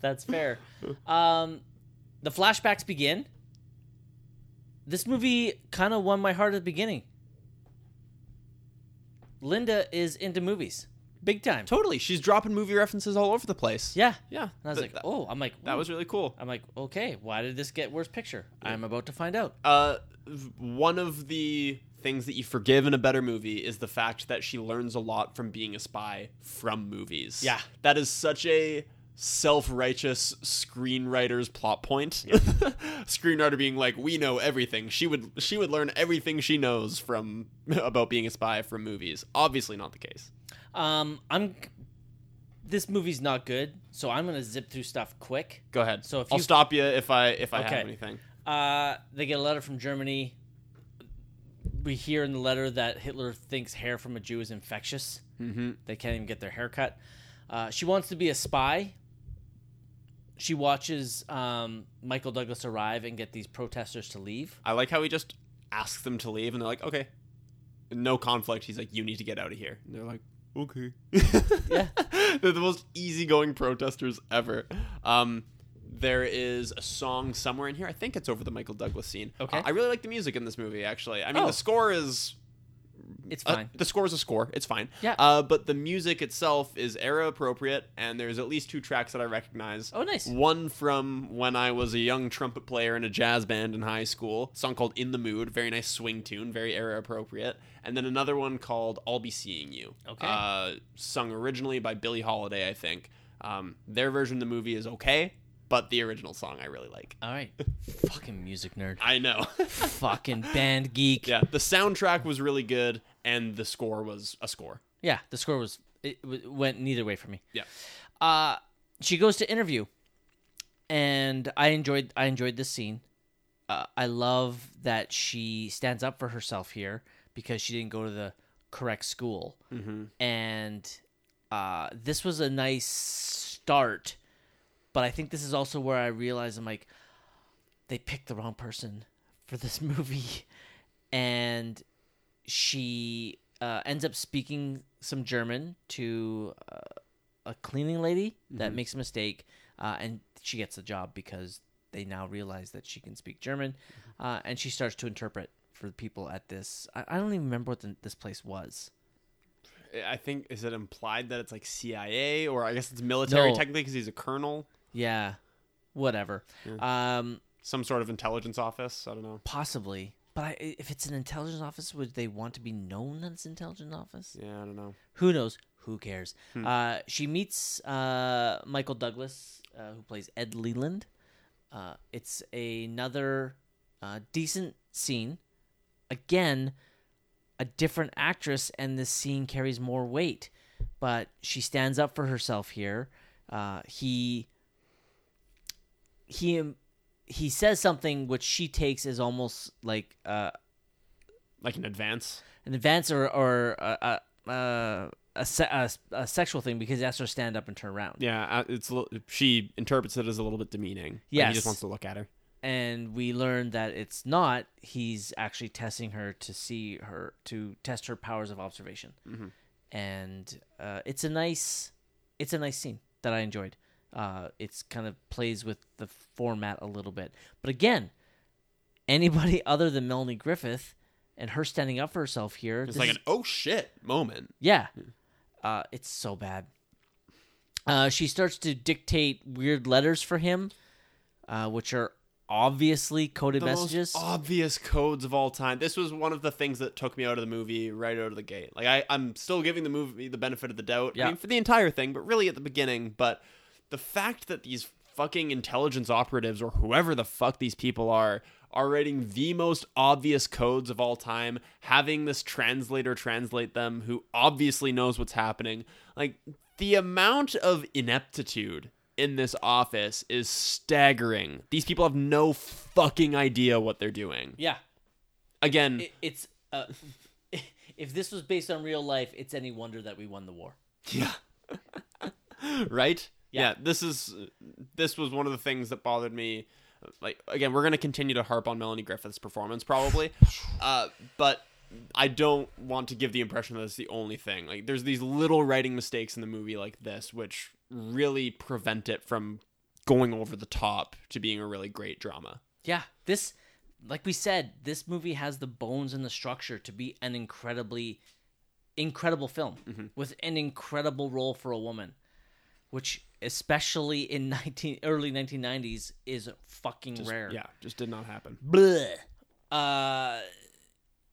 That's fair. Um, the flashbacks begin. This movie kind of won my heart at the beginning. Linda is into movies, big time. totally. She's dropping movie references all over the place. Yeah. Yeah. And I was Th- like, oh, I'm like, that was really cool. I'm like, okay, why did this get worse picture? I'm about to find out. Uh, one of the things that you forgive in a better movie is the fact that she learns a lot from being a spy from movies. Yeah. that is such a self-righteous screenwriter's plot point. Screenwriter being like, "We know everything." She would she would learn everything she knows from about being a spy from movies. Obviously, not the case. Um, I'm. This movie's not good, so I'm gonna zip through stuff quick. Go ahead. So if I'll you- stop you if I if I Okay. have anything. Uh, they get a letter from Germany. We hear in the letter that Hitler thinks hair from a Jew is infectious. Mm-hmm. They can't even get their hair cut. Uh, she wants to be a spy. She watches um, Michael Douglas arrive and get these protesters to leave. I like how he just asks them to leave, and they're like, "Okay." No conflict. He's like, "You need to get out of here." And they're like, "Okay." Yeah. they're the most easygoing protesters ever. Um, there is a song somewhere in here. I think it's over the Michael Douglas scene. Okay. Uh, I really like the music in this movie. Actually, I mean, Oh. the score is It's uh, fine. the score is a score. It's fine. Yeah. Uh, but the music itself is era appropriate, and there's at least two tracks that I recognize. oh, nice. One from when I was a young trumpet player in a jazz band in high school, a song called In the Mood, very nice swing tune, very era appropriate. And then another one called I'll Be Seeing You, Okay. uh, sung originally by Billie Holiday, I think. Um, their version of the movie is okay, but the original song I really like. All right, fucking music nerd, I know. fucking band geek. yeah, the soundtrack was really good, and the score was a score. Yeah, the score was it w- went neither way for me. Yeah. Uh she goes to interview, and I enjoyed I enjoyed this scene. Uh, I love that she stands up for herself here because she didn't go to the correct school, Mm-hmm. and uh, this was a nice start. But I think this is also where I realize I'm like, they picked the wrong person for this movie, and she uh, ends up speaking some German to uh, a cleaning lady that makes a mistake, uh, and she gets the job because they now realize that she can speak German, uh, and she starts to interpret for the people at this. I, I don't even remember what the, this place was. I think is it implied that it's like CIA or I guess it's military No. technically because he's a colonel, Yeah, whatever. Um, some sort of intelligence office. I don't know. possibly, but I, if it's an intelligence office, would they want to be known as intelligence office? Yeah, I don't know. Who knows? Who cares? Uh, she meets uh, Michael Douglas, uh, who plays Ed Leland. Uh, it's another uh, decent scene. Again, a different actress, and this scene carries more weight. But she stands up for herself here. Uh, he he he says something which she takes as almost like uh, Like an advance. an advance or or a a, a, a, a, a sexual thing because he has to stand up and turn around. Yeah, uh, it's she interprets it as a little bit demeaning. Like, he just wants to look at her. And we learn that it's not. He's actually testing her to see her to test her powers of observation. Mhm. And uh, it's a nice, it's a nice scene that I enjoyed. Uh, it's kind of plays with the format a little bit, but again, anybody other than Melanie Griffith and her standing up for herself here. It's like is- an oh shit moment. Yeah. Uh, it's so bad. Uh, she starts to dictate weird letters for him, uh, which are obviously coded The messages. most obvious codes of all time. This was one of the things that took me out of the movie right out of the gate. Like I, I'm still giving the movie the benefit of the doubt. Yeah. I mean, for the entire thing, but really at the beginning. But the fact that these fucking intelligence operatives or whoever the fuck these people are are writing the most obvious codes of all time, having this translator translate them who obviously knows what's happening. Like the amount of ineptitude in this office is staggering. These people have no fucking idea what they're doing. yeah, Again, it, it's. Uh, if this was based on real life, it's any wonder that we won the war. yeah. right? Yeah. this is this was one of the things that bothered me. Like again, we're going to continue to harp on Melanie Griffith's performance probably. uh, but I don't want to give the impression that it's the only thing. Like there's these little writing mistakes in the movie like this which really prevent it from going over the top to being a really great drama. Yeah, this, like we said, this movie has the bones and the structure to be an incredibly, incredible film Mm-hmm. with an incredible role for a woman, which especially in nineteen early nineteen nineties is fucking rare. Yeah, just did not happen. Bleh. Uh,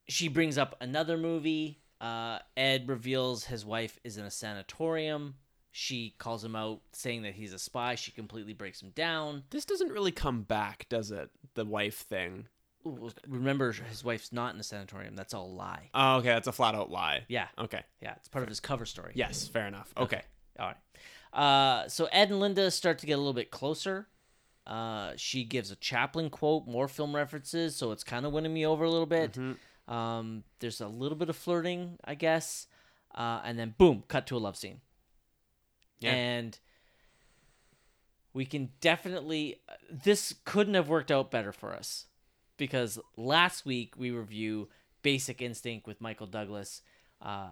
she brings up another movie. Uh, Ed reveals his wife is in a sanatorium. She calls him out, saying that he's a spy. She completely breaks him down. This doesn't really come back, does it? The wife thing. Ooh, remember, his wife's not in a sanatorium. That's all a lie. Oh, okay, that's a flat out lie. Yeah, Okay. yeah, it's part of his cover story. Yes, fair enough. Okay. All right. Uh, so Ed and Linda start to get a little bit closer. Uh, she gives a Chaplin quote, more film references, so it's kind of winning me over a little bit. Um, there's a little bit of flirting, I guess, uh, and then boom, cut to a love scene. Yeah. And we can definitely. This couldn't have worked out better for us because last week we review Basic Instinct with Michael Douglas, uh,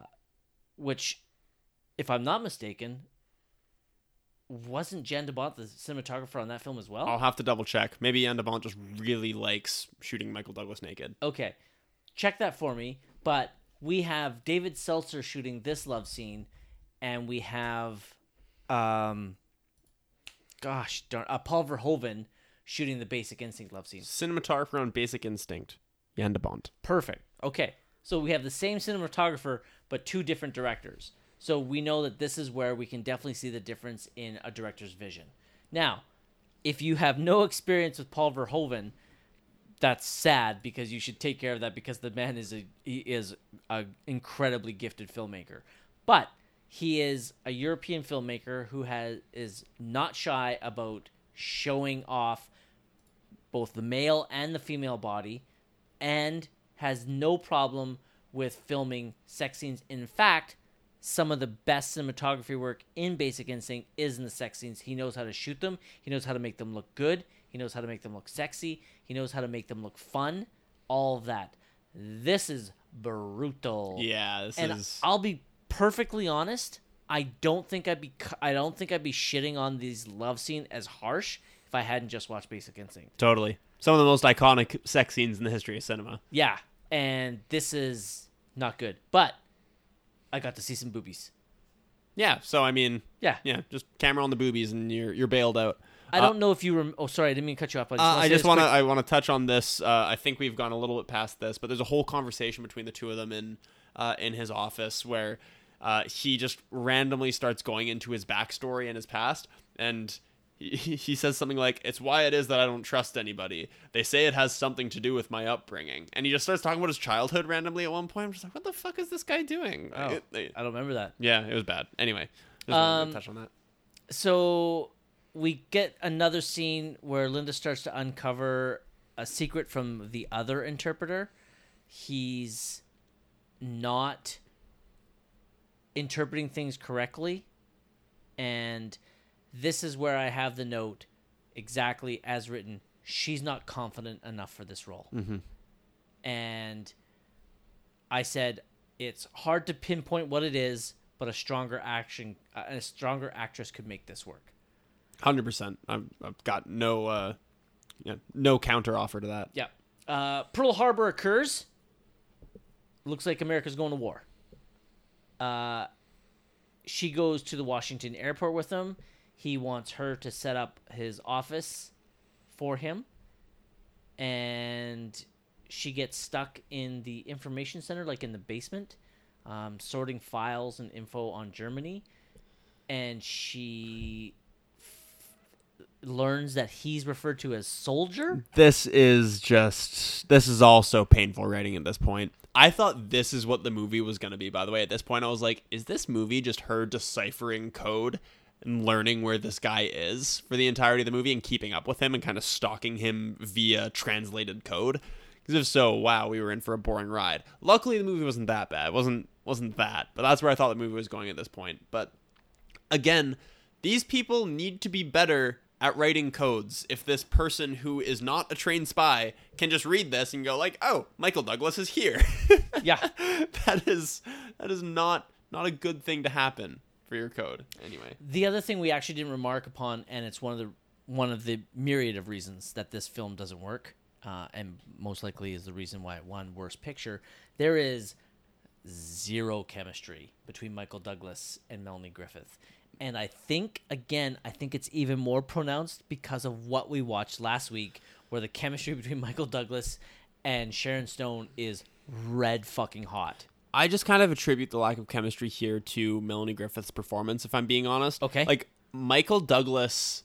which, if I'm not mistaken, wasn't Jan de Bont the cinematographer on that film as well? I'll have to double check. Maybe Jan de Bont just really likes shooting Michael Douglas naked. Okay, check that for me. But we have David Seltzer shooting this love scene, and we have, um, gosh darn, uh, Paul Verhoeven shooting the Basic Instinct love scene. Cinematographer on Basic Instinct. Jan de Bont. Perfect. Okay, so we have the same cinematographer but two different directors. So we know that this is where we can definitely see the difference in a director's vision. Now, if you have no experience with Paul Verhoeven, that's sad because you should take care of that because the man is a is a incredibly gifted filmmaker. But he is a European filmmaker who has is not shy about showing off both the male and the female body and has no problem with filming sex scenes. In fact, some of the best cinematography work in Basic Instinct is in the sex scenes. He knows how to shoot them, he knows how to make them look good, he knows how to make them look sexy, he knows how to make them look fun, all of that. This is brutal. Yeah, this and is. I'll be perfectly honest, I don't think I'd be I don't think I'd be shitting on these love scene as harsh if I hadn't just watched Basic Instinct. Totally. Some of the most iconic sex scenes in the history of cinema. Yeah, and this is not good. But I got to see some boobies. Yeah, so I mean, Yeah. yeah, just camera on the boobies and you're you're bailed out. I don't know if you rem- Oh, sorry, I didn't mean to cut you off. I just Uh, wanna I just want to. I want to touch on this. Uh, I think we've gone a little bit past this, but there's a whole conversation between the two of them in uh, in his office where uh, he just randomly starts going into his backstory and his past, and he, says something like, "It's why it is that I don't trust anybody. They say it has something to do with my upbringing," and he just starts talking about his childhood randomly at one point. I'm just like, "What the fuck is this guy doing?" Oh, It- it- I don't remember that. yeah, it was bad. Anyway, just Um, to touch on that. so we get another scene where Linda starts to uncover a secret from the other interpreter. He's not interpreting things correctly. And this is where I have the note exactly as written. She's not confident enough for this role. Mm-hmm. And I said, it's hard to pinpoint what it is, but a stronger action, a stronger actress could make this work. Hundred percent. I've, I've got no uh, yeah, no counter offer to that. Yeah. Uh, Pearl Harbor occurs. Looks like America's going to war. Uh, she goes to the Washington airport with him. He wants her to set up his office for him. And she gets stuck in the information center, like in the basement, um, sorting files and info on Germany. And she learns that he's referred to as soldier. This is just this is all so painful writing at this point. I thought this is what the movie was going to be. By the way, at this point, I was like, is this movie just her deciphering code and learning where this guy is for the entirety of the movie and keeping up with him and kind of stalking him via translated code? Because if so, wow, we were in for a boring ride. Luckily, the movie wasn't that bad. It wasn't wasn't that, but that's where I thought the movie was going at this point. But again, these people need to be better at writing codes if this person who is not a trained spy can just read this and go like, "Oh, Michael Douglas is here." Yeah. that is that is not not a good thing to happen for your code. Anyway. The other thing we actually didn't remark upon, and it's one of the one of the myriad of reasons that this film doesn't work, uh, and most likely is the reason why it won Worst Picture. There is zero chemistry between Michael Douglas and Melanie Griffith, and I think again, I think it's even more pronounced because of what we watched last week, where the chemistry between Michael Douglas and Sharon Stone is red fucking hot. I just kind of attribute the lack of chemistry here to Melanie Griffith's performance, if I'm being honest. Okay. Like, Michael Douglas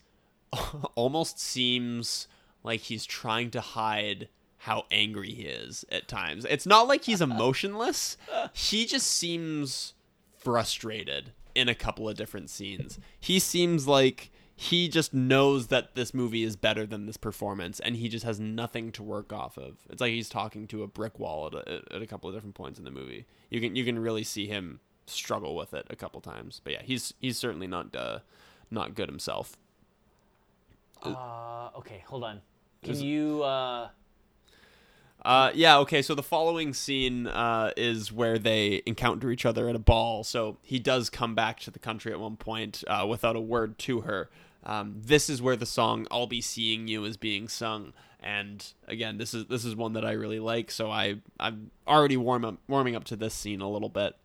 almost seems like he's trying to hide how angry he is at times. It's not like he's emotionless, he just seems frustrated in a couple of different scenes. He seems like he just knows that this movie is better than this performance and he just has nothing to work off of it's like he's talking to a brick wall at a, at a couple of different points in the movie you can you can really see him struggle with it a couple times but yeah he's he's certainly not uh not good himself Uh, okay, hold on. Can you? Uh, Uh, yeah, okay, so the following scene uh, is where they encounter each other at a ball. So he does come back to the country at one point uh, without a word to her. Um, this is where the song "I'll Be Seeing You" is being sung, and again, this is this is one that I really like. So I I'm already warm up warming up to this scene a little bit.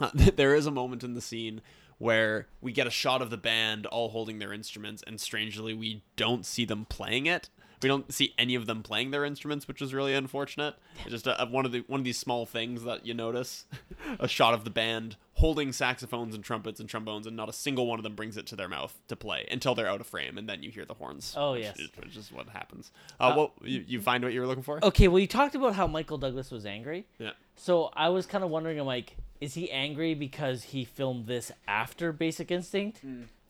Uh, there is a moment in the scene where we get a shot of the band all holding their instruments, and strangely, we don't see them playing it. We don't see any of them playing their instruments, which is really unfortunate. It's just a, a- one of the one of these small things that you notice. a shot of the band holding saxophones and trumpets and trombones, and not a single one of them brings it to their mouth to play until they're out of frame, and then you hear the horns. Oh, which yes. is, which is what happens. Uh, what you, you find what you were looking for? Okay, well, you talked about how Michael Douglas was angry. Yeah. So I was kind of wondering, I'm like, is he angry because he filmed this after Basic Instinct?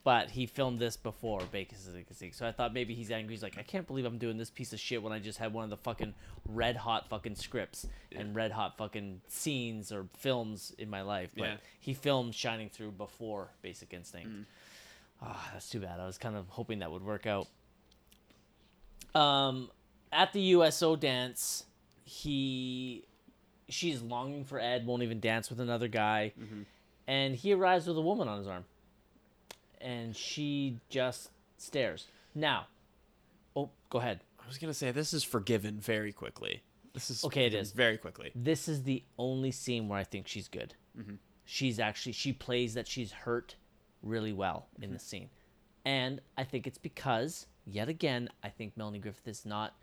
But he filmed this before Basic Instinct. So I thought maybe he's angry. He's like, I can't believe I'm doing this piece of shit when I just had one of the fucking red hot fucking scripts and red hot fucking scenes or films in my life. But Yeah. he filmed Shining Through before Basic Instinct. Ah, that's too bad. I was kind of hoping that would work out. Um, at the USO dance, he she's longing for Ed, won't even dance with another guy, and he arrives with a woman on his arm, and she just stares. Now, oh, go ahead. I was gonna say this is forgiven very quickly. This is Okay, It is very quickly. This is the only scene where I think she's good. Mm-hmm. She's actually she plays that she's hurt really well in mm-hmm. the scene, and I think it's because yet again I think Melanie Griffith is not.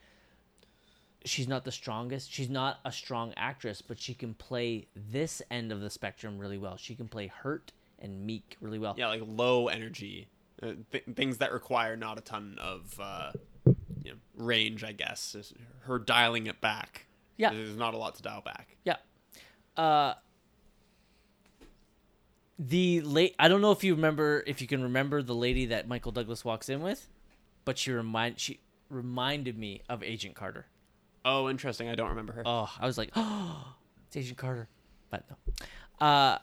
She's not the strongest. She's not a strong actress, but she can play this end of the spectrum really well. She can play hurt and meek really well. Yeah, like low energy uh, th- things that require not a ton of uh, you know, range. I guess is her dialing it back. Yeah. there's not a lot to dial back. Yeah. Uh the late I don't know if you remember if you can remember the lady that Michael Douglas walks in with, but she remind she reminded me of Agent Carter. Oh, interesting. I don't remember her. Oh, I was like, "Oh, it's Agent Carter." But no. Uh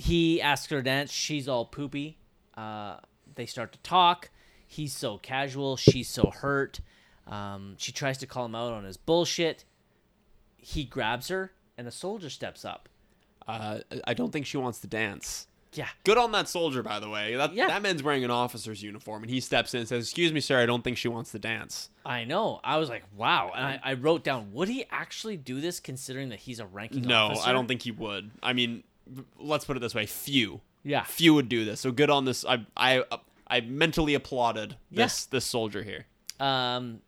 he asks her to dance, she's all poopy. Uh they start to talk. He's so casual, she's so hurt. Um, she tries to call him out on his bullshit. He grabs her, and a soldier steps up. Uh, I don't think she wants to dance. Yeah, Good on that soldier, by the way. That, Yeah. that man's wearing an officer's uniform, and he steps in and says, "Excuse me, sir. I don't think she wants to dance." I know. I was like, wow. And I, I wrote down, would he actually do this considering that he's a ranking No, officer? I don't think he would. I mean, let's put it this way: few, Yeah. few would do this. So good on this. I, I, I mentally applauded this this soldier here. Um,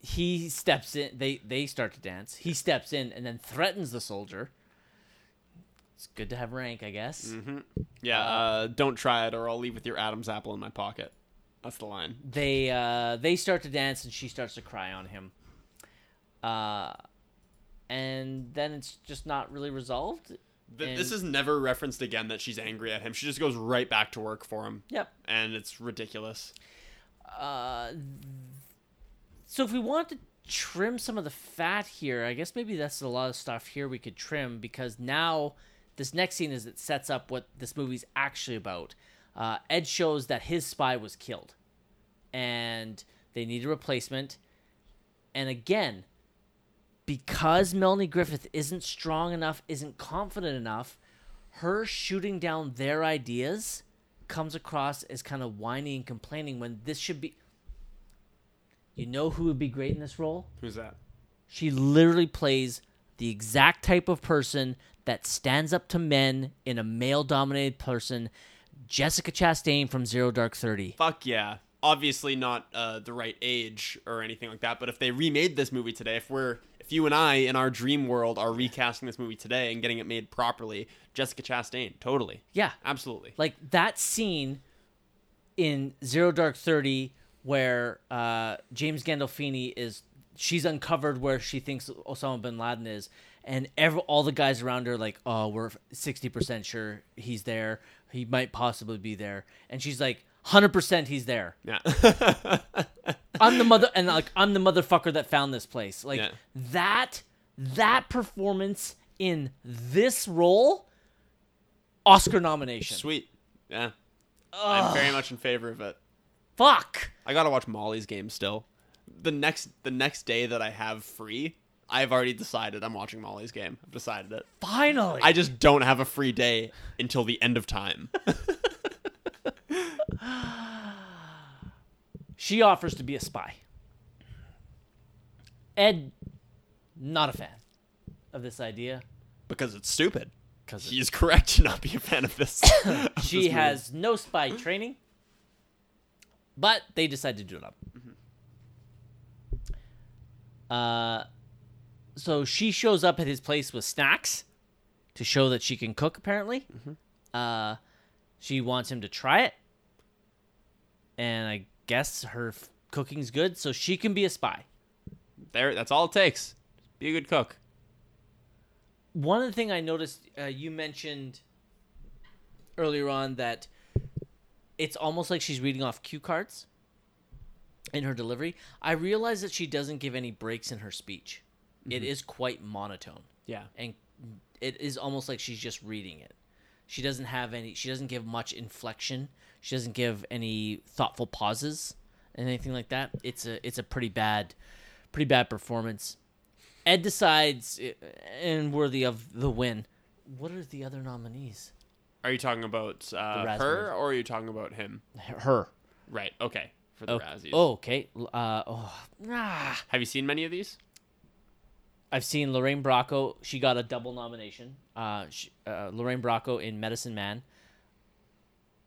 he steps in. They they start to dance. He steps in and then threatens the soldier. It's good to have rank, I guess. Mm-hmm. Yeah, uh, don't try it, or I'll leave with your Adam's apple in my pocket. That's the line. They uh they start to dance and she starts to cry on him. Uh, and then it's just not really resolved. Th- this is never referenced again that she's angry at him. She just goes right back to work for him, Yep. and it's ridiculous. Uh, so if we want to trim some of the fat here, I guess maybe that's a lot of stuff here we could trim because now this next scene is it sets up what this movie's actually about. Uh, Ed shows that his spy was killed, and they need a replacement. And again, because Melanie Griffith isn't strong enough, isn't confident enough, her shooting down their ideas comes across as kind of whiny and complaining when this should be. You know who would be great in this role? Who's that? She literally plays the exact type of person that stands up to men in a male dominated person. Jessica Chastain from Zero Dark Thirty. Fuck yeah. Obviously not uh, the right age or anything like that, but if they remade this movie today, if we're you and I in our dream world are recasting this movie today and getting it made properly, Jessica Chastain, totally. Yeah, Absolutely. like that scene in Zero Dark Thirty where uh, James Gandolfini is she's uncovered where she thinks Osama bin Laden is, and every, all the guys around her are like, oh, we're sixty percent sure he's there. He might possibly be there, and she's like, hundred percent he's there. Yeah. I'm the mother, and like I'm the motherfucker that found this place. Like Yeah. that, that performance in this role, Oscar nomination. Sweet. Yeah. I'm very much in favor of it. Fuck. I gotta watch Molly's game still. The next the next day that I have free, I've already decided I'm watching Molly's game. I've decided it. Finally. I just don't have a free day until the end of time. she offers to be a spy. Ed, not a fan of this idea. because it's stupid. 'Cause he is correct to not be a fan of this. of She this has no spy training, but they decide to do it up. Uh, so she shows up at his place with snacks to show that she can cook. Apparently, uh, she wants him to try it, and I guess her f- cooking's good, so she can be a spy. There, that's all it takes. Be a good cook. One of the thing I noticed uh, you mentioned earlier on that it's almost like she's reading off cue cards in her delivery. I realize that she doesn't give any breaks in her speech. It is quite monotone. Yeah. and it is almost like she's just reading it. She doesn't have any. She doesn't give much inflection. She doesn't give any thoughtful pauses and anything like that. It's a it's a pretty bad, pretty bad performance. Ed decides, uh, and worthy of the win. What are the other nominees? Are you talking about uh, her or are you talking about him? Her. Right. Okay. For the Oh, Razzies. oh, okay. Uh, oh, ah. Have you seen many of these? I've seen Lorraine Bracco. She got a double nomination. Uh, she, uh, Lorraine Bracco in Medicine Man.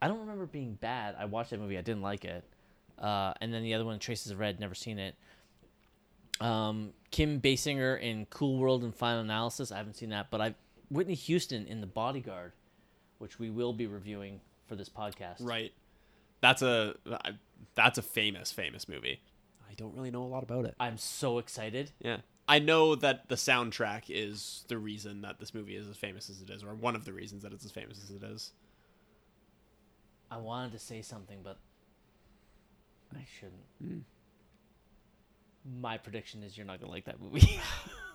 I don't remember being bad. I watched that movie. I didn't like it. Uh, and then the other one, Traces of Red. Never seen it. Um, Kim Basinger in Cool World and Final Analysis. I haven't seen that, but I Whitney Houston in The Bodyguard, which we will be reviewing for this podcast. Right. That's a that's a famous famous movie. I don't really know a lot about it. I'm so excited. Yeah. I know that the soundtrack is the reason that this movie is as famous as it is, or one of the reasons that it's as famous as it is. I wanted to say something, but I shouldn't. My prediction is you're not gonna like that movie.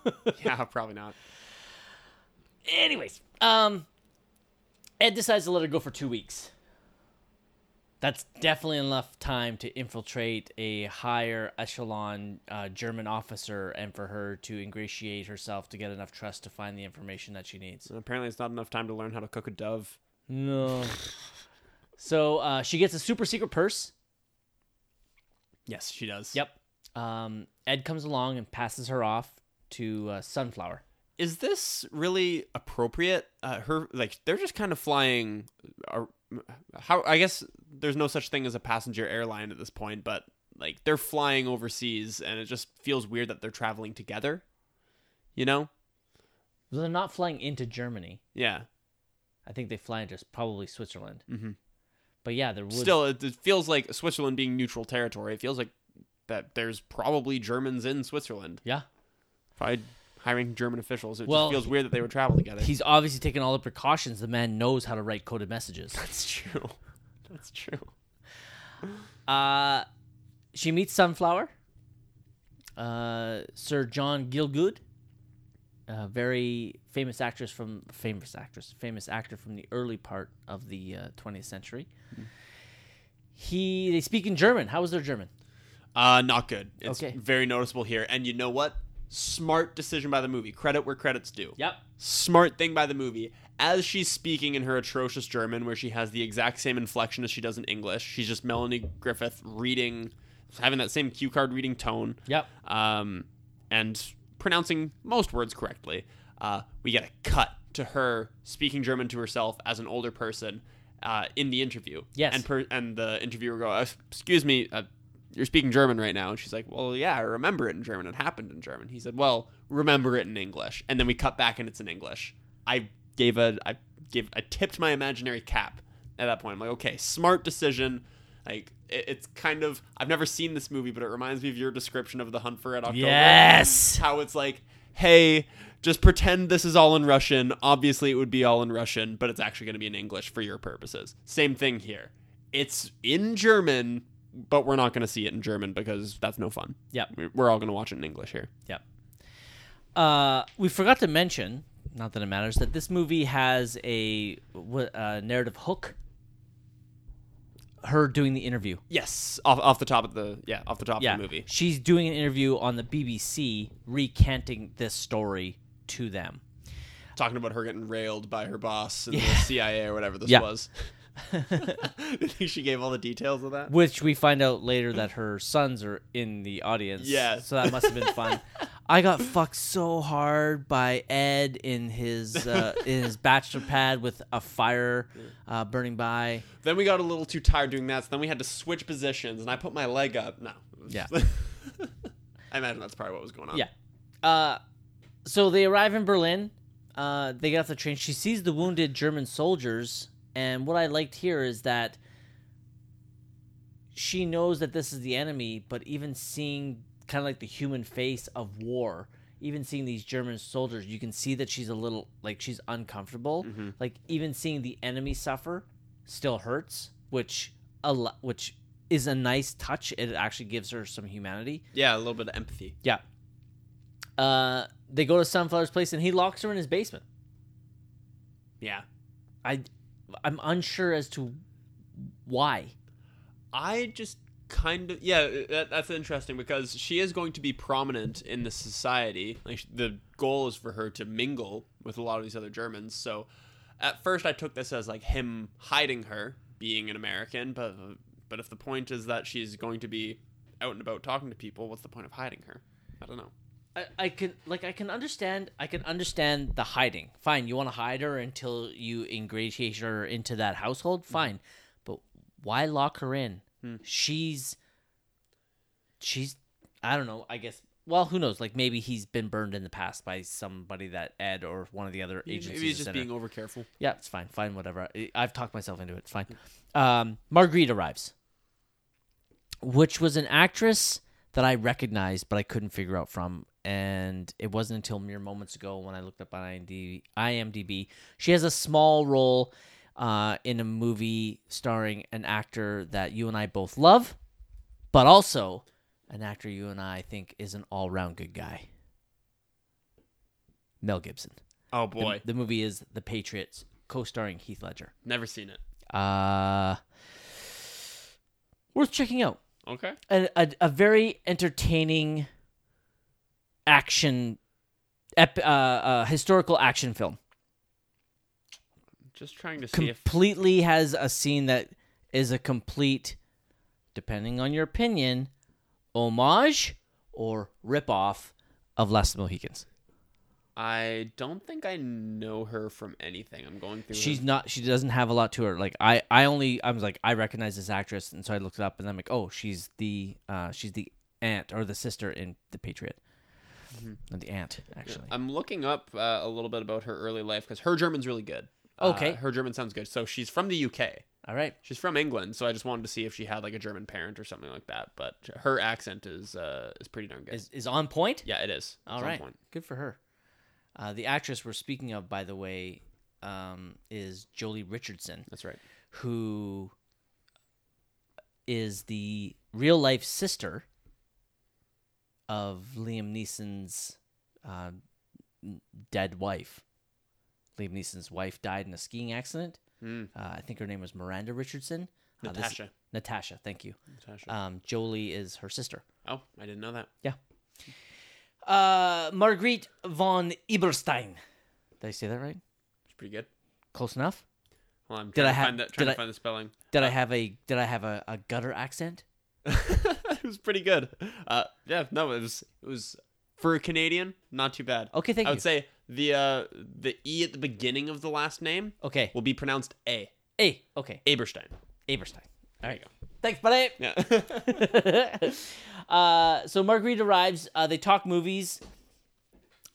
yeah, probably not. Anyways, um, Ed decides to let her go for two weeks. That's definitely enough time to infiltrate a higher echelon uh, German officer and for her to ingratiate herself to get enough trust to find the information that she needs. And apparently, it's not enough time to learn how to cook a dove. No. so uh, she gets a super secret purse. Yes, she does. Yep. Um, Ed comes along and passes her off to uh, Sunflower. Is this really appropriate? Uh, her like they're just kind of flying. Uh, how I guess there's no such thing as a passenger airline at this point, but like they're flying overseas, and it just feels weird that they're traveling together. You know? They're not flying into Germany. Yeah. I think they fly into probably Switzerland. Mhm. But yeah, there would Still, it, it feels like Switzerland being neutral territory. It feels like that there's probably Germans in Switzerland. yeah. Probably hiring German officials. It Well, just feels weird that they would travel together. He's obviously taken all the precautions. The man knows how to write coded messages. That's true. That's true. Uh, she meets Sunflower. Uh, Sir John Gielgud, a very famous actress from famous actress, famous actor from the early part of the uh, 20th century. He they speak in German. How was their German? Uh, not good. It's Okay. very noticeable here. And you know what? Smart decision by the movie. Credit where credit's due. Yep. Smart thing by the movie. As she's speaking in her atrocious German, where she has the exact same inflection as she does in English, she's just Melanie Griffith reading, having that same cue card reading tone, Yep. um, and pronouncing most words correctly. Uh, we get a cut to her speaking German to herself as an older person uh, in the interview. Yes. And per- and the interviewer go, "Uh, "Excuse me, uh, you're speaking German right now." And she's like, "Well, yeah, I remember it in German. It happened in German." He said, "Well, remember it in English." And then we cut back and it's in English. I gave a I gave I tipped my imaginary cap at that point. I'm like, okay, smart decision. Like it's kind of I've never seen this movie, but it reminds me of your description of the Hunt for Red October Yes. how it's like, hey, just pretend this is all in Russian. Obviously, it would be all in Russian, but it's actually going to be in English for your purposes. Same thing here. It's in German, but we're not going to see it in German because that's no fun. Yep. We- We're all going to watch it in English here. Yep. Uh, we forgot to mention, not that it matters, that this movie has a uh, narrative hook. Her doing the interview. Yes, off, off the top of the yeah, off the top Yeah, of the movie. she's doing an interview on the BBC, recanting this story to them. Talking about her getting railed by her boss in Yeah. the CIA or whatever this Yeah. was. You think she gave all the details of that? Which we find out later that her sons are in the audience. Yeah. So that must have been fun. I got fucked so hard by Ed in his uh, in his bachelor pad with a fire uh, burning by. Then we got a little too tired doing that, so then we had to switch positions, and I put my leg up. No. Yeah. I imagine that's probably what was going on. Yeah. Uh, so they arrive in Berlin. Uh, they get off the train. She sees the wounded German soldiers, and what I liked here is that she knows that this is the enemy, but even seeing kind of like the human face of war, even seeing these German soldiers, you can see that she's a little like she's uncomfortable. Like even seeing the enemy suffer still hurts, which a lo- which is a nice touch. It actually gives her some humanity. Yeah, a little bit of empathy. Yeah. Uh, they go to Sunflower's place and he locks her in his basement. Yeah. I, I'm unsure as to why. I just kind of yeah, uh, that, that's interesting because she is going to be prominent in the society. Like the goal is for her to mingle with a lot of these other Germans. So at first I took this as like him hiding her being an American, but uh, but if the point is that she's going to be out and about talking to people, what's the point of hiding her? I don't know. I, I can like I can understand I can understand the hiding. Fine, you want to hide her until you ingratiate her into that household. Mm-hmm. Fine, but why lock her in? She's she's I don't know. I guess well, who knows? Like maybe he's been burned in the past by somebody that Ed or one of the other agencies. Maybe he's just being over careful. Yeah, it's fine. Fine, whatever. I- I've talked myself into it. It's fine. Um, Marguerite arrives, which was an actress that I recognized, but I couldn't figure out from. And it wasn't until mere moments ago when I looked up on IMDb. IMDb. She has a small role uh, in a movie starring an actor that you and I both love, but also an actor you and I think is an all round good guy. Mel Gibson. Oh The- boy, The, movie is The Patriots, co-starring Heath Ledger. never seen it. Uh worth checking out. Okay. A, a, a very entertaining action ep, uh, uh, historical action film. Just trying to see if Completely has a scene that is a complete depending on your opinion homage or ripoff of Last of the Mohicans. I don't think I know her from anything. I'm going through. her- She's not. She doesn't have a lot to her. Like I, I only. I was like, I recognize this actress, and so I looked it up, and I'm like, oh, she's the, uh, she's the aunt or the sister in The Patriot. Not the aunt, actually. I'm looking up uh, a little bit about her early life because her German's really good. Uh, Okay. her German sounds good. So she's from the UK. All right. She's from England, so I just wanted to see if she had like a German parent or something like that. But her accent is uh, is pretty darn good. Is is on point. yeah, it is. All It's right. Good for her. Uh, the actress we're speaking of, by the way, um, is Joely Richardson, That's right. who is the real life sister of Liam Neeson's uh, dead wife. Liam Neeson's wife died in a skiing accident. Mm. Uh, I think her name was Miranda Richardson. Uh, this- Natasha. Natasha, thank you. Natasha. Um, Joely is her sister. oh, I didn't know that. Yeah. Uh, Marguerite von Eberstein. Did I say that right? It's pretty good. Close enough. Well, I'm Did trying I have- find that, did trying I- to find the spelling. Did I have a Did I have a, a gutter accent? it was pretty good. Uh, yeah, no, it was it was for a Canadian, not too bad. Okay, thank I you. I would say the uh, the e at the beginning of the last name Okay. will be pronounced a. A. Okay. Aberstein. Eberstein. There you go. Thanks, buddy. Yeah. uh, so Marguerite arrives. Uh, they talk movies,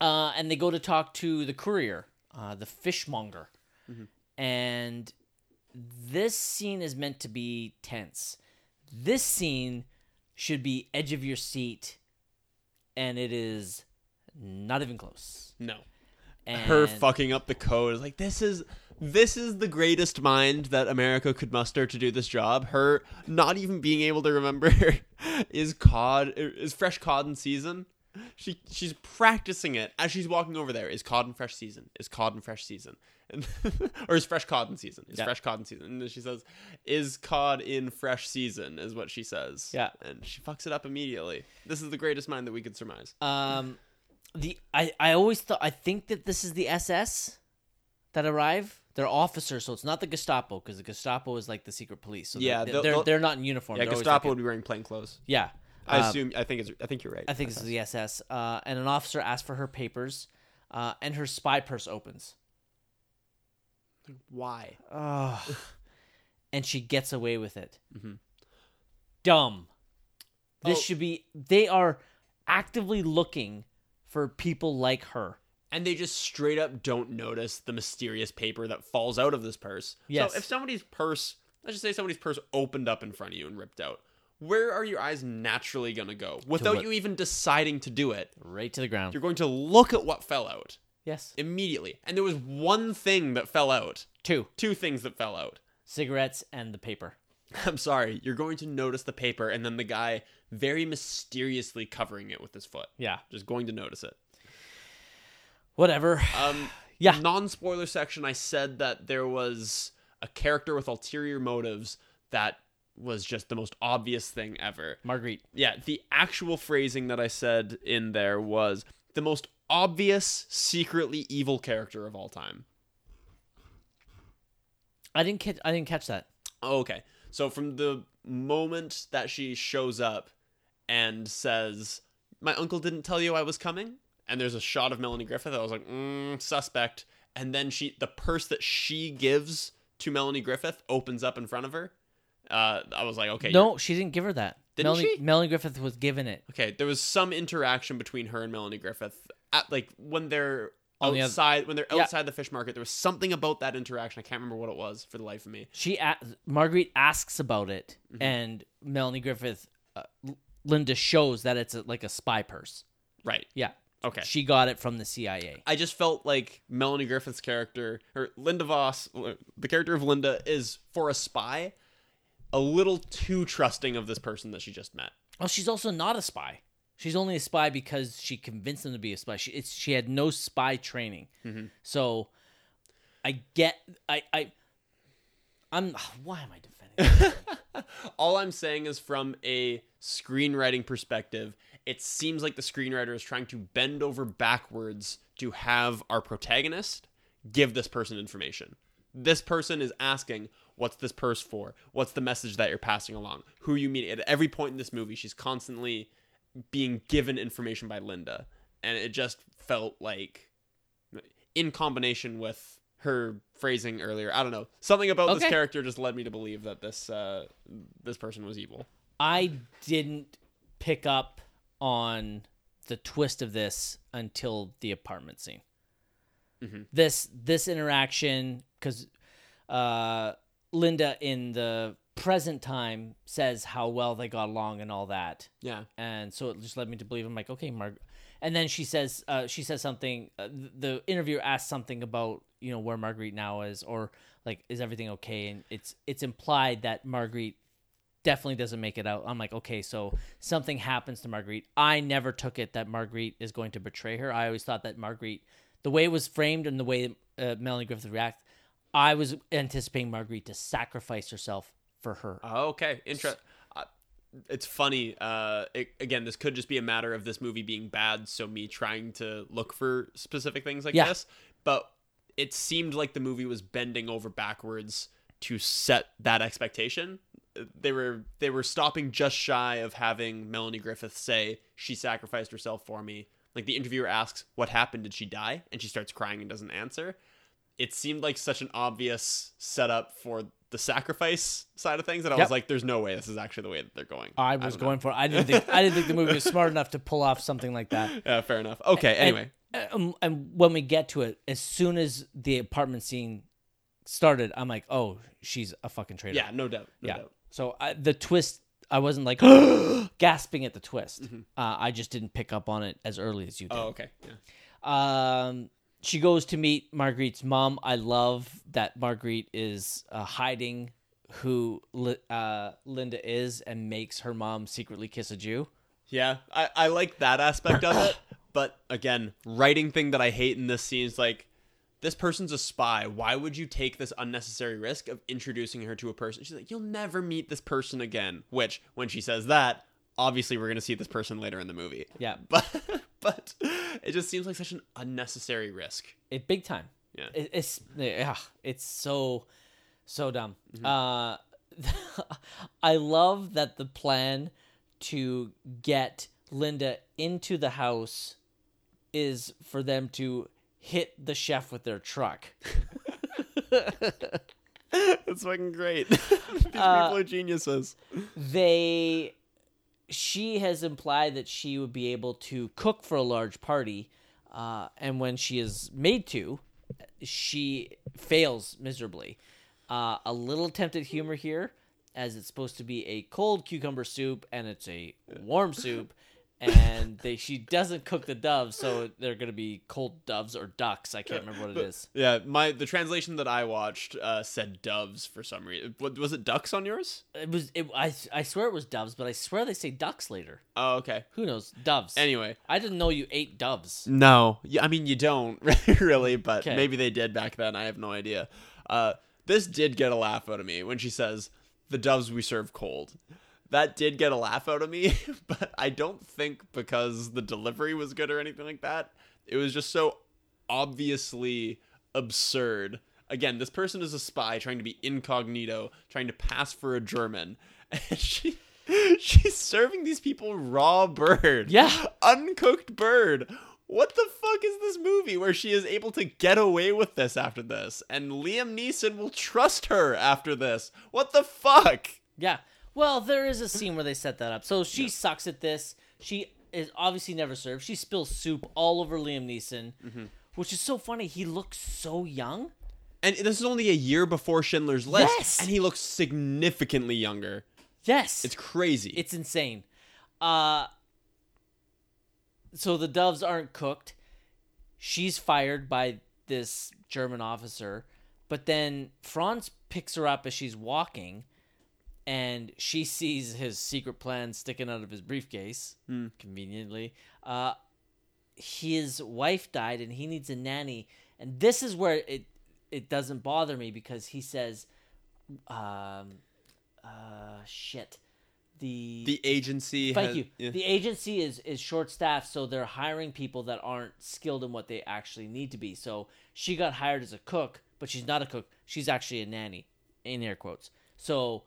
uh, and they go to talk to the courier, uh, the fishmonger, and this scene is meant to be tense. This scene should be edge of your seat, and it is not even close. no. And Her fucking up the code is like this is this is the greatest mind that America could muster to do this job. Her not even being able to remember is cod is fresh cod in season. She she's practicing it as she's walking over there. Is cod in fresh season? Is cod in fresh season? And or is fresh cod in season? Is Yeah. fresh cod in season? And then she says, "Is cod in fresh season?" Is what she says. Yeah. and she fucks it up immediately. This is the greatest mind that we could surmise. Um, the I I always thought I think that this is the SS that arrive. They're officers, so it's not the Gestapo because the Gestapo is like the secret police. So Yeah, they're they're, they're not in uniform. Yeah, They're Gestapo like would be wearing plain clothes. yeah, I Uh, assume. I think it's. I think you're right. I think this is the SS. Uh, and an officer asks for her papers, uh, and her spy purse opens. Why? Oh, and she gets away with it. Mhm. Dumb. This Oh. should be. They are actively looking for people like her. and they just straight up don't notice the mysterious paper that falls out of this purse. Yes. So if somebody's purse, let's just say somebody's purse opened up in front of you and ripped out, where are your eyes naturally going to go without you even deciding to do it? Right to the ground. You're going to look at what fell out yes. immediately. And there was one thing that fell out, Two two things that fell out. cigarettes and the paper. I'm sorry, you're going to notice the paper and then the guy very mysteriously covering it with his foot. Yeah. Just going to notice it. Whatever. Um, Yeah. Non spoiler section, I said that there was a character with ulterior motives that was just the most obvious thing ever. Marguerite. Yeah, the actual phrasing that I said in there was the most obvious, secretly evil character of all time. I didn't catch. I didn't catch that. Oh, okay. So from the moment that she shows up and says, "My uncle didn't tell you I was coming," and there's a shot of Melanie Griffith, I was like, mm, "Suspect." And then she, the purse that she gives to Melanie Griffith, opens up in front of her. Uh, I was like, "Okay, No, she didn't give her that. Didn't Melanie, she? Melanie Griffith was given it. okay." There was some interaction between her and Melanie Griffith at like when they're On the oth- outside when they're Yeah. outside the fish market. There was something about that interaction. I can't remember what it was for the life of me. She a- Marguerite asks about it, Mm-hmm. and Melanie Griffith, uh, Linda shows that it's a, like a spy purse. Right. Yeah, Okay. she got it from the CIA. I just felt like Melanie Griffith's character, or Linda Voss, the character of Linda, is for a spy, a little too trusting of this person that she just met. Oh, she's also not a spy. She's only a spy because she convinced them to be a spy. She it's, she had no spy training. Mm-hmm. So I get I I I'm why am I defending? All I'm saying is, from a screenwriting perspective, it seems like the screenwriter is trying to bend over backwards to have our protagonist give this person information. This person is asking, What's this purse for? What's the message that you're passing along? Who you meet at every point in this movie, she's constantly being given information by Linda. And it just felt like, in combination with her phrasing earlier, I don't know, something about this character just led me to believe that this uh, this person was evil. I didn't pick up on the twist of this until the apartment scene. This this interaction because uh, Linda in the present time says how well they got along and all that, Yeah. and so it just led me to believe I'm like okay, Marg. And then she says uh, she says something. Uh, the interviewer asks something about you know where Marguerite now is, or like is everything okay? And it's it's implied that Marguerite definitely doesn't make it out. I'm like, okay, so something happens to Marguerite. I never took it that Marguerite is going to betray her. I always thought that Marguerite, the way it was framed and the way uh, Melanie Griffith reacts, I was anticipating Marguerite to sacrifice herself for her. Oh, okay. Interest. Uh, it's funny. Uh, it, again, this could just be a matter of this movie being bad, so me trying to look for specific things like Yeah. this. But it seemed like the movie was bending over backwards to set that expectation. They were they were stopping just shy of having Melanie Griffith say she sacrificed herself for me. Like the interviewer asks, "What happened? Did she die?" and she starts crying and doesn't answer it seemed like such an obvious setup for the sacrifice side of things that I Yep. was like, "There's no way this is actually the way that they're going." I was know. going for. I didn't think. I didn't think the movie was smart enough to pull off something like that. Yeah, fair enough. Okay, anyway, And, um, and when we get to it, as soon as the apartment scene started, I'm like, oh, she's a fucking traitor. yeah, no doubt, no yeah. doubt. So I, the twist, I wasn't like gasping at the twist. Uh, I just didn't pick up on it as early as you did. Mm-hmm. Oh, okay, yeah. Um, she goes to meet Marguerite's mom. I love that Marguerite is uh, hiding who uh, Linda is and makes her mom secretly kiss a Jew. Yeah, I, I like that aspect of it. But again, writing thing that I hate in this scene is like, this person's a spy. Why would you take this unnecessary risk of introducing her to a person? She's like, you'll never meet this person again. Which, when she says that, obviously we're going to see this person later in the movie. Yeah, But, but it just seems like such an unnecessary risk. it big time. Yeah. It, it's yeah, it's so so dumb. Uh, I love that the plan to get Linda into the house is for them to hit the chef with their truck. That's fucking great. These people are geniuses. They she has implied that she would be able to cook for a large party, uh, and when she is made to, she fails miserably. Uh, a little attempted humor here, as it's supposed to be a cold cucumber soup and it's a warm soup, and they she doesn't cook the doves, so they're gonna be cold doves or ducks. I can't remember what it is. Yeah, my the translation that I watched uh, said doves for some reason. What, was it ducks on yours? It was. It, I I swear it was doves, but I swear they say ducks later. Oh, okay. Who knows? Doves. Anyway, I didn't know you ate doves. no, yeah, I mean you don't really, but Okay. maybe they did back then. I have no idea. Uh, this did get a laugh out of me when she says, "The doves we serve cold." That did get a laugh out of me, but I don't think because the delivery was good or anything like that. It was just so obviously absurd. Again, this person is a spy trying to be incognito, trying to pass for a German, and she she's serving these people raw bird. Yeah. Uncooked bird. What the fuck is this movie where she is able to get away with this after this and Liam Neeson will trust her after this? What the fuck? Yeah. Well, there is a scene where they set that up. So she sucks at this. She is obviously never served. She spills soup all over Liam Neeson, Mm-hmm. which is so funny. He looks so young. And this is only a year before Schindler's List Yes! and he looks significantly younger. Yes. It's crazy. It's insane. Uh so the doves aren't cooked. She's fired by this German officer, but then Franz picks her up as she's walking and she sees his secret plan sticking out of his briefcase conveniently. Uh his wife died and he needs a nanny. And this is where it it doesn't bother me because he says um uh shit. The the agency thank has- you. yeah. the agency is is short staffed so they're hiring people that aren't skilled in what they actually need to be. So she got hired as a cook but she's not a cook. She's actually a nanny in air quotes. So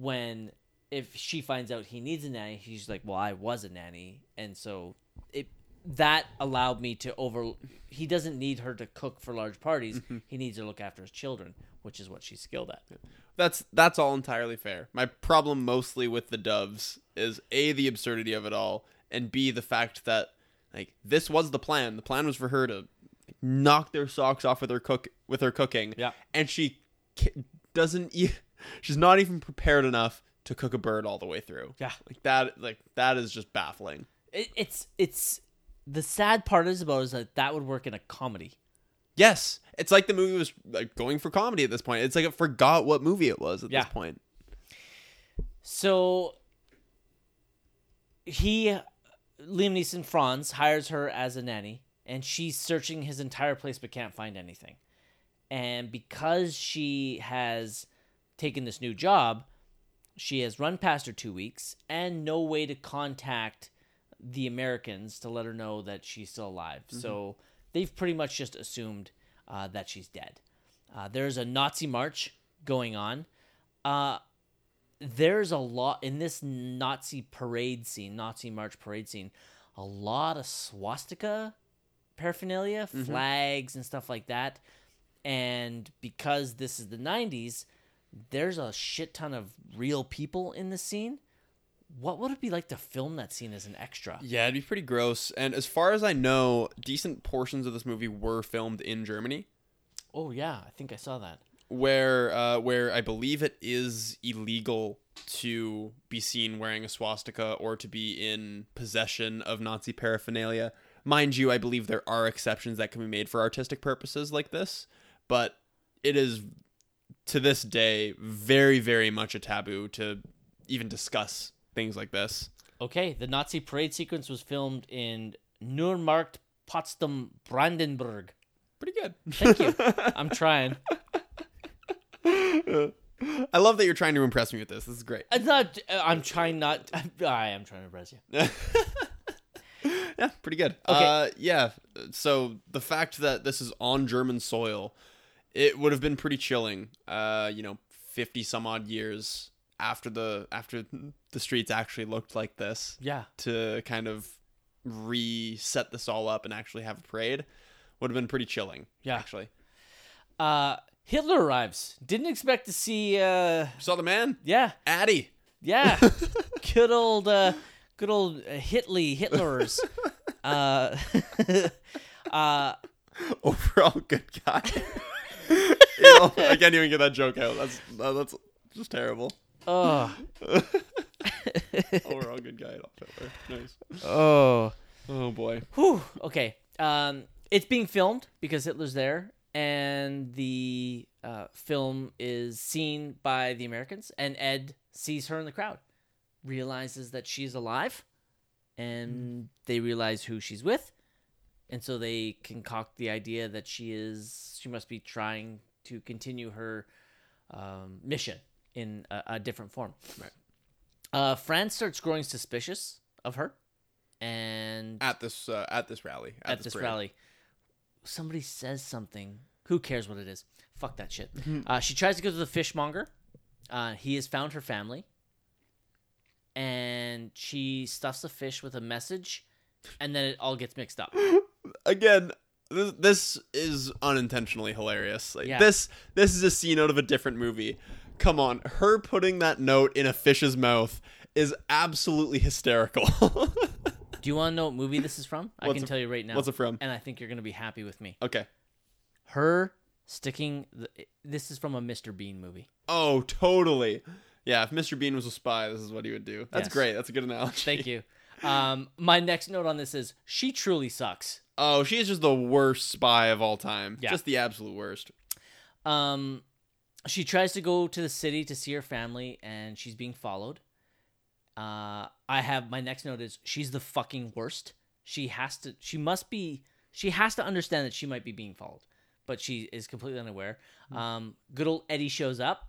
when if she finds out he needs a nanny she's like well i was a nanny and so it that allowed me to over he doesn't need her to cook for large parties Mm-hmm. he needs to look after his children which is what she's skilled at That's that's all entirely fair. My problem mostly with the doves is a the absurdity of it all, and b the fact that like this was the plan. The plan was for her to knock their socks off with her cook with her cooking. Yeah. and she doesn't. E- she's not even prepared enough to cook a bird all the way through. Yeah. like that. Like that is just baffling. it, it's it's the sad part is about is that that would work in a comedy Yes, it's like the movie was like going for comedy at this point. It's like it forgot what movie it was at Yeah. this point. So he, Liam Neeson, Franz hires her as a nanny, and she's searching his entire place but can't find anything. And because she has taken this new job, she has run past her two weeks and no way to contact the Americans to let her know that she's still alive. So they've pretty much just assumed uh, that she's dead. Uh, there's a Nazi march going on. Uh, there's a lot in this Nazi parade scene, Nazi march parade scene, a lot of swastika paraphernalia, flags, and stuff like that. And because this is the 90s, there's a shit ton of real people in the scene. What would it be like to film that scene as an extra? Yeah, it'd be pretty gross. And as far as I know, decent portions of this movie were filmed in Germany, Oh, yeah, I think I saw that. where uh, where I believe it is illegal to be seen wearing a swastika or to be in possession of Nazi paraphernalia. Mind you, I believe there are exceptions that can be made for artistic purposes like this, but it is to this day very very much a taboo to even discuss things like this. Okay, the Nazi parade sequence was filmed in Nuremberg, Potsdam, Brandenburg. Pretty good. Thank you. I'm trying. I love that you're trying to impress me with this. This is great. It's not. I'm trying not. I am trying to impress you. yeah, pretty good. Okay. Uh, yeah. So the fact that this is on German soil, it would have been pretty chilling. Uh, you know, fifty some odd years after the after the streets actually looked like this Yeah. to kind of reset this all up and actually have a parade would have been pretty chilling. Yeah. actually. Uh, Hitler arrives. Didn't expect to see. Uh, Saw the man, yeah, Addy. yeah. Good old uh, good old uh, Hitler, Hitler's. uh, uh, Overall, good guy. I can't even get that joke out. That's that- that's just terrible. oh, Overall, good guy. Adolf Hitler. Nice. oh. Oh boy. Whew. Okay. Um, it's being filmed because Hitler's there, and the uh, film is seen by the Americans, and Ed sees her in the crowd, realizes that she's alive, and they realize who she's with, and so they concoct the idea that she is she must be trying to continue her um, mission in a, a different form. Right. Uh, Franz starts growing suspicious of her, and At this uh, at this rally. At, at this parade. rally. Somebody says something. Who cares what it is? Fuck that shit. Mm-hmm. Uh, she tries to go to the fishmonger. Uh, he has found her family. And she stuffs the fish with a message. And then it all gets mixed up. Again, this, this is unintentionally hilarious. Like Yeah. this this is a scene out of a different movie. Come on, her putting that note in a fish's mouth is absolutely hysterical. Do you want to know what movie this is from? I What's can it- tell you right now. What's it from? And I think you're going to be happy with me. Okay. Her sticking. The, this is from a Mr. Bean movie. Oh, totally. Yeah, if Mr. Bean was a spy, this is what he would do. That's Yes. great. That's a good analogy. Thank you. Um, my next note on this is she truly sucks. Oh, she is just the worst spy of all time. Yeah. Just the absolute worst. Um, she tries to go to the city to see her family, and she's being followed. Uh, I have my next note is she's the fucking worst. She has to. She must be. She has to understand that she might be being followed, but she is completely unaware. Um, good old Eddie shows up.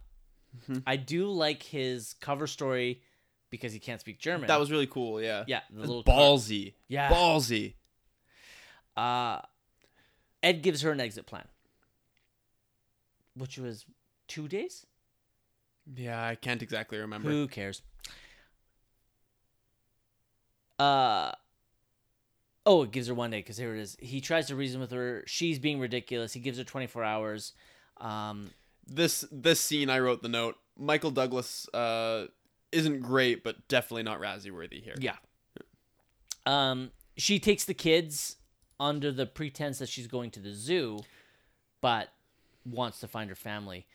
I do like his cover story because he can't speak German. That was really cool, yeah. yeah, the little ballsy. Yeah. Ballsy. Uh, Ed gives her an exit plan, which was two days. Yeah, I can't exactly remember. Who cares? Uh oh, it gives her one day because here it is. He tries to reason with her. She's being ridiculous. He gives her 24 hours. Um, This this scene I wrote the note. Michael Douglas uh isn't great, but definitely not Razzie worthy here. yeah. Um, she takes the kids under the pretense that she's going to the zoo, but wants to find her family.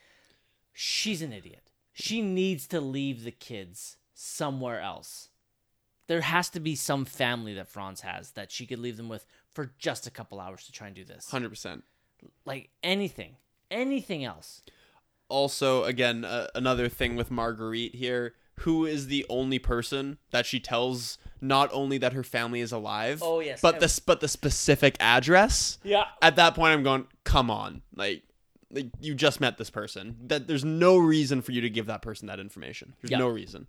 She's an idiot. She needs to leave the kids somewhere else. There has to be some family that Franz has that she could leave them with for just a couple hours to try and do this. Hundred percent. Like anything, anything else. Also, again, uh, another thing with Marguerite here. Who is the only person that she tells not only that her family is alive, Oh, yes, but and- the but the specific address? Yeah. At that point, I'm going, come on, like, like you just met this person. That there's no reason for you to give that person that information. There's Yeah. no reason.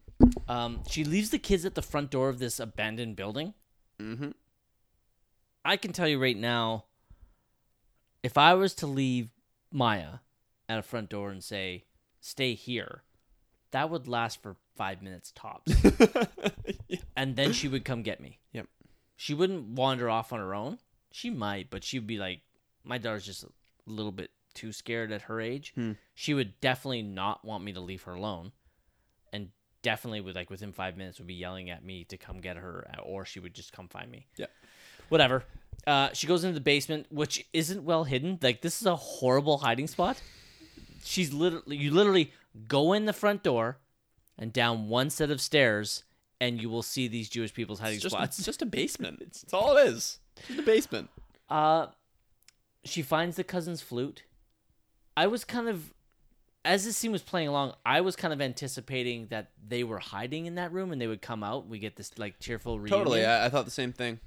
Um, she leaves the kids at the front door of this abandoned building. Mm-hmm. I can tell you right now, if I was to leave Maya at a front door and say, stay here, that would last for five minutes tops. and then she would come get me. Yep. She wouldn't wander off on her own. She might, but she'd be like, my daughter's just a little bit too scared at her age. Hmm. She would definitely not want me to leave her alone. And definitely would like within five minutes would be yelling at me to come get her or she would just come find me Yeah. whatever. Uh, she goes into the basement, which isn't well hidden. Like this is a horrible hiding spot. She's literally you literally go in the front door and down one set of stairs, and you will see these Jewish people's hiding It's just, spots. it's just a basement. It's, it's all it is. It's just a basement. Uh, she finds the cousin's flute. I was kind of, as this scene was playing along, I was kind of anticipating that they were hiding in that room and they would come out. We get this like cheerful reunion. Totally. I, I thought the same thing.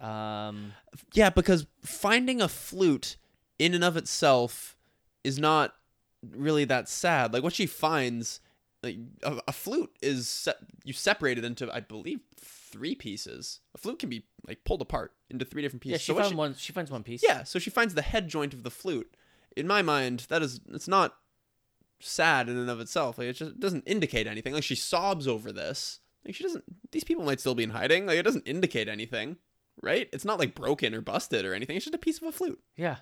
Um, Yeah, because finding a flute in and of itself is not really that sad. Like what she finds, like a, a flute is se- you separate it into I believe three pieces. A flute can be like pulled apart into three different pieces. yeah, she So found she- one. She finds one piece. Yeah, so she finds the head joint of the flute. In my mind, that is it's not sad in and of itself. Like it just doesn't indicate anything. Like she sobs over this. Like she doesn't these people might still be in hiding. Like it doesn't indicate anything. Right? It's not like broken or busted or anything. It's just a piece of a flute. yeah.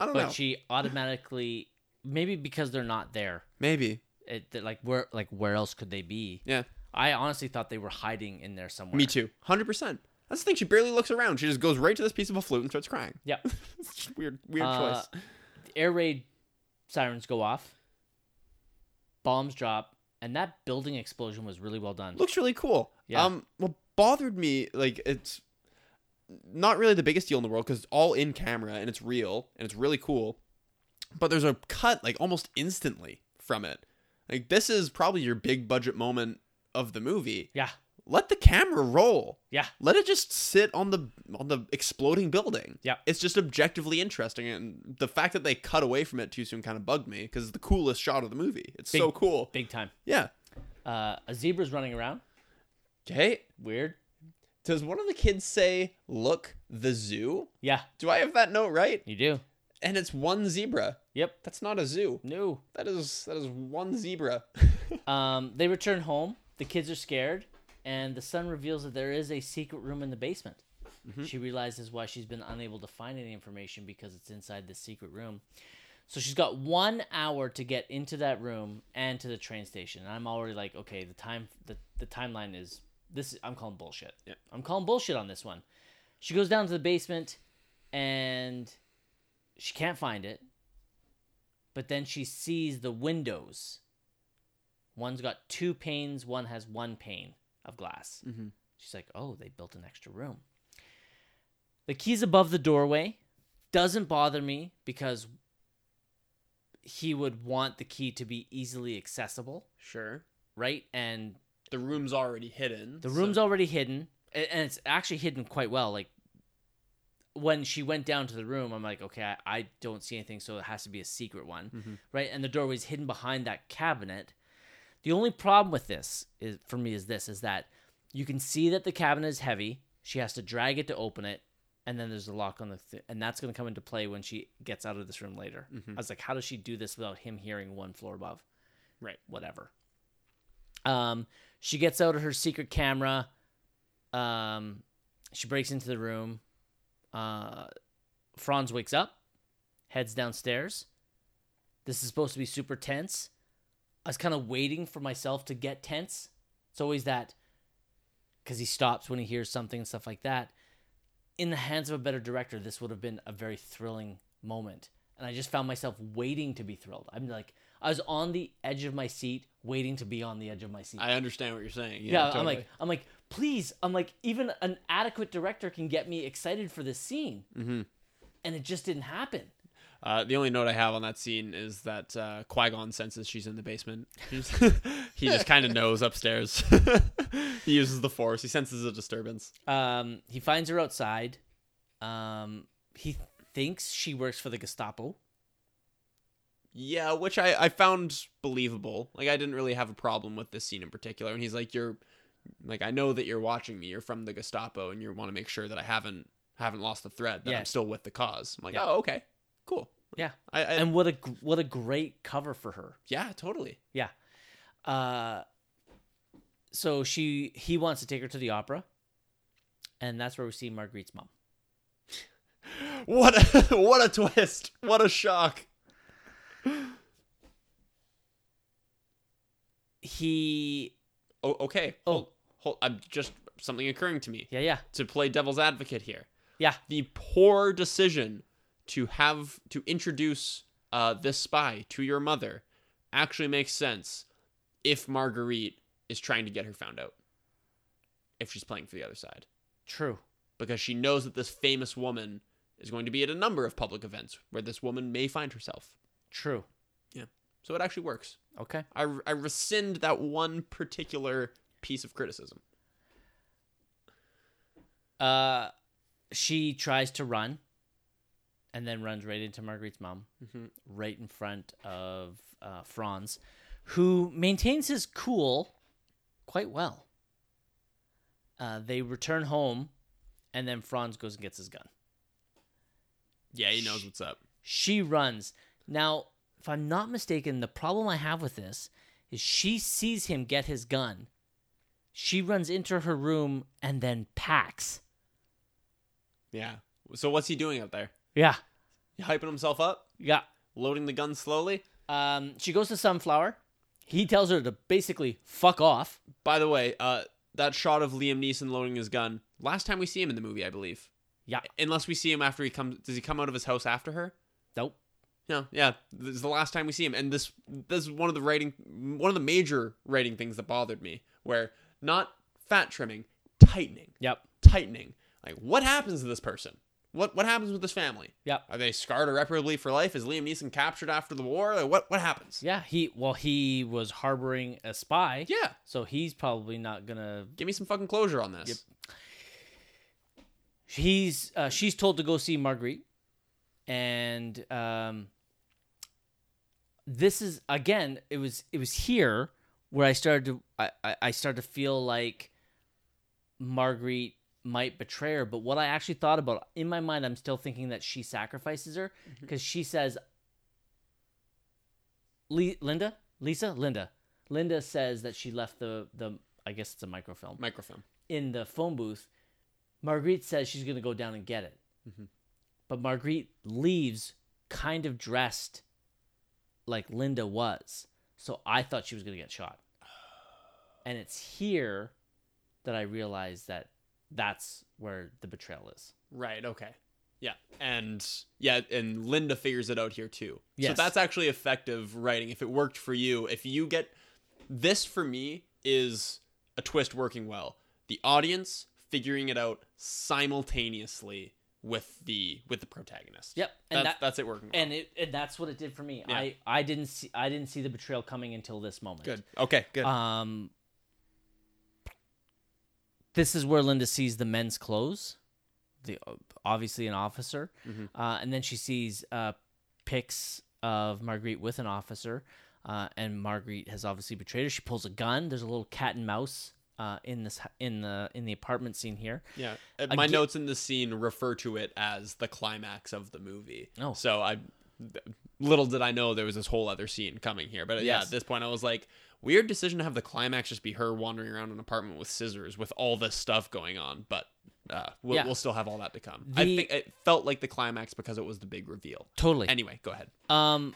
I don't but know. But she automatically maybe because they're not there Maybe. It, that, like where like where else could they be Yeah. I honestly thought they were hiding in there somewhere. Me too. 100%. That's the thing. She barely looks around. She just goes right to this piece of a flute and starts crying. Yep. Just weird, weird Uh, choice. The air raid sirens go off. Bombs drop, and that building explosion was really well done. Looks really cool. Yeah. Um, what bothered me, like, it's not really the biggest deal in the world because it's all in camera and it's real and it's really cool. But there's a cut like almost instantly from it. Like this is probably your big budget moment of the movie. Yeah, Let the camera roll. yeah, Let it just sit on the on the exploding building. Yeah. It's just objectively interesting and the fact that they cut away from it too soon kind of bugged me because it's the coolest shot of the movie. It's Big- so cool. big time. Yeah. Uh, a zebra's running around. Okay. Weird. Does one of the kids say, "Look, the zoo"? Yeah, Do I have that note right? you do. And it's one zebra. Yep. That's not a zoo. No. That is that is one zebra. Um, they return home. The kids are scared, and the son reveals that there is a secret room in the basement. She realizes why she's been unable to find any information because it's inside this secret room. So she's got one hour to get into that room and to the train station. And I'm already like, okay, the time the, the timeline is this. I'm calling bullshit. Yeah. I'm calling bullshit on this one. She goes down to the basement, and she can't find it. But then she sees the windows. One's got two panes, one has one pane of glass. Mhm. She's like, oh, they built an extra room. The key's above the doorway. Doesn't bother me because he would want the key to be easily accessible, Sure. right? And The room's already hidden. the so- room's already hidden, and it's actually hidden quite well. Like when she went down to the room, I'm like, okay, I, I don't see anything, so it has to be a secret one, Mhm. right? And the doorway's hidden behind that cabinet. The only problem with this is for me is this: is that you can see that the cabinet is heavy. She has to drag it to open it, and then there's a lock on the, th- and that's going to come into play when she gets out of this room later. Mhm. I was like, how does she do this without him hearing one floor above? Right. Whatever. Um, she gets out of her secret camera. Um, she breaks into the room. Uh, Franz wakes up, heads downstairs. This is supposed to be super tense. I was kind of waiting for myself to get tense. It's always that because he stops when he hears something and stuff like that. In the hands of a better director, this would have been a very thrilling moment. And I just found myself waiting to be thrilled. I'm like, I was on the edge of my seat, waiting to be on the edge of my seat. I understand what you're saying. Yeah, yeah, I'm like, I'm like, please, I'm like, even an adequate director can get me excited for this scene, Mhm. and it just didn't happen. Uh, the only note I have on that scene is that uh, Qui Gon senses she's in the basement. He just kind of knows upstairs. he uses the Force. He senses a disturbance. Um, he finds her outside. Um, he thinks she works for the Gestapo. Yeah, which I, I found believable. Like I didn't really have a problem with this scene in particular. And he's like, "You're like I know that you're watching me. You're from the Gestapo, and you want to make sure that I haven't haven't lost the thread. That Yeah. I'm still with the cause." I'm like, Yeah. "Oh, okay, cool." Yeah, I, I and what a what a great cover for her. yeah, totally. Yeah. Uh, so she he wants to take her to the opera, and that's where we see Marguerite's mom. What a what a twist! What a shock! He Oh, okay. Oh. Hold, I'm just something occurring to me yeah yeah to play devil's advocate here. yeah The poor decision to have to introduce uh, this spy to your mother actually makes sense if Marguerite is trying to get her found out. If she's playing for the other side, true. because she knows that this famous woman is going to be at a number of public events where this woman may find herself. True. Yeah. So it actually works. Okay. I, I rescind that one particular piece of criticism. Uh, she tries to run, and then runs right into Marguerite's mom, Mhm. right in front of uh, Franz, who maintains his cool quite well. Uh, they return home, and then Franz goes and gets his gun. Yeah, he knows what's up. She runs. Now, if I'm not mistaken, the problem I have with this is she sees him get his gun. She runs into her room and then packs. Yeah. So what's he doing up there? Yeah. He hyping himself up, Yeah. loading the gun slowly. Um, she goes to Sunflower. He tells her to basically fuck off. By the way, uh, that shot of Liam Neeson loading his gun. Last time we see him in the movie, I believe. Yeah. Unless we see him after he comes. Does he come out of his house after her? Nope. No, yeah, this is the last time we see him, and this this is one of the writing, one of the major writing things that bothered me, where not fat trimming, tightening, Yep. tightening. Like, what happens to this person? What what happens with this family? Yep. Are they scarred irreparably for life? Is Liam Neeson captured after the war? Like, what what happens? Yeah. He well he was harboring a spy. Yeah, So he's probably not gonna. give me some fucking closure on this. Yep. He's uh, she's told to go see Marguerite, and um, this is again. It was it was here where I started to I, I, started to feel like Marguerite might betray her. But what I actually thought about in my mind, I'm still thinking that she sacrifices her mm-hmm. because she says, Le- "Linda, Lisa, Linda, Linda says that she left the the I guess it's a microfilm Microfilm. in the phone booth, Marguerite says she's going to go down and get it. Mm-hmm. But Marguerite leaves kind of dressed like Linda was. So I thought she was going to get shot. And it's here that I realized that that's where the betrayal is. Right. Okay. Yeah. And yeah, and Linda figures it out here too. Yes. So that's actually effective writing. If it worked for you, if you get this for me is a twist working well. The audience figuring it out simultaneously with the with the protagonist. Yep, and that's, that- that's it working. Well. And it and that's what it did for me. Yeah. I I didn't see I didn't see the betrayal coming until this moment. good. Okay. Good. Um, this is where Linda sees the men's clothes. The obviously an officer, uh, and then she sees uh, pics of Marguerite with an officer, uh, and Marguerite has obviously betrayed her. She pulls a gun. There's a little cat and mouse uh, in this in the in the apartment scene here. Yeah, Uh, my Again- notes in the scene refer to it as the climax of the movie. Oh. so I little did I know there was this whole other scene coming here. But yeah, Yes. at this point, I was like, weird decision to have the climax just be her wandering around an apartment with scissors with all this stuff going on. But uh, we'll, Yeah. we'll still have all that to come. I think it felt like the climax because it was the big reveal. Totally. Anyway, go ahead. Um,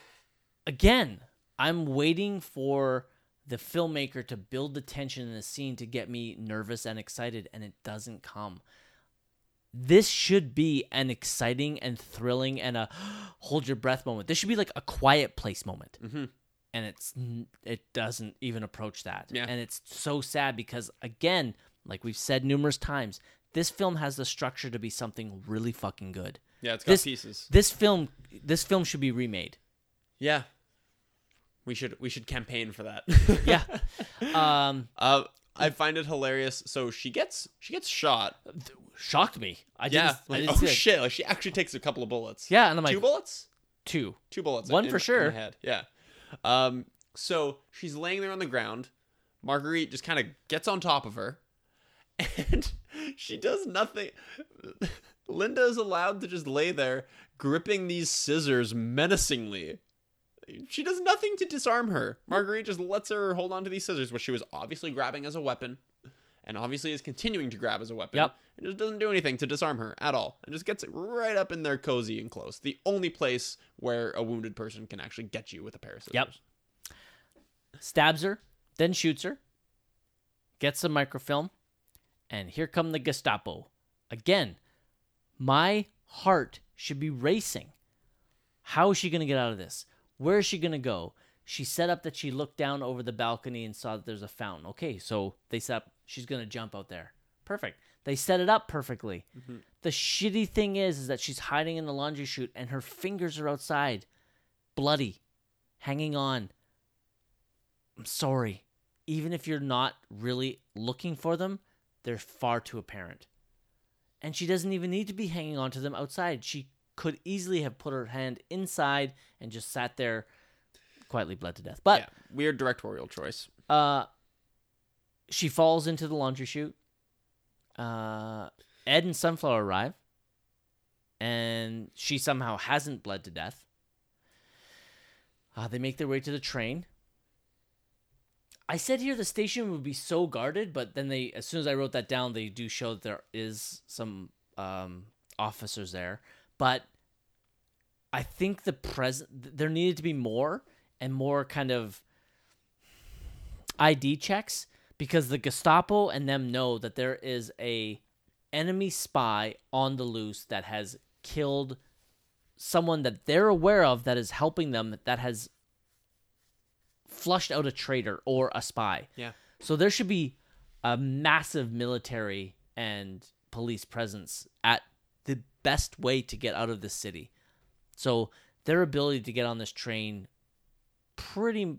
again, I'm waiting for the filmmaker to build the tension in the scene to get me nervous and excited, and it doesn't come. This should be an exciting and thrilling and a hold your breath moment. This should be like a quiet place moment, Mhm. and it's it doesn't even approach that. Yeah. and it's so sad because again, like we've said numerous times, this film has the structure to be something really fucking good. Yeah, it's got This- pieces. This film, this film should be remade. Yeah, we should we should campaign for that. Yeah. Um, uh, I find it hilarious. So she gets she gets shot. shocked me. I didn't. Yeah. I Like, didn't oh see it. shit! Like she actually takes a couple of bullets. Yeah, and I'm like two bullets. two. Two bullets. One in- for in sure. the head. Yeah. Um. So she's laying there on the ground. Marguerite just kind of gets on top of her, and she does nothing. Linda is allowed to just lay there, gripping these scissors menacingly. She does nothing to disarm her. Marguerite just lets her hold on to these scissors, which she was obviously grabbing as a weapon, and obviously is continuing to grab as a weapon. Yep. It just doesn't do anything to disarm her at all. It just gets it right up in there, cozy and close. The only place where a wounded person can actually get you with a pair of scissors. Yep. Stabs her, then shoots her. Gets the microfilm, and here come the Gestapo. Again, my heart should be racing. How is she going to get out of this? Where is she going to go? She set up that she looked down over the balcony and saw that there's a fountain. Okay, so they set up she's going to jump out there. Perfect. They set it up perfectly. Mm-hmm. The shitty thing is, is that she's hiding in the laundry chute and her fingers are outside, bloody, hanging on. I'm sorry. Even if you're not really looking for them, they're far too apparent. And she doesn't even need to be hanging on to them outside. She could easily have put her hand inside and just sat there quietly bled to death. But yeah, weird directorial choice. uh, she falls into the laundry chute. Uh, Ed and Sunflower arrive, and she somehow hasn't bled to death. Uh, they make their way to the train. I said here the station would be so guarded, but then they, as soon as I wrote that down, they do show that there is some um, officers there. But I think the present there needed to be more and more kind of ID checks because the Gestapo and them know that there is a enemy spy on the loose that has killed someone that they're aware of that is helping them that has flushed out a traitor or a spy. Yeah. So there should be a massive military and police presence at best way to get out of the city. So their ability to get on this train pretty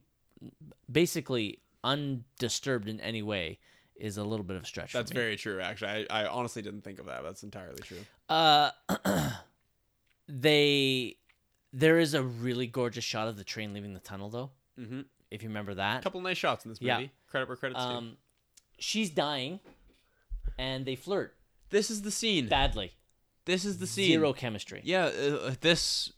basically undisturbed in any way is a little bit of a stretch. That's very true. Actually, I, I honestly didn't think of that. That's entirely true. Uh, they there is a really gorgeous shot of the train leaving the tunnel, though. Mm-hmm. If you remember that, A couple nice shots in this Yeah. movie. Credit where credit's due. um, she's dying, and they flirt This is the scene. badly. This is the scene. Zero chemistry. Yeah, uh, this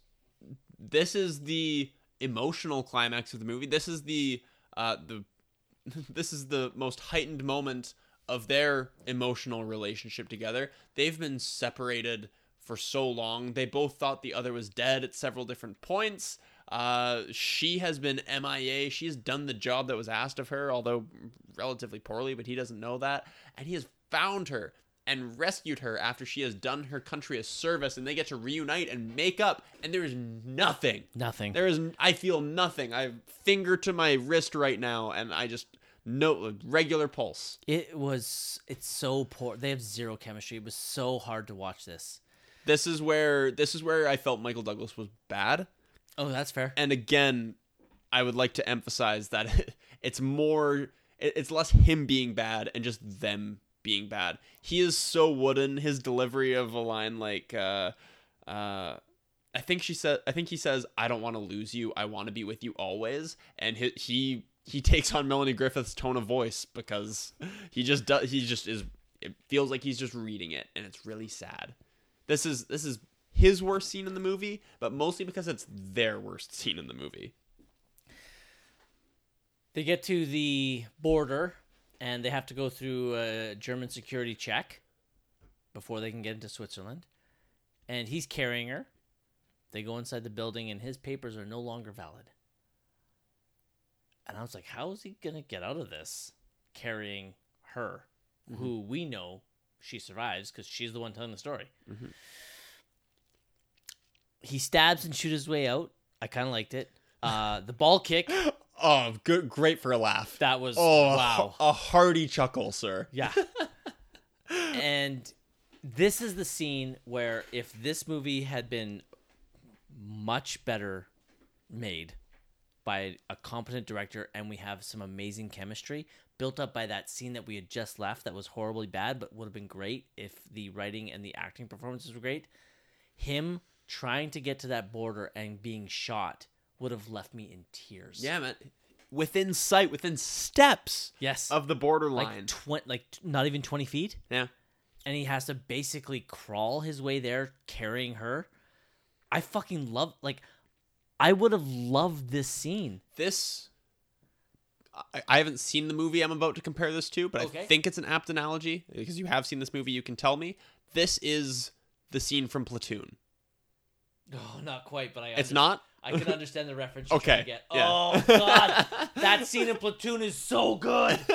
this is the emotional climax of the movie. This is the uh the this is the most heightened moment of their emotional relationship together. They've been separated for so long. They both thought the other was dead at several different points. Uh, she has been MIA. She has done the job that was asked of her, although relatively poorly, but he doesn't know that. And he has found her and rescued her after she has done her country a service, and they get to reunite and make up, and there is nothing. Nothing. There is, I feel nothing. I have finger to my wrist right now, and I just no regular pulse. It was. It's so poor. They have zero chemistry. It was so hard to watch this. This is where this is where I felt Michael Douglas was bad. Oh, that's fair. And again, I would like to emphasize that it's more, it's less him being bad and just them being bad. He is so wooden. His delivery of a line like, uh, uh, I think she said, I think he says, "I don't want to lose you. I want to be with you always." And he he he takes on Melanie Griffith's tone of voice because he just does. He just is. It feels like he's just reading it, and it's really sad. This is this is his worst scene in the movie, but mostly because it's their worst scene in the movie. They get to the border and they have to go through a German security check before they can get into Switzerland. And he's carrying her. They go inside the building and his papers are no longer valid. And I was like, how is he going to get out of this carrying her, who we know she survives because she's the one telling the story? He stabs and shoots his way out. I kind of liked it. Uh, the ball kick, Oh, good, great for a laugh. that was Oh, wow. a hearty chuckle, sir. Yeah. and this is the scene where if this movie had been much better made by a competent director and we have some amazing chemistry built up by that scene that we had just left that was horribly bad but would have been great if the writing and the acting performances were great him trying to get to that border and being shot would have left me in tears Yeah, man. Within sight, within steps yes of the borderline. like tw- like t- not even 20 feet yeah. and he has to basically crawl his way there carrying her. I fucking love like I would have loved this scene. This. I, I haven't seen the movie I'm about to compare this to, but I Okay. think it's an apt analogy because you have seen this movie. You can tell me this is the scene from Platoon. Oh, not quite, but I It's not. I can understand the reference Okay, trying to get. yeah. Oh god. that scene in Platoon is so good.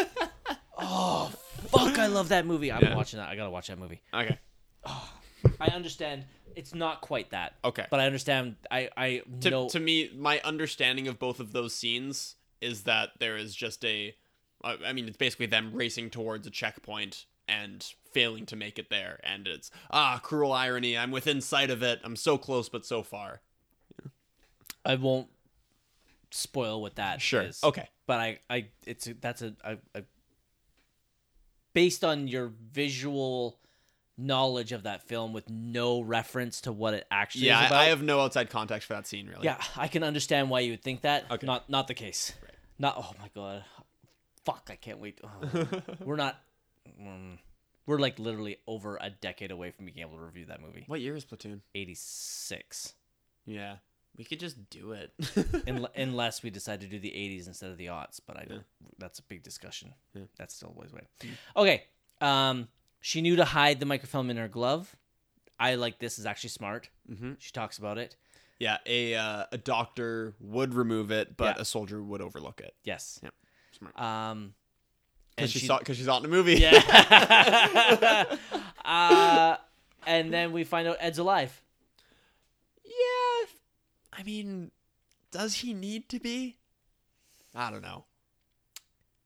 Oh fuck, I love that movie. I'm Yeah. watching that. I got to watch that movie. Okay. Oh, I understand it's not quite that. Okay. But I understand I I to, know to me, my understanding of both of those scenes is that there is just a. I mean, it's basically them racing towards a checkpoint and failing to make it there, and it's ah, cruel irony. I'm within sight of it. I'm so close, but so far. I won't spoil what that Sure. is. Okay. But I, I, it's a, that's a, a, a based on your visual knowledge of that film with no reference to what it actually Yeah, is I. I have no outside context for that scene, really. yeah, I can understand why you would think that. Okay. Not, not the case. Right. Not. Oh my god. Fuck! I can't wait. Oh. we're not. Mm, we're like literally over a decade away from being able to review that movie. What year is Platoon? Eighty six. Yeah, we could just do it. unless we decide to do the 80s instead of the aughts but i don't that's a big discussion that's still a ways away okay um she knew to hide the microfilm in her glove i like this is actually smart Mhm. she talks about it yeah, a uh, a doctor would remove it, but Yeah. a soldier would overlook it. yes Yep. Smart. Um, Because she, she- saw because she's out in the movie. Yeah. uh, and then we find out Ed's alive. yeah. I mean, does he need to be? I don't know.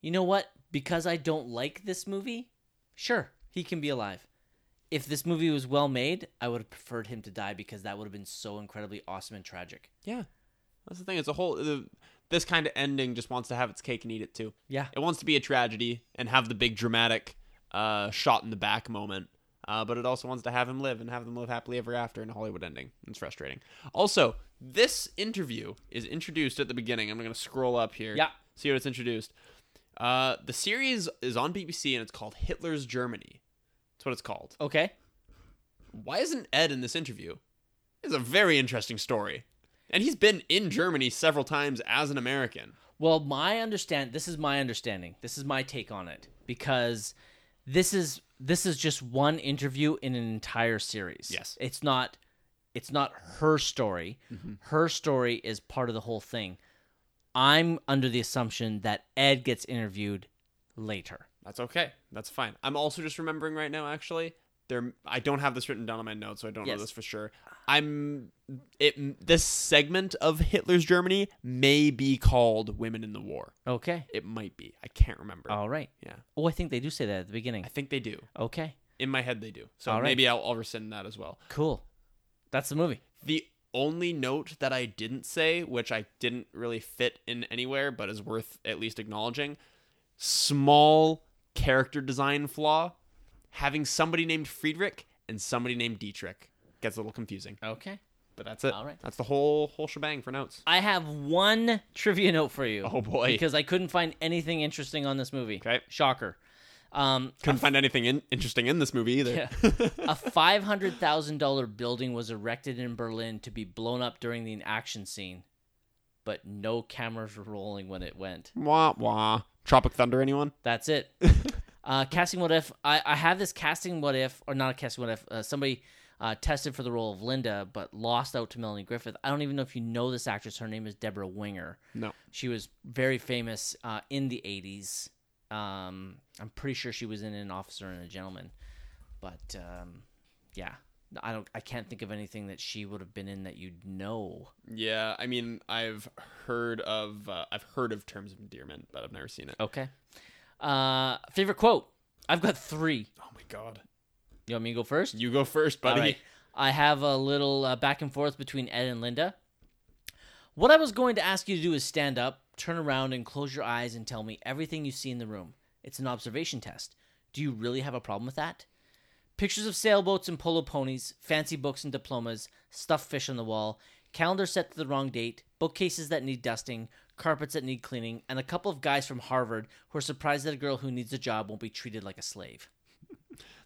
You know what? Because I don't like this movie, sure, he can be alive. If this movie was well made, I would have preferred him to die because that would have been so incredibly awesome and tragic. Yeah, that's the thing. It's a whole. The, this kind of ending just wants to have its cake and eat it too. Yeah. It wants to be a tragedy and have the big dramatic uh, shot in the back moment. Uh, but it also wants to have him live and have them live happily ever after in a Hollywood ending. It's frustrating. Also, this interview is introduced at the beginning. I'm going to scroll up here. Yeah. See what it's introduced. Uh, the series is on BBC and it's called Hitler's Germany. That's what it's called. Okay. Why isn't Ed in this interview? It's a very interesting story. And he's been in Germany several times as an American. Well, my understand this is my understanding. This is my take on it because this is this is just one interview in an entire series. Yes. It's not it's not her story. Mm-hmm. Her story is part of the whole thing. I'm under the assumption that Ed gets interviewed later. That's okay. That's fine. I'm also just remembering right now actually there I don't have this written down on my notes so I don't Yes. know this for sure. I'm it this segment of Hitler's Germany may be called Women in the War. Okay. It might be. I can't remember. All right. yeah. Oh, I think they do say that at the beginning. I think they do. Okay. In my head they do. So All right. maybe I'll, I'll rescind that as well. Cool. That's the movie. The only note that I didn't say, which I didn't really fit in anywhere, but is worth at least acknowledging, small character design flaw. Having somebody named Friedrich and somebody named Dietrich gets a little confusing, Okay. but that's it. All right. That's the whole whole shebang for notes. I have one trivia note for you. Oh, boy. Because I couldn't find anything interesting on this movie. Okay. Shocker. Um, Couldn't find anything in- interesting in this movie either. Yeah. a five hundred thousand dollar building was erected in Berlin to be blown up during the action scene, but no cameras were rolling when it went. wah wah. Tropic Thunder, anyone? That's it. uh, casting what if I, I have this casting what if or not a casting what if uh, somebody uh, tested for the role of Linda but lost out to Melanie Griffith. I don't even know if you know this actress. Her name is Debra Winger. No. She was very famous uh, in the '80s. Um, I'm pretty sure she was in An Officer and a Gentleman, but um, yeah, I don't. I can't think of anything that she would have been in that you'd know. Yeah, I mean, I've heard of uh, I've heard of Terms of Endearment, but I've never seen it. Okay. Uh, favorite quote? I've got three. Oh my god. You want me to go first? You go first, buddy. Right. I have a little uh, back and forth between Ed and Linda. What I was going to ask you to do is stand up, turn around, and close your eyes and tell me everything you see in the room. It's an observation test. Do you really have a problem with that? Pictures of sailboats and polo ponies, fancy books and diplomas, stuffed fish on the wall, calendar set to the wrong date, bookcases that need dusting, carpets that need cleaning, and a couple of guys from Harvard who are surprised that a girl who needs a job won't be treated like a slave.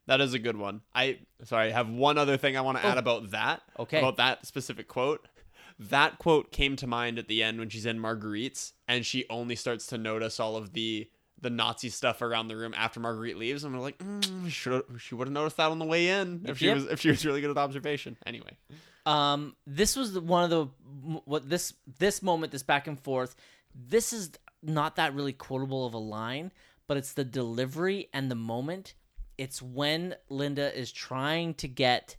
That is a good one. I sorry, I have one other thing I want to add about that. Okay. About that specific quote. That quote came to mind at the end when she's in Marguerite's and she only starts to notice all of the the Nazi stuff around the room after Marguerite leaves. And we're like, mm, should she would have noticed that on the way in if she Yep. was if she was really good at observation. Anyway, Um, this was the, one of the what this this moment, this back and forth. This is not that really quotable of a line, but it's the delivery and the moment. It's when Linda is trying to get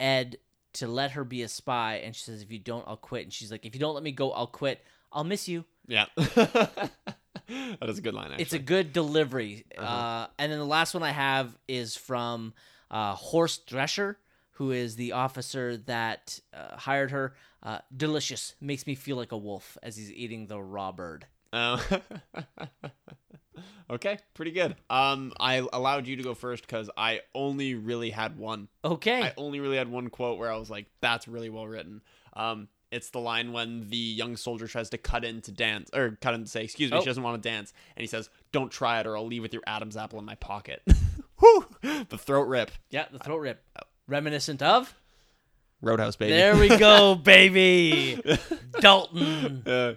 Ed to let her be a spy, and she says, "If you don't, I'll quit." And she's like, "If you don't let me go, I'll quit. I'll miss you." yeah, that is a good line. Actually. It's a good delivery. uh and then the last one I have is from uh, Horst Drescher, who is the officer that uh, hired her. Uh, delicious. Makes me feel like a wolf as he's eating the raw bird. Uh, okay, pretty good. Um, I allowed you to go first because I only really had one. Okay. I only really had one quote where I was like, "That's really well written." Um, it's the line when the young soldier tries to cut in to dance or cut in to say, "Excuse me," Oh. she doesn't want to dance, and he says, "Don't try it, or I'll leave with your Adam's apple in my pocket." Whew! The throat rip. yeah, the throat rip. Reminiscent of? Roadhouse baby. There we go, baby. Dalton. uh,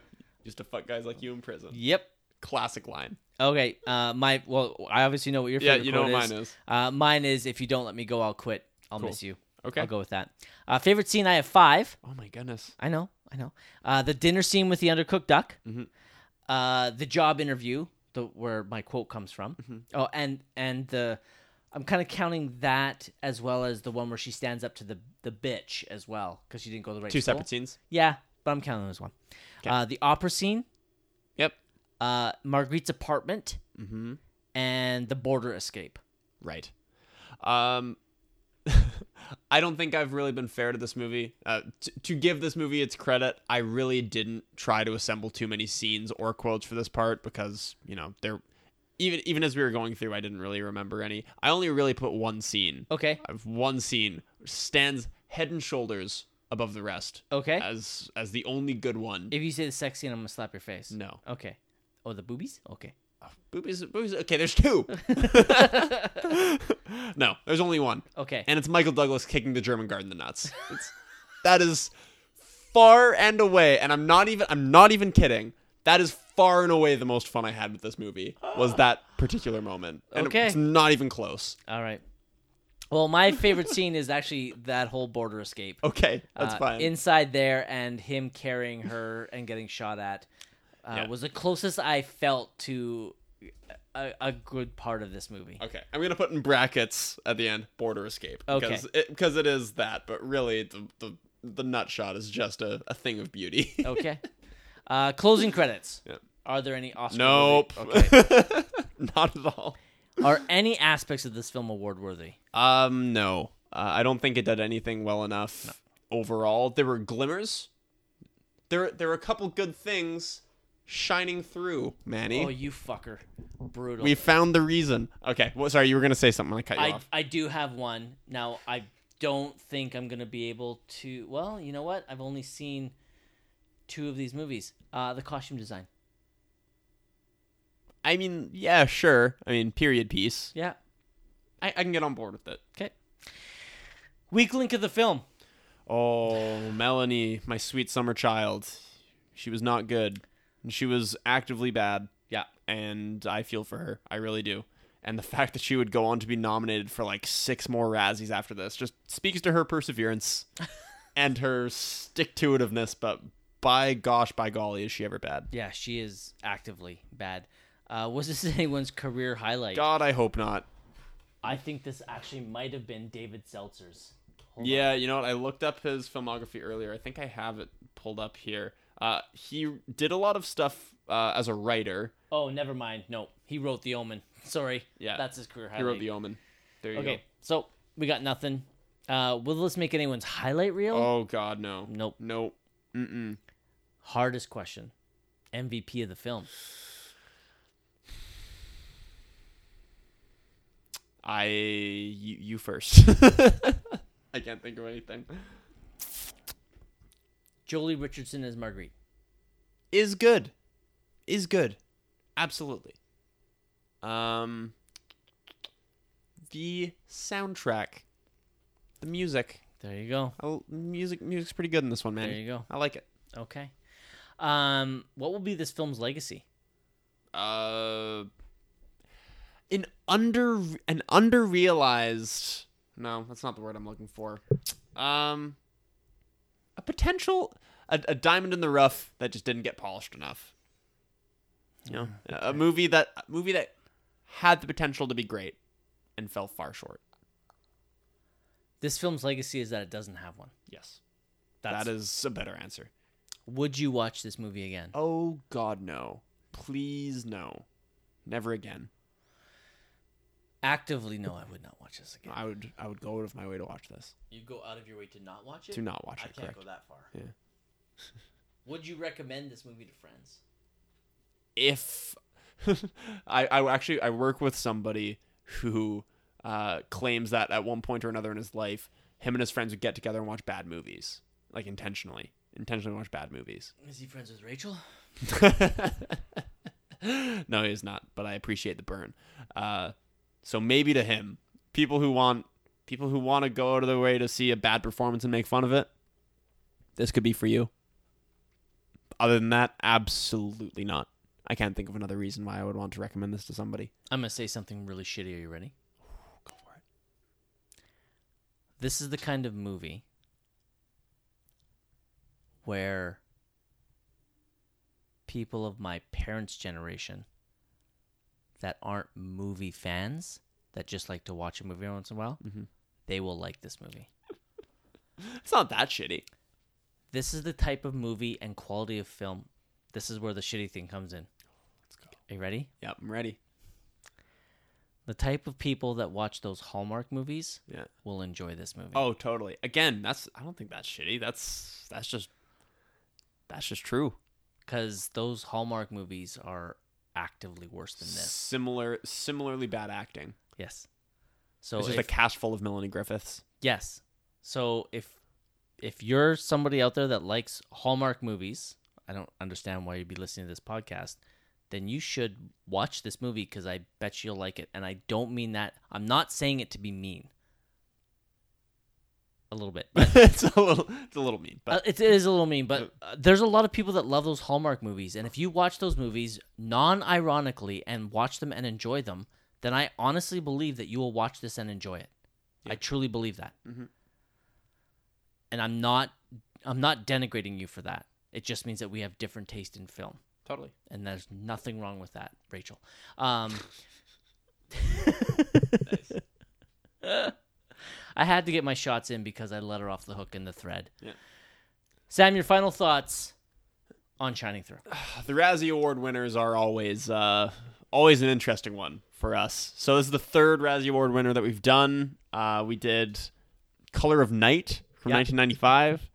used to fuck guys like you in prison. Yep. Classic line. Okay. Uh, my well, I obviously know what your Yeah, favorite you know quote what is. mine is. Uh, mine is if you don't let me go, I'll quit. I'll Cool. miss you. Okay. I'll go with that. Uh, favorite scene I have five. Oh my goodness. I know, I know. Uh, the dinner scene with the undercooked duck. Mhm. Uh, the job interview the where my quote comes from. Mm-hmm. Oh, and and the I'm kind of counting that as well as the one where she stands up to the the bitch as well because she didn't go to the right Two school. separate scenes. Yeah, but I'm counting them as one. Uh, the opera scene, Yep. uh, Marguerite's apartment, Mm-hmm. and the border escape. Right. Um, I don't think I've really been fair to this movie. Uh, t- to give this movie its credit, I really didn't try to assemble too many scenes or quotes for this part because you know there. Even even as we were going through, I didn't really remember any. I only really put one scene. Okay. I've one scene stands head and shoulders above the rest Okay. as as the only good one. if you say the sex scene, I'm gonna slap your face. no, Okay. Oh, the boobies. Okay. Uh, boobies, boobies. Okay, there's two. no, there's only one. Okay. and it's Michael Douglas kicking the German guard in the nuts. That is far and away, and I'm not even I'm not even kidding. That is far and away the most fun I had with this movie was that particular moment. And Okay. it's not even close. All right. Well, my favorite scene is actually that whole border escape. Okay, that's Uh, fine. Inside there and him carrying her and getting shot at uh, Yeah. was the closest I felt to a, a good part of this movie. okay, I'm gonna put in brackets at the end border escape Okay. because it, because it is that, but really the the the nut shot is just a, a thing of beauty. Okay. Uh, closing credits. Yeah. Are there any Oscar? nope, Okay. not at all. Are any aspects of this film award worthy? Um, no. Uh, I don't think it did anything well enough overall. There were glimmers. There, there were a couple good things shining through, Manny. Oh, you fucker! Brutal. we found the reason. Okay. Well, sorry, you were gonna say something. I cut you I off. I do have one. Now I don't think I'm gonna be able to. Well, you know what? I've only seen two of these movies. Uh, the costume design. I mean, yeah, sure. I mean, period piece. Yeah. I, I can get on board with it. Okay. Weak link of the film. Oh, Melanie, my sweet summer child. She was not good. And she was actively bad. Yeah. and I feel for her. I really do. And the fact that she would go on to be nominated for like six more Razzies after this just speaks to her perseverance and her stick to itiveness. But by gosh, by golly, is she ever bad? Yeah, she is actively bad. Uh, was this anyone's career highlight? God, I hope not. I think this actually might have been David Seltzer's. Hold on. Yeah, you know what? I looked up his filmography earlier. I think I have it pulled up here. Uh, he did a lot of stuff uh, as a writer. Oh, never mind. No, he wrote The Omen. Sorry. Yeah. That's his career He highlight. wrote The Omen. There you go. Okay, so we got nothing. Uh, will this make anyone's highlight reel? Oh God, no. Nope. Nope. Mm-mm. Hardest question. MVP of the film. I you, you first. I can't think of anything. Joely Richardson as Marguerite. Is good. Is good. Absolutely. Um the soundtrack. The music. There you go. Oh, music music's pretty good in this one, man. There you go. I like it. Okay. Um, what will be this film's legacy? Uh an under an underrealized No, that's not the word I'm looking for. Um a potential a, a diamond in the rough that just didn't get polished enough. You know, a movie that a movie that had the potential to be great and fell far short. This film's legacy is that it doesn't have one. Yes. That's, that is a better answer. Would you watch this movie again? Oh god no. Please no. Never again. Actively, no, I would not watch this again. I would I would go out of my way to watch this. You go out of your way to not watch it. To not watch I it, I can't correct. go that far. Yeah. Would you recommend this movie to friends? if I, I actually I work with somebody who uh, claims that at one point or another in his life, him and his friends would get together and watch bad movies, like intentionally, intentionally watch bad movies. Is he friends with Rachel? no, he's not, but I appreciate the burn. Uh, so maybe to him, people who want people who want to go out of their way to see a bad performance and make fun of it, this could be for you. Other than that, absolutely not. I can't think of another reason why I would want to recommend this to somebody. I'm gonna say something really shitty. Are you ready? Go for it. This is the kind of movie where people of my parents' generation that aren't movie fans that just like to watch a movie every once in a while, Mm-hmm. they will like this movie. It's not that shitty. This is the type of movie and quality of film. This is where the shitty thing comes in. Let's go. Are you ready? Yep, I'm ready. The type of people that watch those Hallmark movies Yeah. will enjoy this movie. Oh, totally. Again, that's I don't think that's shitty. That's that's just that's just true. because those Hallmark movies are actively worse than this. Similar similarly bad acting. Yes. So it's just if, a cast full of Melanie Griffiths. yes. So if if you're somebody out there that likes Hallmark movies, I don't understand why you'd be listening to this podcast. Then you should watch this movie because I bet you'll like it. And I don't mean that. I'm not saying it to be mean. A little bit, it's a little it's a little mean, but Uh, it is a little mean, but uh, there's a lot of people that love those Hallmark movies, and if you watch those movies non-ironically and watch them and enjoy them, then I honestly believe that you will watch this and enjoy it. I truly believe that, Mhm. and I'm not I'm not denigrating you for that. It just means that we have different taste in film, totally. and there's nothing wrong with that, Rachel. Um, I had to get my shots in because I let her off the hook in the thread. Yeah. Sam, your final thoughts on Shining Through? The Razzie Award winners are always uh always an interesting one for us. So this is the third Razzie Award winner that we've done. Uh we did Color of Night from Yeah. 1995.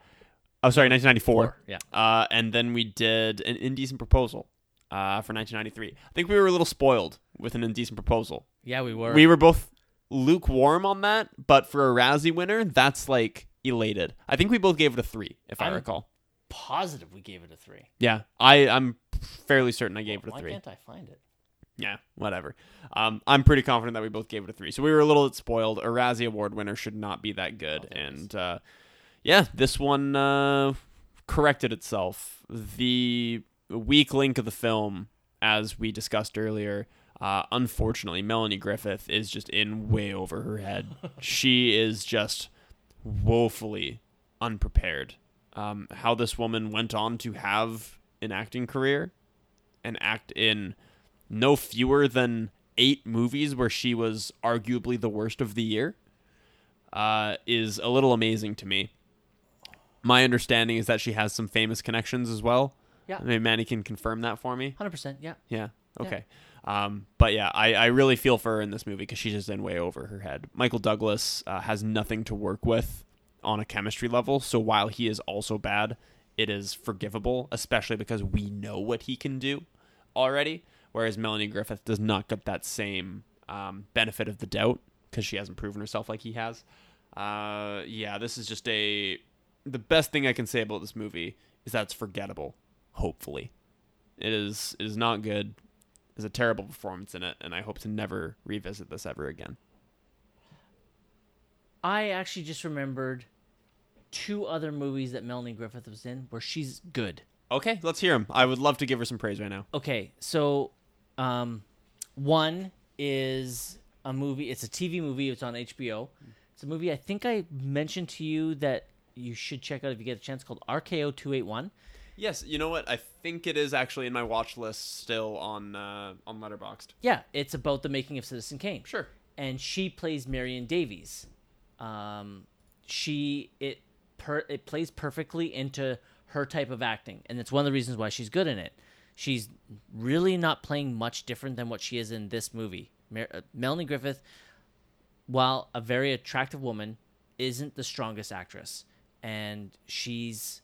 Oh, sorry, 1994. Yeah. Uh, and then we did an indecent proposal uh, for 1993. I think we were a little spoiled with an indecent proposal. Yeah, we were. We were both lukewarm on that, but for a Razzie winner, that's like elated. I think we both gave it a three, if i I'm- recall. positive we gave it a three. Yeah, I I'm fairly certain I gave it a Why three. can't I find it? Yeah, whatever. Um, I'm pretty confident that we both gave it a three. So we were a little bit spoiled. A Razzie Award winner should not be that good. and uh, yeah, this one uh, corrected itself. The weak link of the film, as we discussed earlier, uh, unfortunately, Melanie Griffith is just in way over her head. she is just woefully unprepared. Um, how this woman went on to have an acting career and act in no fewer than eight movies where she was arguably the worst of the year uh, is a little amazing to me. My understanding is that she has some famous connections as well. Yeah. I mean, Manny can confirm that for me. Hundred percent. Yeah. Yeah. Okay. Um, but yeah, I, I really feel for her in this movie because she's just in way over her head. Michael Douglas uh, has nothing to work with on a chemistry level, so while he is also bad, it is forgivable, especially because we know what he can do already. Whereas Melanie Griffith does not get that same um, benefit of the doubt because she hasn't proven herself like he has. Uh, yeah, this is just a. The best thing I can say about this movie is that it's forgettable. Hopefully, it is it is not good. There's a terrible performance in it, and I hope to never revisit this ever again. I actually just remembered two other movies that Melanie Griffith was in where she's good. Okay, let's hear him. I would love to give her some praise right now. Okay, so um, one is a movie. It's a TV movie. It's on HBO. It's a movie I think I mentioned to you that you should check out if you get a chance called RKO two eight one. Yes, you know what? I think it is actually in my watch list still on uh, on Letterboxd. Yeah, it's about the making of Citizen Kane. Sure. and she plays Marion Davies. Um, she it per it plays perfectly into her type of acting, and it's one of the reasons why she's good in it. She's really not playing much different than what she is in this movie. Mer- uh, Melanie Griffith, while a very attractive woman, isn't the strongest actress, and she's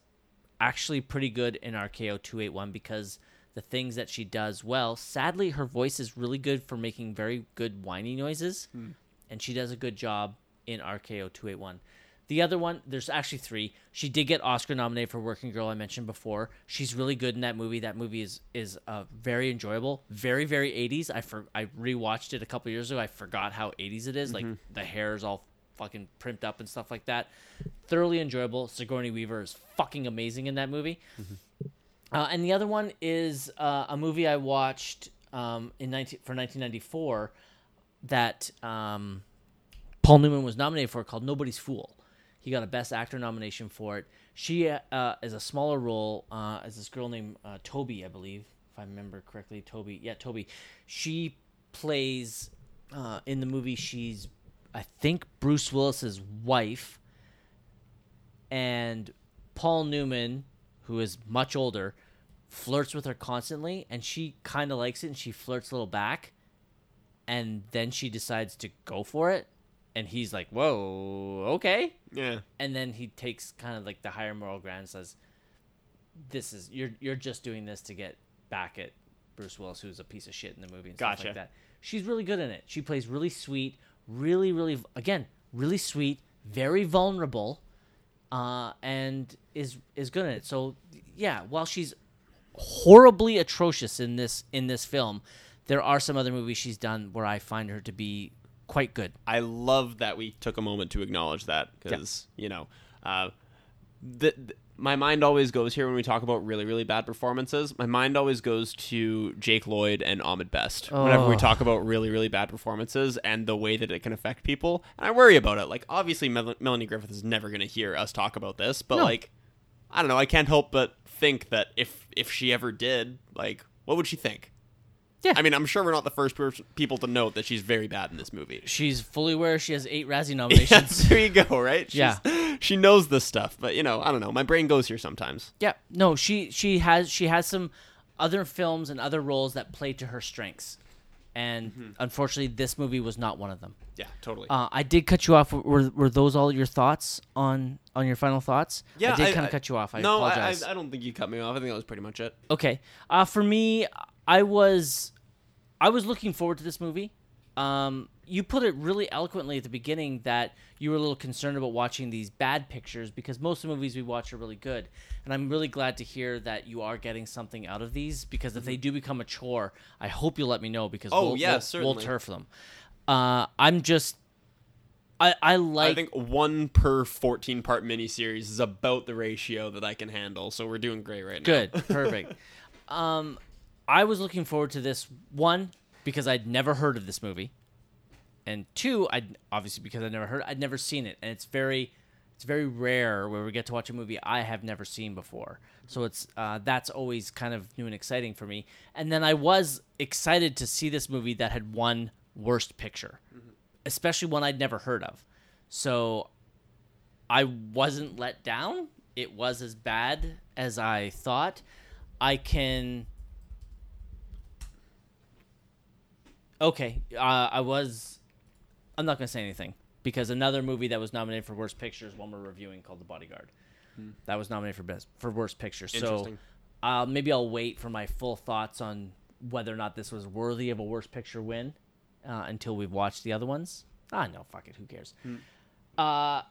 actually pretty good in RKO 281 because the things that she does well. Sadly, her voice is really good for making very good whiny noises, and she does a good job in RKO 281. The other one, there's actually three. She did get Oscar nominated for Working Girl. I mentioned before. She's really good in that movie. That movie is is uh, very enjoyable, very very 80s. I for, I rewatched it a couple years ago. I forgot how 80s it is. Like the hair is all fucking primped up and stuff like that. Thoroughly enjoyable. Sigourney Weaver is fucking amazing in that movie. Uh, and the other one is uh, a movie I watched um, in 19, for 1994 that um, Paul Newman was nominated for called Nobody's Fool. He got a Best Actor nomination for it. She uh, is a smaller role uh, as this girl named uh, Toby, I believe, if I remember correctly. Toby, yeah, Toby. She plays uh, in the movie. She's, I think, Bruce Willis's wife, and Paul Newman, who is much older, flirts with her constantly, and she kind of likes it, and she flirts a little back, and then she decides to go for it, and he's like, "Whoa, okay," Yeah. and then he takes kind of like the higher moral ground and says, "This is you're you're just doing this to get back at Bruce Willis, who's a piece of shit in the movie and stuff Gotcha. like that." She's really good in it. She plays really sweet, really, really again, really sweet, very vulnerable, uh, and is is good in it. So yeah, while she's horribly atrocious in this in this film, there are some other movies she's done where I find her to be quite good. I love that we took a moment to acknowledge that because you know, uh, the, the- my mind always goes here when we talk about really really bad performances. My mind always goes to Jake Lloyd and Ahmed Best whenever we Oh. talk about really really bad performances and the way that it can affect people. And I worry about it. Like obviously Mel- Melanie Griffith is never going to hear us talk about this, but No. like I don't know. I can't help but think that if if she ever did, like, what would she think? Yeah. I mean, I'm sure we're not the first pers- people to note that she's very bad in this movie. She's fully aware she has eight Razzie Yeah, nominations. there you go, right? She's, Yeah. She knows this stuff, but you know, I don't know. My brain goes here sometimes. Yeah, no, she she has she has some other films and other roles that play to her strengths, and Mm-hmm. unfortunately, this movie was not one of them. Yeah, totally. Uh, I did cut you off. Were were those all your thoughts on on your final thoughts? yeah, I did kind of cut you off. I no, I. I, I don't think you cut me off. I think that was pretty much it. Okay. Uh, for me, I was, I was looking forward to this movie. Um, you put it really eloquently at the beginning that you were a little concerned about watching these bad pictures because most of the movies we watch are really good, and I'm really glad to hear that you are getting something out of these because if they do become a chore, I hope you'll let me know because Oh, we'll, yeah, we'll, we'll turf them. Uh, I'm just, I I like I think one per 14 part miniseries is about the ratio that I can handle. So we're doing great right now. Good, perfect. um, I was looking forward to this one because I'd never heard of this movie, and two, I obviously because I'd never heard, I'd never seen it, and it's very, it's very rare where we get to watch a movie I have never seen before. So it's uh, that's always kind of new and exciting for me. And then I was excited to see this movie that had won Worst Picture, especially one I'd never heard of. So I wasn't let down. It was as bad as I thought. I can. Okay, uh, I was. I'm not going to say anything because another movie that was nominated for Worst Picture is one we're reviewing called The Bodyguard. That was nominated for best for Worst Picture. So uh, maybe I'll wait for my full thoughts on whether or not this was worthy of a Worst Picture win uh, until we've watched the other ones. Ah, no, fuck it. Who cares? Uh,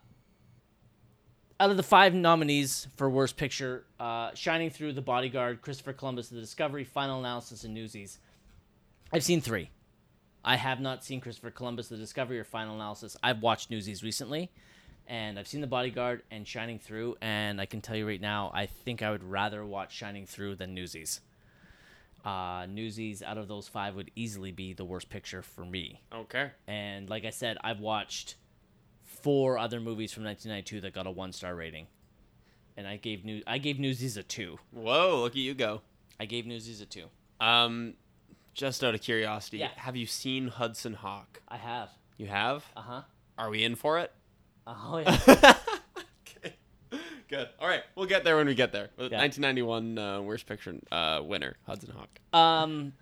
out of the five nominees for Worst Picture, uh, Shining Through, The Bodyguard, Christopher Columbus, The Discovery, Final Analysis, and Newsies, I've seen three. I have not seen Christopher Columbus, The Discovery, or Final Analysis. I've watched Newsies recently, and I've seen The Bodyguard and Shining Through, and I can tell you right now, I think I would rather watch Shining Through than Newsies. Uh, Newsies, out of those five, would easily be the worst picture for me. Okay. And like I said, I've watched four other movies from 1992 that got a one star rating, and I gave new I gave Newsies a two. Whoa, look at you go. I gave Newsies a two. Um, just out of curiosity, Yeah. have you seen Hudson Hawk? I have. You have? Uh huh. Are we in for it? Oh yeah. okay. Good. All right, we'll get there when we get there. Yeah. 1991 uh, Worst Picture uh, winner, Hudson Hawk. um.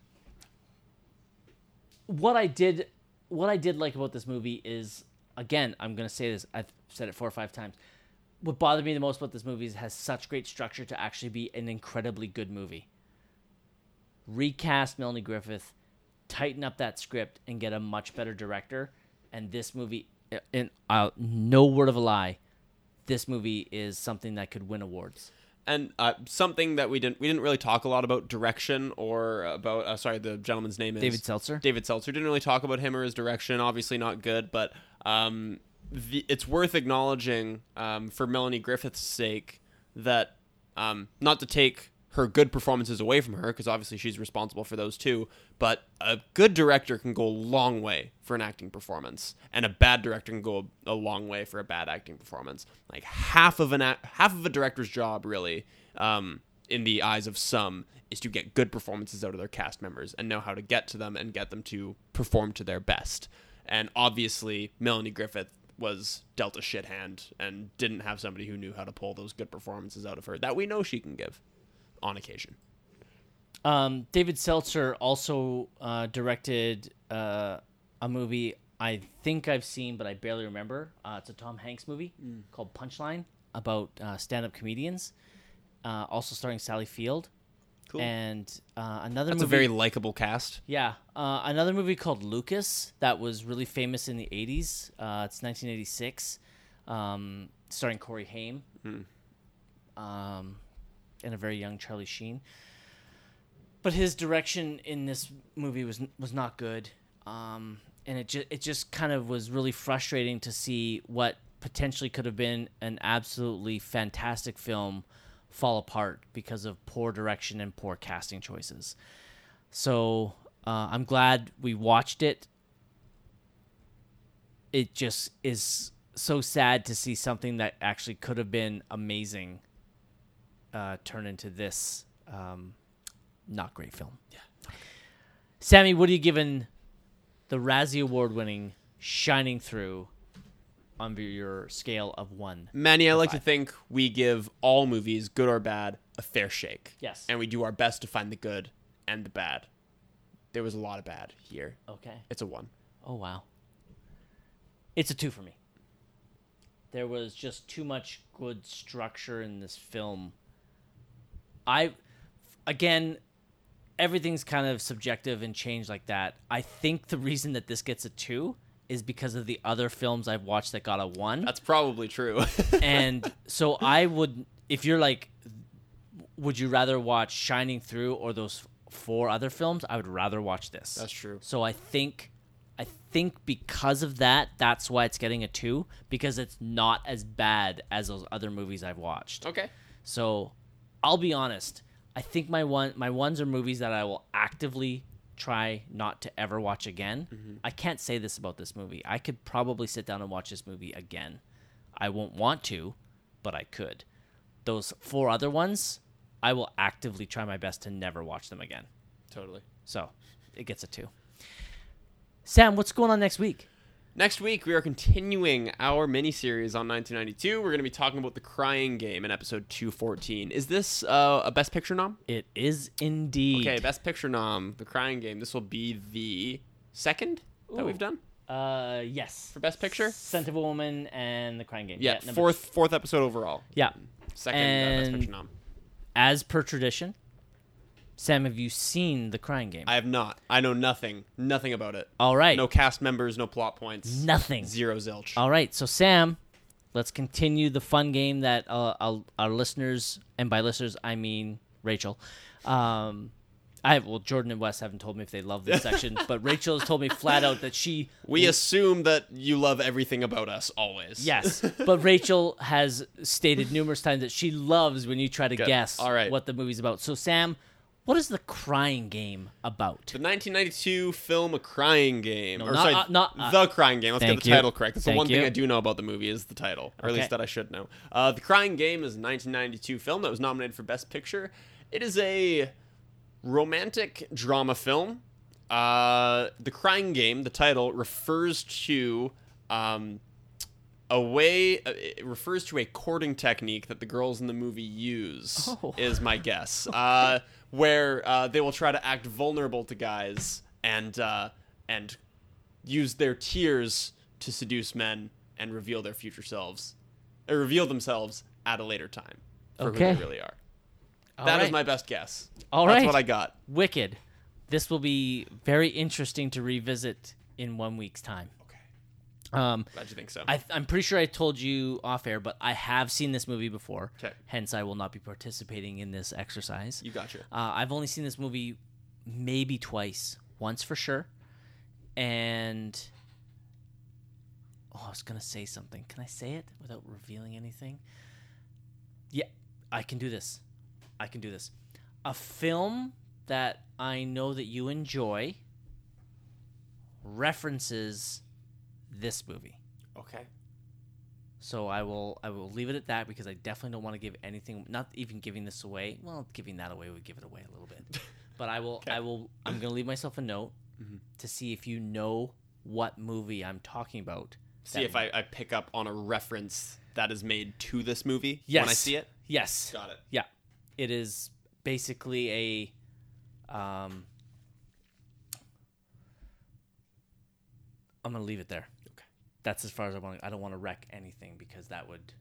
What I did, what I did like about this movie is, again, I'm gonna say this. I've said it four or five times. What bothered me the most about this movie is it has such great structure to actually be an incredibly good movie. Recast Melanie Griffith, tighten up that script, and get a much better director. And this movie, and uh, no word of a lie, this movie is something that could win awards. And uh, something that we didn't we didn't really talk a lot about direction or about uh, sorry the gentleman's name is David Seltzer. David Seltzer didn't really talk about him or his direction. Obviously not good, but um, the, it's worth acknowledging um, for Melanie Griffith's sake that um, not to take her good performances away from her because obviously she's responsible for those too. But a good director can go a long way for an acting performance, and a bad director can go a, long way for a bad acting performance. Like half of an a- half of a director's job really um, in the eyes of some, is to get good performances out of their cast members and know how to get to them and get them to perform to their best. And obviously, Melanie Griffith was dealt a shit hand and didn't have somebody who knew how to pull those good performances out of her that we know she can give on occasion. Um, David Seltzer also uh, directed uh, a movie I think I've seen, but I barely remember. Uh, it's a Tom Hanks movie called Punchline about uh, stand-up comedians, uh, also starring Sally Field. Cool. And uh, another That's a very likable cast. yeah, uh, another movie called Lucas that was really famous in the '80s. Uh, it's 1986, um, starring Corey Haim, um, and a very young Charlie Sheen. But his direction in this movie was was not good, um, and it just it just kind of was really frustrating to see what potentially could have been an absolutely fantastic film fall apart because of poor direction and poor casting choices. So uh, I'm glad we watched it. It just is so sad to see something that actually could have been amazing uh, turn into this um, not great film. Yeah. Sammy, what are you giving the Razzie Award winning Shining Through on your scale of one? Manny, I like to think we give all movies, good or bad, a fair shake. Yes. And we do our best to find the good and the bad. There was a lot of bad here. Okay. It's a one. Oh wow. It's a two for me. There was just too much good structure in this film. I again everything's kind of subjective and changed like that. I think the reason that this gets a 2 is because of the other films I've watched that got a 1 That's probably true. and so I would, if you're like, would you rather watch Shining Through or those four other films? I would rather watch this. That's true. So I think, I think because of that, that's why it's getting a two because it's not as bad as those other movies I've watched. okay. So I'll be honest. I think my one my ones are movies that I will actively try not to ever watch again. Mm-hmm. I can't say this about this movie. I could probably sit down and watch this movie again. I won't want to, but I could. Those four other ones, I will actively try my best to never watch them again. Totally. So, it gets a 2. Sam, what's going on next week? Next week, we are continuing our mini series on 1992. We're going to be talking about The Crying Game in episode 214. Is this uh, a Best Picture nom? It is indeed. Okay, Best Picture nom, The Crying Game. This will be the second that we've done Uh, yes. for Best Picture. Scent of a Woman and The Crying Game. Yeah, number- fourth fourth episode overall. Yeah. Second uh, Best Picture nom. As per tradition, Sam, have you seen The Crying Game? I have not. I know nothing. Nothing about it. All right. No cast members, no plot points. Nothing. Zero zilch. All right. So, Sam, let's continue the fun game that uh, our, our listeners, and by listeners, I mean Rachel. Um, I well, Jordan and Wes haven't told me if they love this section, but Rachel has told me flat out that she we assume that you love everything about us always. Yes, but Rachel has stated numerous times that she loves when you try to guess All right. what the movie's about. So, Sam, what is the crying game about? The 1992 film A Crying Game. or not- sorry, uh, not, uh, The Crying Game. Let's get thank the you. title correct. That's the Thank one thing. I do know about the movie is the title, or at Okay. least that I should know. Uh, the Crying Game is a 1992 film that was nominated for Best Picture. It is a romantic drama film. Uh, the Crying Game, the title, refers to um, a way. uh, It refers to a courting technique that the girls in the movie use. Oh. Is my guess. Uh, where uh, they will try to act vulnerable to guys and uh, and use their tears to seduce men and reveal their future selves, or reveal themselves at a later time for Okay. who they really are. All That is right. my best guess. All That's right. what I got. Wicked. This will be very interesting to revisit in one week's time. Okay. Um, Glad you think so. I, I'm pretty sure I told you off air, but I have seen this movie before. 'Kay. Hence, I will not be participating in this exercise. you gotcha. Uh, I've only seen this movie maybe twice, once for sure. And oh, I was gonna say something. Can I say it without revealing anything? Yeah, I can do this. I can do this. A film that I know that you enjoy references this movie. Okay. So I will I will leave it at that because I definitely don't want to give anything. Not even giving this away. Well, giving that away would give it away a little bit. But I will I will I'm gonna leave myself a note Mhm. to see if you know what movie I'm talking about. See if I, I pick up on a reference that is made to this movie Yes. when I see it. Yes. Got it. Yeah, it is basically a. Um, I'm gonna leave it there. That's as far as I want. I don't want to wreck anything because that would.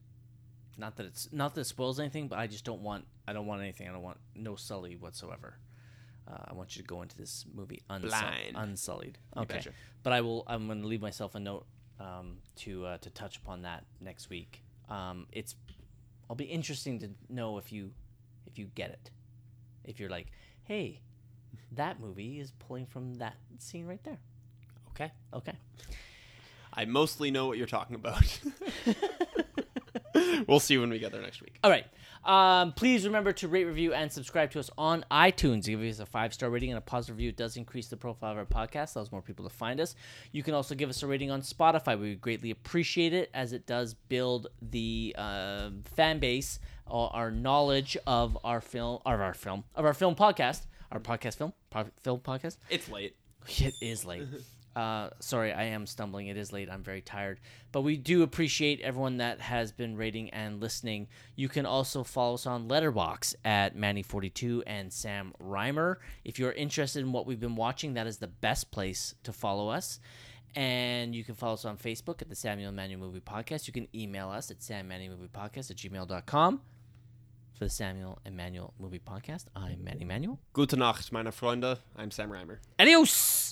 Not that it's not that it spoils anything, but I just don't want. I don't want anything. I don't want no sully whatsoever. Uh, I want you to go into this movie unsul- Blind. unsullied. Okay, betcha. but I will. I'm going to leave myself a note um, to uh, to touch upon that next week. Um, it's. I'll be interesting to know if you if you get it. If you're like, hey, that movie is pulling from that scene right there. Okay. Okay. I mostly know what you're talking about. we'll see when we get there next week. All right. Um, please remember to rate, review, and subscribe to us on iTunes. Give us a five star rating and a positive review. It does increase the profile of our podcast, allows more people to find us. You can also give us a rating on Spotify. We would greatly appreciate it as it does build the uh, fan base or our knowledge of our film, of our film, of our film podcast, our podcast film, film podcast. It's late. It is late. Uh, sorry, I am stumbling. It is late. I'm very tired. But we do appreciate everyone that has been rating and listening. You can also follow us on Letterboxd at Manny42 and Sam Reimer. If you're interested in what we've been watching, that is the best place to follow us. And you can follow us on Facebook at the Samuel Manuel Movie Podcast. You can email us at sammanuelmoviepodcast at gmail.com. For the Samuel and Manuel Movie Podcast, I'm Manny Manuel. Gute Nacht, meine Freunde. I'm Sam Reimer. Adios!